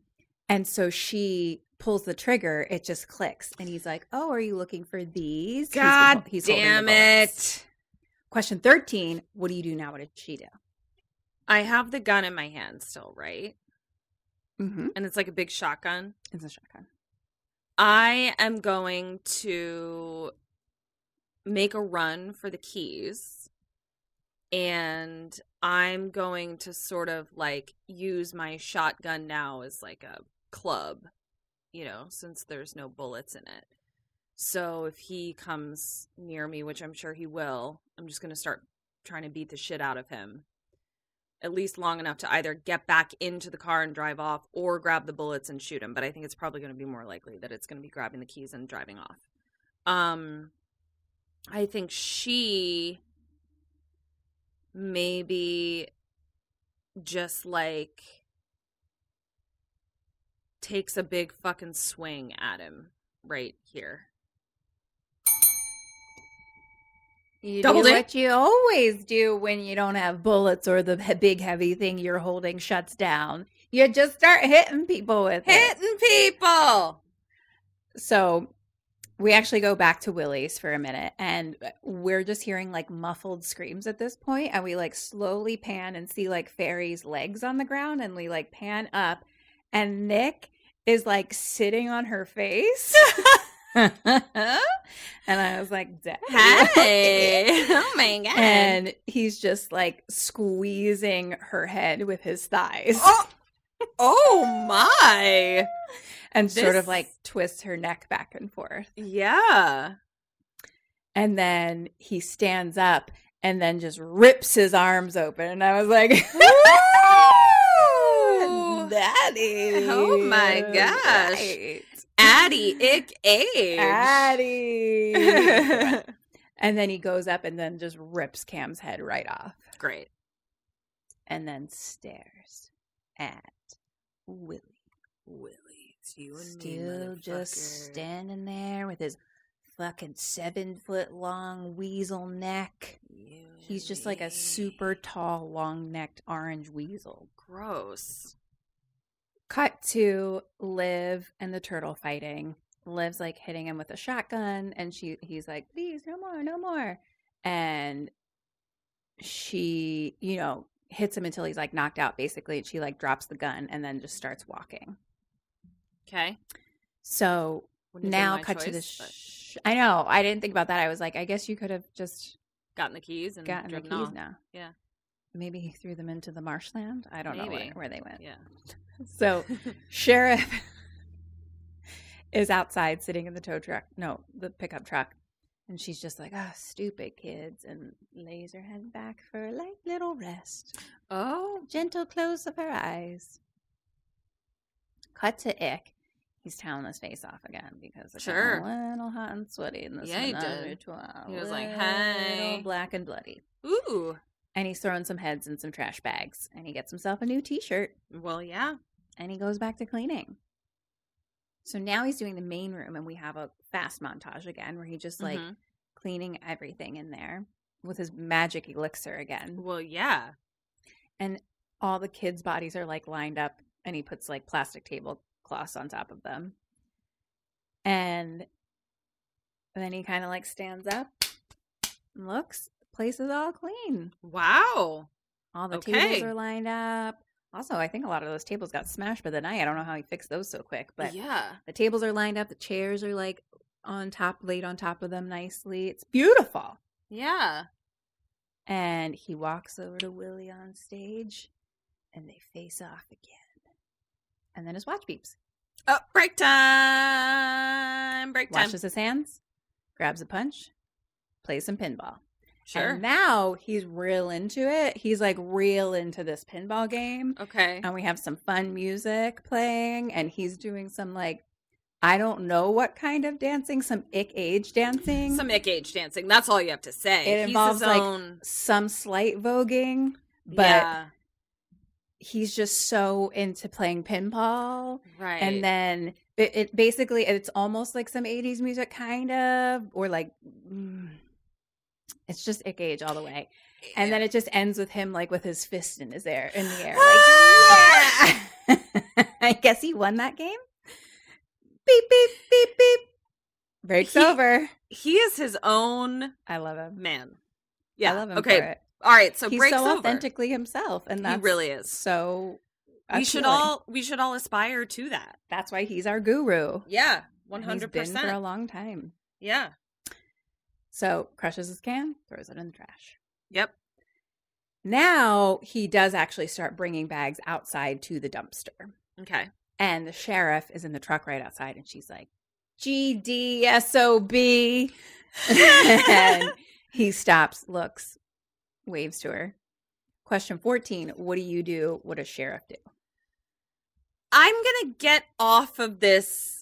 And so she pulls the trigger, it just clicks. And he's like, Oh, are you looking for these? God he's the damn it! Question 13 What do you do now? What did she do? I have the gun in my hand still, right? Mm-hmm. And it's like a big shotgun. It's a shotgun. I am going to make a run for the keys and I'm going to sort of like use my shotgun now as like a club, you know, since there's no bullets in it. So if he comes near me, which I'm sure he will, I'm just going to start trying to beat the shit out of him. At least long enough to either get back into the car and drive off or grab the bullets and shoot him. But I think it's probably going to be more likely that it's going to be grabbing the keys and driving off. Um, I think she maybe just like takes a big fucking swing at him right here. You Double do dip. what you always do when you don't have bullets or the big heavy thing you're holding shuts down. You just start hitting people with it. Hitting people. So we actually go back to Willy's for a minute and uh, we're just hearing like muffled screams at this point and we like slowly pan and see like Fairy's legs on the ground and we like pan up and Nic is like sitting on her face. [LAUGHS] [LAUGHS] and I was like, Dad. Hey. oh my [LAUGHS] god. And he's just like squeezing her head with his thighs oh, [LAUGHS] oh my. and sort of like twists her neck back and forth. Yeah. And then he stands up and then just rips his arms open. And I was like, Daddy. Oh my gosh. Right. Addie Nic Cage. Daddy. [LAUGHS] and then he goes up and then just rips Cam's head right off Great. and then stares at Willy. Willy, it's you and Still just standing there with his fucking seven foot long weasel neck. He's just like a super tall, long necked orange weasel. Gross. Cut to Liv and the turtle fighting. Liv's like hitting him with a shotgun, and she he's like, "Please, no more, no more." And she, you know, hits him until he's like knocked out, basically. And she like drops the gun and then just starts walking. Okay. So Wouldn't have been now cut to the. choice, but I know. I didn't think about that. I was like, I guess you could have just gotten the keys and gotten the keys off. now. Yeah. Maybe he threw them into the marshland. I don't know where, where they went. Yeah. So sheriff is outside sitting in the tow truck. No, the pickup truck. And she's just like, ah, stupid kids, and lays her head back for a light little rest. Oh. Gentle close of her eyes. Cut to Nic. He's toweling his face off again because it's Sure. a little hot and sweaty in this Yeah, he did. He was like, "Hey." black and bloody. Ooh. And he's throwing some heads in some trash bags. And he gets himself a new t shirt Well, yeah. and he goes back to cleaning. So now he's doing the main room, and we have a fast montage again where he just like Mhm. cleaning everything in there with his magic elixir again. Well, yeah. And all the kids' bodies are like lined up, and he puts like plastic tablecloths on top of them. And then he kind of like stands up and looks, place is all clean. Wow. All the Okay. tables are lined up. Also, I think a lot of those tables got smashed by the night. I don't know how he fixed those so quick, but yeah. the tables are lined up. The chairs are like on top, laid on top of them nicely. It's beautiful. Yeah. And he walks over to Willy on stage and they face off again. And then his watch beeps. Oh, break time. Break time. Washes his hands, grabs a punch, plays some pinball. Sure. And now he's real into it. He's like real into this pinball game. okay. and we have some fun music playing and he's doing some like i don't know what kind of dancing some Nic Cage dancing Some Nic Cage dancing. That's all you have to say. it He's involves like own. some slight voguing but yeah. he's just so into playing pinball Right. and then it, it basically it's almost like some 80s music kind of or like mm, it's just Nic Cage all the way and then it just ends with him like with his fist in his air in the air like ah! yeah [LAUGHS] i guess he won that game beep beep beep beep breaks He- over he is his own i love him man. Yeah. i love him okay. for it All right. So he's breaks so over. authentically himself and He really is. so we should all we should all aspire to that. that's why he's our guru Yeah. Hundred he's for a long time Yeah. So crushes his can throws it in the trash. Yep. now he does actually start bringing bags outside to the dumpster. Okay. and the sheriff is in the truck right outside and she's like gdsob [LAUGHS] and [LAUGHS] he stops looks waves to her. Question 14 what do you do? What does sheriff do? I'm gonna get off of this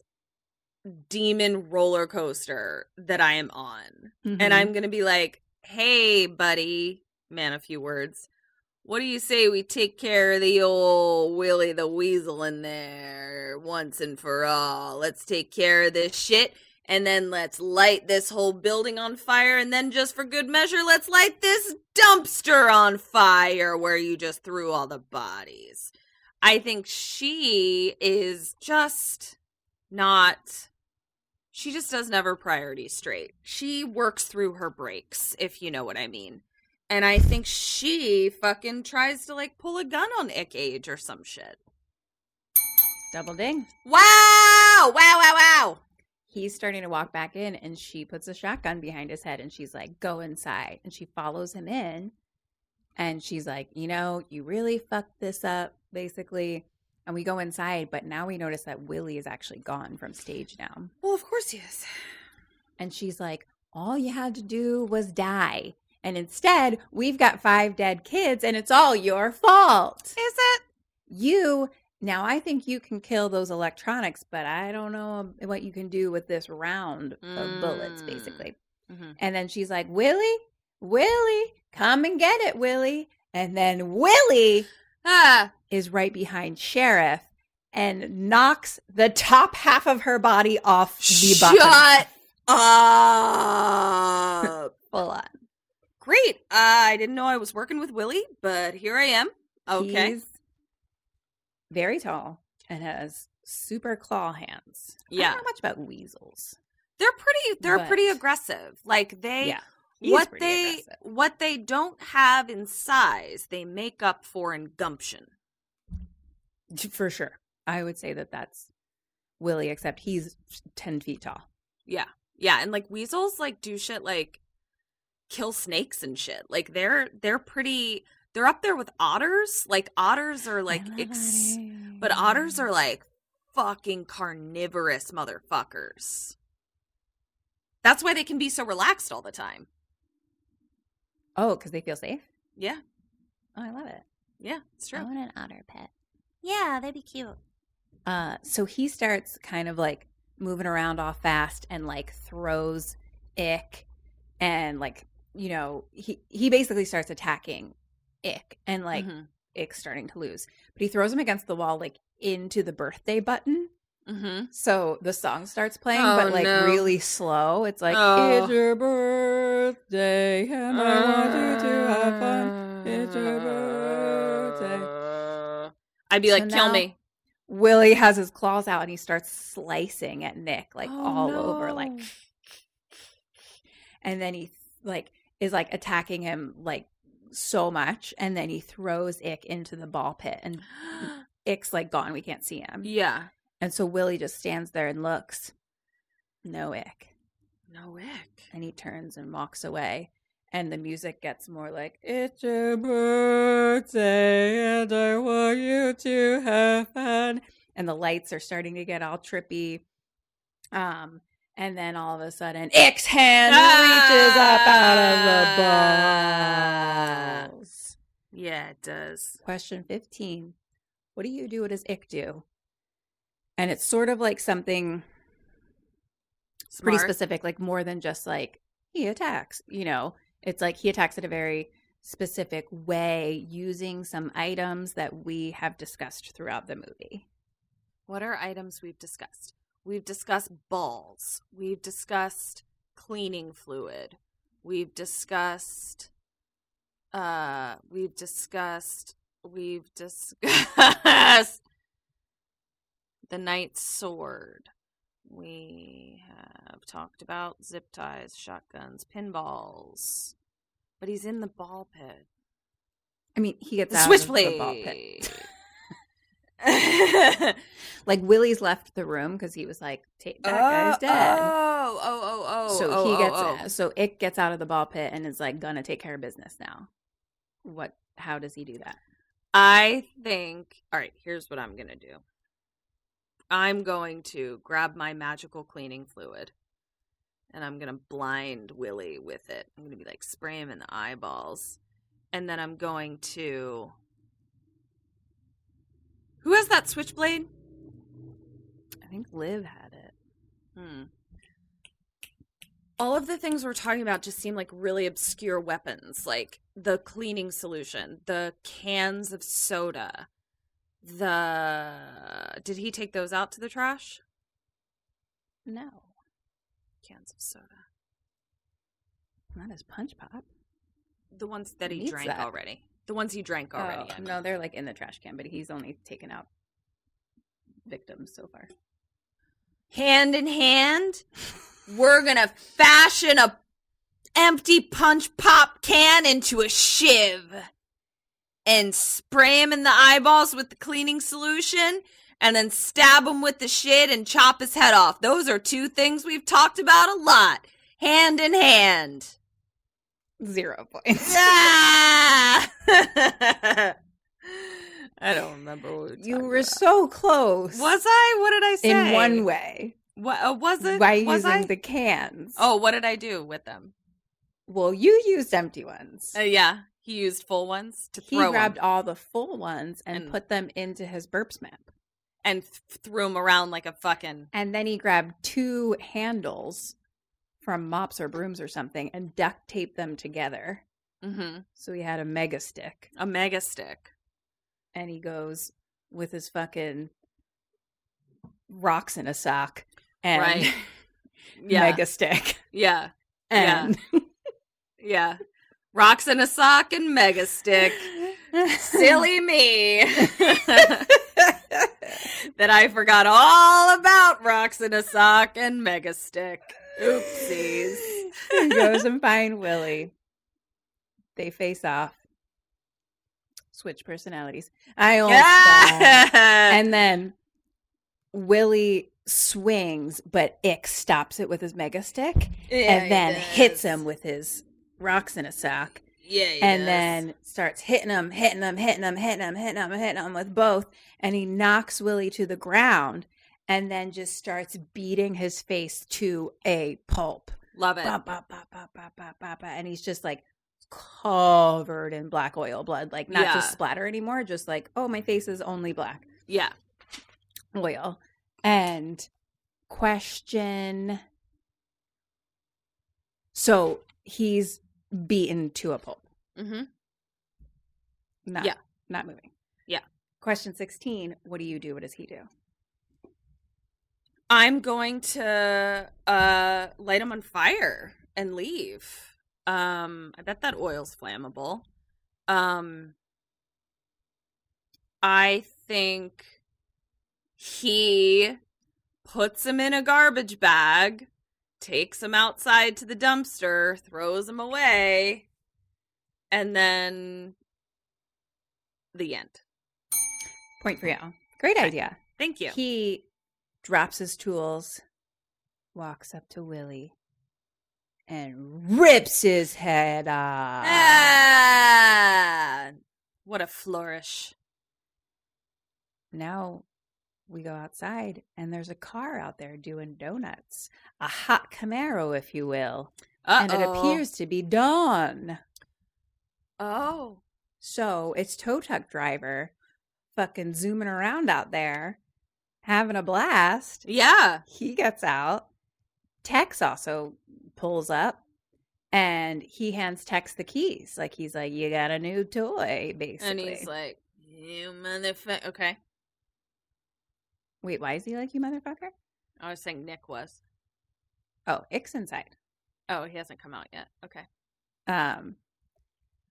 demon roller coaster that I am on. Mm-hmm. And I'm gonna be like, hey, buddy, man, a few words. What do you say we take care of the old Willy the Weasel in there once and for all? Let's take care of this shit. And then let's light this whole building on fire. And then, just for good measure, let's light this dumpster on fire where you just threw all the bodies. I think she is just not. She just doesn't have her priorities straight. She works through her breaks, if you know what I mean. And I think she fucking tries to like pull a gun on Nic Cage or some shit. double ding Wow! Wow, wow, wow! he's starting to walk back in and she puts a shotgun behind his head and she's like go inside and she follows him in and she's like you know you really fucked this up basically and we go inside but now we notice that willy is actually gone from stage now Well, of course he is. and she's like all you had to do was die and instead we've got five dead kids and it's all your fault Is it? you now i think you can kill those electronics but i don't know what you can do with this round of bullets Mm. basically Mhm. and then she's like willy willy come and get it willy and then willy Ah, is right behind sheriff and knocks the top half of her body off the shut up. [LAUGHS] Full on. Great. Uh, I didn't know I was working with Willy, but here I am. Okay. He's very tall and has super claw hands. I Yeah. don't know much about weasels. They're pretty they're But- pretty aggressive. Like they Yeah. He's what they aggressive. what they don't have in size, they make up for in gumption. For sure. I would say that that's Willy, except he's 10 feet tall. Yeah. Yeah, and like weasels like do shit like kill snakes and shit. Like they're they're pretty they're up there with otters. Like otters are like ex- but otters are like fucking carnivorous motherfuckers. That's why they can be so relaxed all the time. Oh, because they feel safe? Yeah. Oh, I love it. Yeah, it's true. I want an otter pet. Yeah, that'd be cute. Uh, so he starts kind of like moving around all fast and like throws Ick and like you know he he basically starts attacking Ick and like Mhm. Ick's starting to lose, but he throws him against the wall like into the birthday button. Mm-hmm. So the song starts playing, Oh, but like no. really slow. It's like Oh. it's your birthday and I want you to have fun. It's your birthday. I'd be So like, kill me. Willy has his claws out and he starts slicing at Nic like Oh, all over like and then he like is like attacking him like so much and then he throws Ick into the ball pit and [GASPS] Ick's like gone we can't see him. Yeah. And so Willy just stands there and looks. No Ick. No ick. and he turns and walks away. And the music gets more like it's your birthday and I want you to have fun. And the lights are starting to get all trippy. Um and then all of a sudden Ick's hand reaches up out of the balls. Yeah, it does. question 15 what do you do? What does Ick do and it's sort of like something pretty specific, like more than just like he attacks, you know. It's like he attacks in a very specific way using some items that we have discussed throughout the movie. What are items we've discussed? We've discussed balls. We've discussed cleaning fluid. We've discussed uh we've discussed we've discussed the knight's sword. We have talked about zip ties, shotguns, pinballs. But he's in the ball pit. I mean, he gets The out of the switchblade. ball pit. [LAUGHS] like Willy's left the room because he was like, "Ta- "That guy's dead." Oh, oh, oh, oh. so oh, he oh, gets oh. so it gets out of the ball pit and is like gonna take care of business now. What? How does he do that? I think. All right, here's what I'm to do I'm going to grab my magical cleaning fluid and I'm going to blind Willy with it. I'm going to be like, spray him in the eyeballs. And then I'm going to. Who has that switchblade? I think Liv had it. Hmm. All of the things we're talking about just seem like really obscure weapons, like the cleaning solution, the cans of soda. The did he take those out to the trash? No, Cans of soda. not his punch pop. The ones that he Needs drank that. already. The ones he drank oh, already. Oh, no, they're like in the trash can, but he's only taken out victims so far. hand in hand, we're gonna fashion a empty punch pop can into a shiv and spray him in the eyeballs with the cleaning solution and then stab him with the shit and chop his head off. Those are two things we've talked about a lot. Hand in hand. Zero points. Ah! [LAUGHS] [LAUGHS] I don't remember what we you were about. so close. Was I? What did I say? in one way What uh, was it? by was using I? the cans. Oh, what did I do with them? well, you used empty ones. Uh, yeah, he used full ones to he throw grabbed all the full ones and, And- put them into his burps map. and th- threw them around like a fucking. And then he grabbed two handles from mops or brooms or something and duct taped them together. hmm So he had a mega stick. a mega stick. And he goes with his fucking rocks in a sock and Right. [LAUGHS] Yeah. mega stick. Yeah. And [LAUGHS] Yeah. Rocks in a sock and mega stick. Silly me. [LAUGHS] that I forgot all about rocks in a sock and mega stick. Oopsies. he goes and find Willy. They face off. Switch personalities. I almost died. And then Willy swings, but Ick stops it with his mega stick Yeah, and he then hits him with his rocks in a sack. Yeah, and then starts hitting him, hitting him, hitting him, hitting him, hitting him, hitting him with both. And he knocks Willy to the ground and then just starts beating his face to a pulp. love it. Ba, ba, ba, ba, ba, ba, ba, ba. And he's just like covered in black oil blood, like not Yeah. just splatter anymore, just like, oh, my face is only black Yeah. oil. And question. So he's beaten to a pulp. Mm-hmm. Not, Yeah. Not moving. Yeah. Question 16. What do you do? What does he do? I'm going to uh light him on fire and leave. Um I bet that oil's flammable. Um I think he puts him in a garbage bag, takes him outside to the dumpster, throws him away, and then the end. Point for you. Great idea. Thank you. He drops his tools, walks up to Willy, and rips his head off. Ah, what a flourish. Now we go outside, and there's a car out there doing donuts. A hot Camaro, if you will. And it appears to be dawn. Oh. So it's tow truck driver fucking zooming around out there, having a blast. Yeah. He gets out. Tex also pulls up and he hands Tex the keys. Like he's like, You got a new toy, basically. And he's like, you motherfucker. Okay. Wait, why is he like you motherfucker? I was saying Nic was. Oh, Ick's inside. Oh, he hasn't come out yet. Okay. Um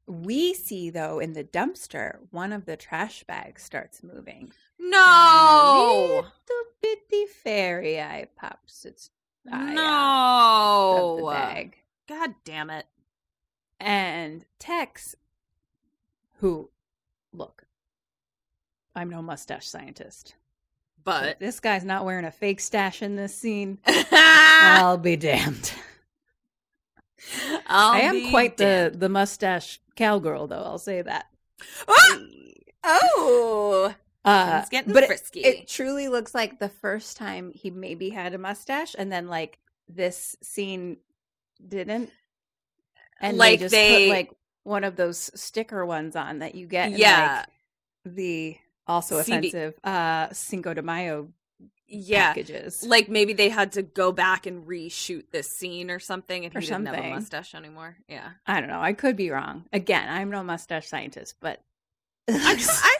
we see though in the dumpster, one of the trash bags starts moving. No. Little bitty fairy eye pops its eye of the No. bag. God damn it. And Tex, who, look, I'm no mustache scientist, but this guy's not wearing a fake stash in this scene. I'll [LAUGHS] I'll be damned. I am quite damned. the the mustache cowgirl, though. I'll say that. Ah! Oh. Uh, He's getting but it- frisky. It, truly looks like the first time he maybe had a mustache, and then like this scene didn't, and Like they just they- put like one of those sticker ones on that you get. in, Yeah. like, the also offensive uh Cinco de Mayo Yeah. packages. Like maybe they had to go back and reshoot this scene or something and Or he didn't have a something. mustache anymore. Yeah. I don't know. I could be wrong. Again, I'm no mustache scientist, but [LAUGHS] I, tr- I,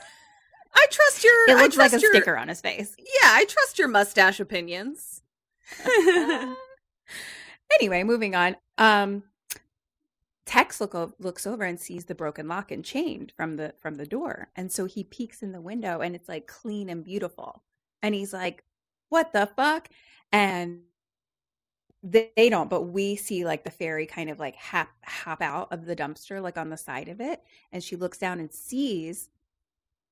I trust your it I looks like a your- sticker on his face. Yeah, I trust your mustache opinions. [LAUGHS] anyway, moving on. Um, Tex look looks over and sees the broken lock and chain from the from the door, and so he peeks in the window, and it's like clean and beautiful, and he's like, "What the fuck?" And they, they don't, but we see like the fairy kind of like hop hop out of the dumpster, like on the side of it, and she looks down and sees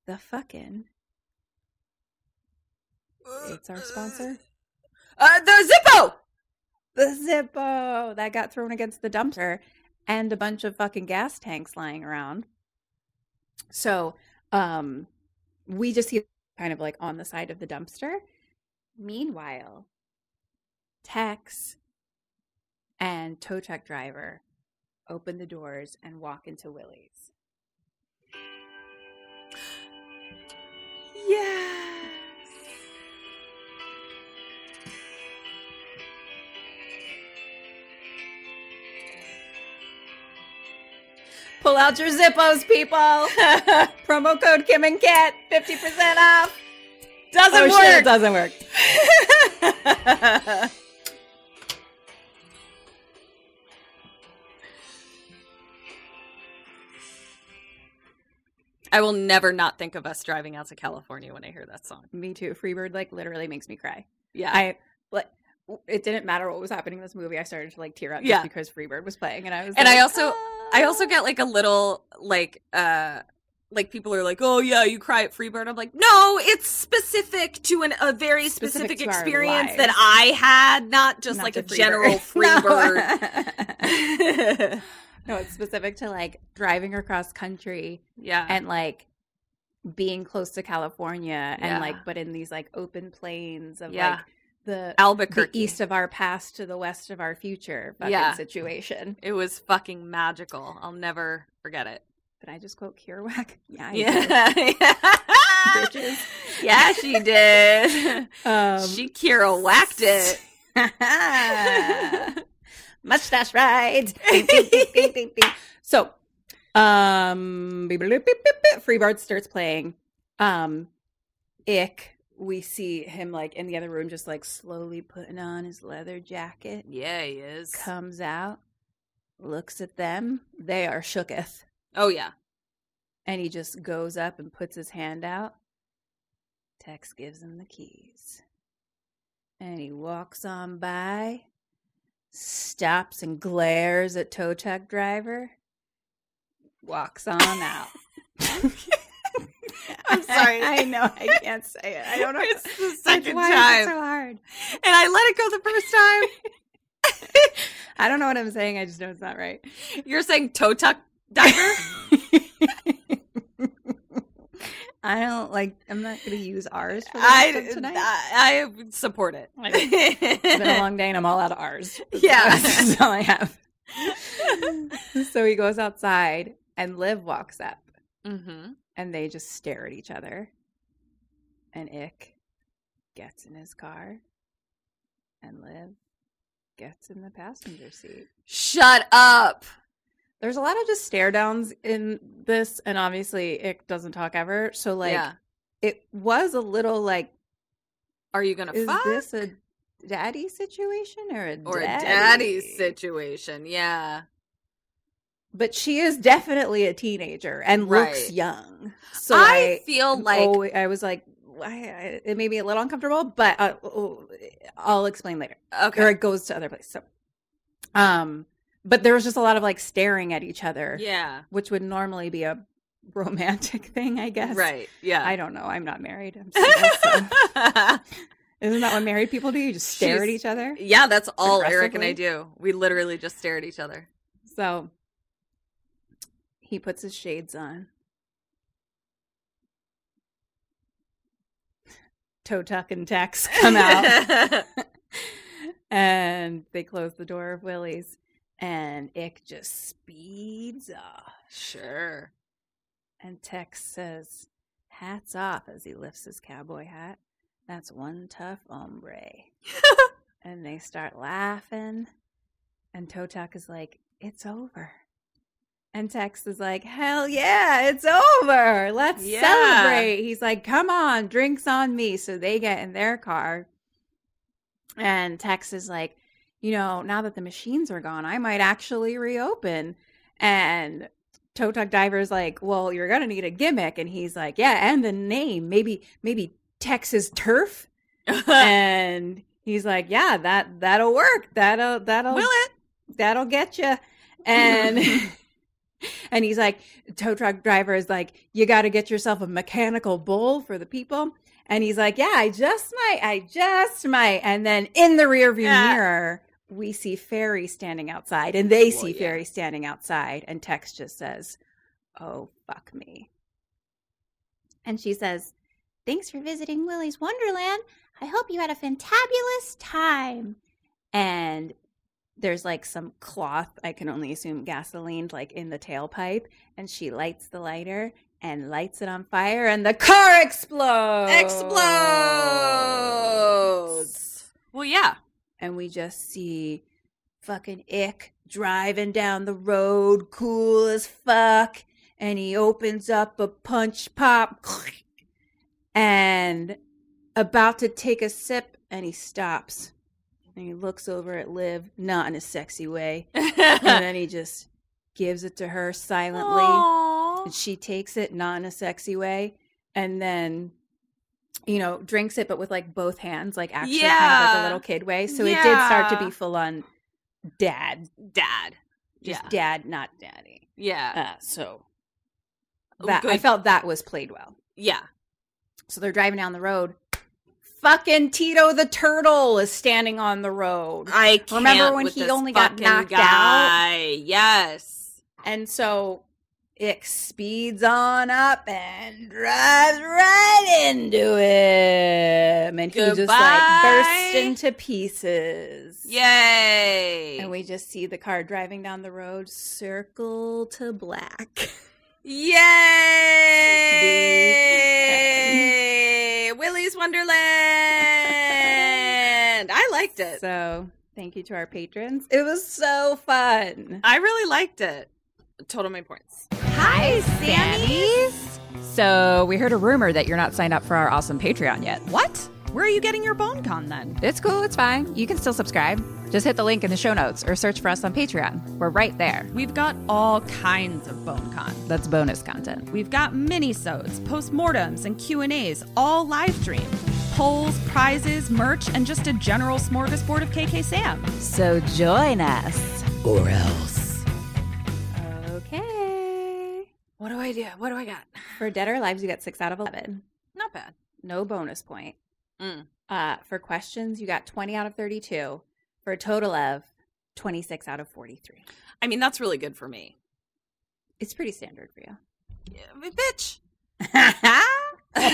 the fucking. It's our sponsor. Uh, the Zippo. the Zippo that got thrown against the dumpster and a bunch of fucking gas tanks lying around. So, um, we just see kind of like on the side of the dumpster. Meanwhile, Tex and tow truck driver open the doors and walk into Willy's. Yes. Pull out your Zippos, people. [LAUGHS] Promo code Kim and Kat, 50% off. Doesn't oh, work. Shit, it doesn't work. [LAUGHS] I will never not think of us driving out to California when I hear that song. Me too. Freebird like literally makes me cry. Yeah. I like it didn't matter what was happening in this movie. I started to like tear up just Yeah. because Freebird was playing, and I was and like, I also I "Ah." also get like a little like uh like people are like, "Oh yeah, you cry at Freebird." I'm like, "No, it's specific to an, a very specific, Specific experience that I had, not just Not like a general [LAUGHS] Freebird. Freebird." [LAUGHS] no, it's specific to like driving across country yeah. and like being close to California Yeah. and like but in these like open plains of Yeah. like the the Albuquerque. east of our past to the west of our future fucking Yeah. situation. it was fucking magical. I'll never forget it. Did I just quote Kerouac? [LAUGHS] Yeah, I Yeah. did. [LAUGHS] Yeah, she did. [LAUGHS] Um, she Kira whacked it. mustache rides. So, um. Freebird starts playing. Um, Ick, we see him like in the other room, just like slowly putting on his leather jacket. Yeah, he is. Comes out, looks at them. They are shooketh, Oh yeah. and he just goes up and puts his hand out. Tex gives him the keys. And he walks on by, stops and glares at tow truck driver, walks on out. [LAUGHS] [LAUGHS] I'm sorry. I, know I can't say it. I don't know. It's the second why time. It's so hard. and I let it go the first time. [LAUGHS] I don't know what I'm saying. I just know it's not right. You're saying toe tuck diver? [LAUGHS] I don't like. I'm not going to use ours for I, tonight. I I support it. it's been a long day and I'm all out of ours. Yeah. That's all I have. so he goes outside and Liv walks up mm-hmm. And they just stare at each other. And Ick gets in his car and Liv gets in the passenger seat. Shut up. There's a lot of just stare downs in this, and obviously Ick doesn't talk ever. So like yeah. it was a little like, Are you gonna is fuck? this a daddy situation or a or daddy? a daddy situation? Yeah. But she is definitely a teenager and looks Right. young. So I I, feel like oh, I was like, I, I, it made me a little uncomfortable, but uh, oh, I'll explain later. okay. Or it goes to other places. So, um, but there was just a lot of like staring at each other, yeah. which would normally be a romantic [LAUGHS] thing, I guess. Right. Yeah. I don't know. I'm not married. I'm single, so. [LAUGHS] Isn't that what married people do? You just stare at each other. yeah, that's all Eric and I do. We literally just stare at each other. So he puts his shades on. [LAUGHS] Toe Tuck and Tex come out [LAUGHS] and they close the door of Willy's and Ick just speeds off. sure. And Tex says, Hats off as he lifts his cowboy hat. That's one tough hombre. [LAUGHS] and they start laughing. And Totak is like, It's over. And Tex is like, Hell yeah, it's over. Let's Yeah. celebrate. He's like, Come on, drinks on me. So they get in their car. And Tex is like, You know, now that the machines are gone, I might actually reopen. And Toe Tuck Diver's like, well, you're gonna need a gimmick, and he's like, yeah, and the name, maybe, maybe Texas Turf, [LAUGHS] and he's like, yeah, that that'll work, that'll that'll Will it? that'll get you, and [LAUGHS] [LAUGHS] [LAUGHS] and he's like, tow truck driver is like, you got to get yourself a mechanical bull for the people, and he's like, yeah, I just might, I just might, and then in the rearview Yeah. mirror. We see Fairy standing outside, and they Well, see yeah. Fairy standing outside, and Tex just says, "Oh fuck me," and she says, Thanks for visiting Willy's Wonderland. I hope you had a fantabulous time. and there's like some cloth i can only assume gasoline like in the tailpipe and she lights the lighter and lights it on fire and the car explodes Explodes. Well, yeah. and we just see fucking ick driving down the road cool as fuck and he opens up a punch pop [LAUGHS] and about to take a sip and he stops and he looks over at liv not in a sexy way [LAUGHS] and then he just gives it to her silently Aww. Oh, She takes it not in a sexy way, and then you know drinks it, but with like both hands, like actually kind of like a little kid way. So it did start to be full on dad, dad. just yeah, dad, not daddy. yeah, Uh, so that I felt that was played well. yeah. So they're driving down the road. Fucking Tito the turtle is standing on the road. I can't Remember when he only got knocked out? Yes. And so it speeds on up and drives right into him. And he just like bursts into pieces. Yay. And we just see the car driving down the road, circle to black. Yay! [LAUGHS] Willy's Wonderland. I liked it. So thank you to our patrons. It was so fun. I really liked it. Total my points. Hi, Sammys. So we heard a rumor that you're not signed up for our awesome Patreon yet. What? Where are you getting your bone con then? It's cool, it's fine. You can still subscribe. Just hit the link in the show notes or search for us on Patreon. We're right there. We've got all kinds of bone con. That's bonus content. We've got mini-sodes, postmortems, and Q&As, all live streamed. Polls, prizes, merch, and just a general smorgasbord of KK Sam. So join us. Or else. Okay. What do I do? What do I got? For Dead or Alive, you got six out of 11. Not bad. No bonus point. Mm. Uh, for questions, you got 20 out of 32 for a total of 26 out of 43. I mean, that's really good for me. It's pretty standard for you. Yeah, bitch. [LAUGHS] [LAUGHS] uh,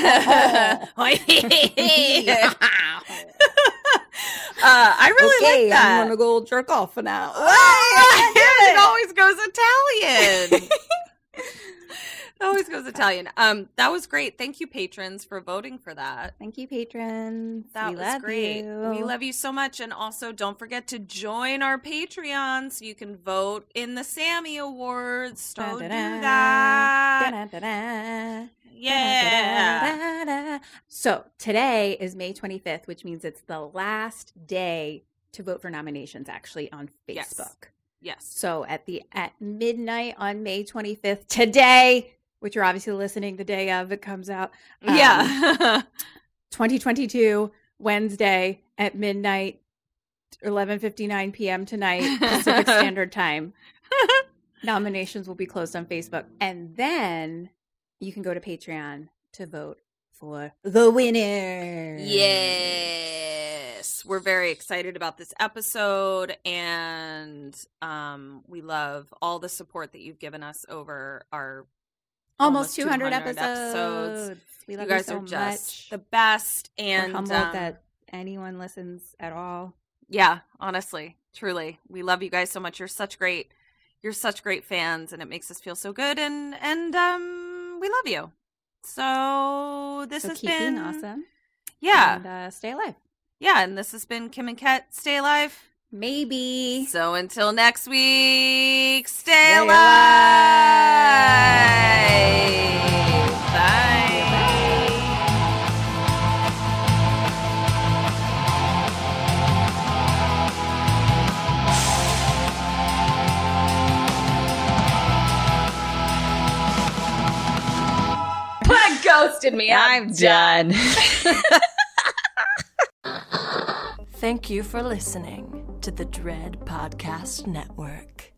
I really like that. I'm gonna go jerk off for now. [LAUGHS] it always goes Italian. [LAUGHS] always goes Italian. Um, that was great. Thank you, patrons, for voting for that. Thank you, patrons. That we was love great. You. We love you so much. And also, don't forget to join our Patreon so you can vote in the Sammy Awards. So do Da-da-da. that. Da-da-da-da. Yeah. So today is May 25th, which means it's the last day to vote for nominations actually on Yes. Facebook. Yes. So at the at midnight on May 25th today, which you're obviously listening the day of it comes out. um, yeah. [LAUGHS] 2022 Wednesday at midnight 11:59 p.m. tonight Pacific [LAUGHS] Standard Time. Nominations will be closed on Facebook and then you can go to Patreon to vote for the winner. Yes. We're very excited about this episode and um we love all the support that you've given us over our Almost 200, 200 episodes. We love you guys you so are just much. the best We're and humbled um, that anyone listens at all. yeah, honestly, truly. We love you guys so much. You're such great you're such great fans and it makes us feel so good and and um we love you. So this so has been awesome. Yeah. And uh, stay alive. Yeah, and this has been Kim and Kat. Stay alive. Maybe. So until next week, stay, Stay alive. Bye. Ghosted me. I'm done. [LAUGHS] Thank you for listening to the Dread Podcast Network.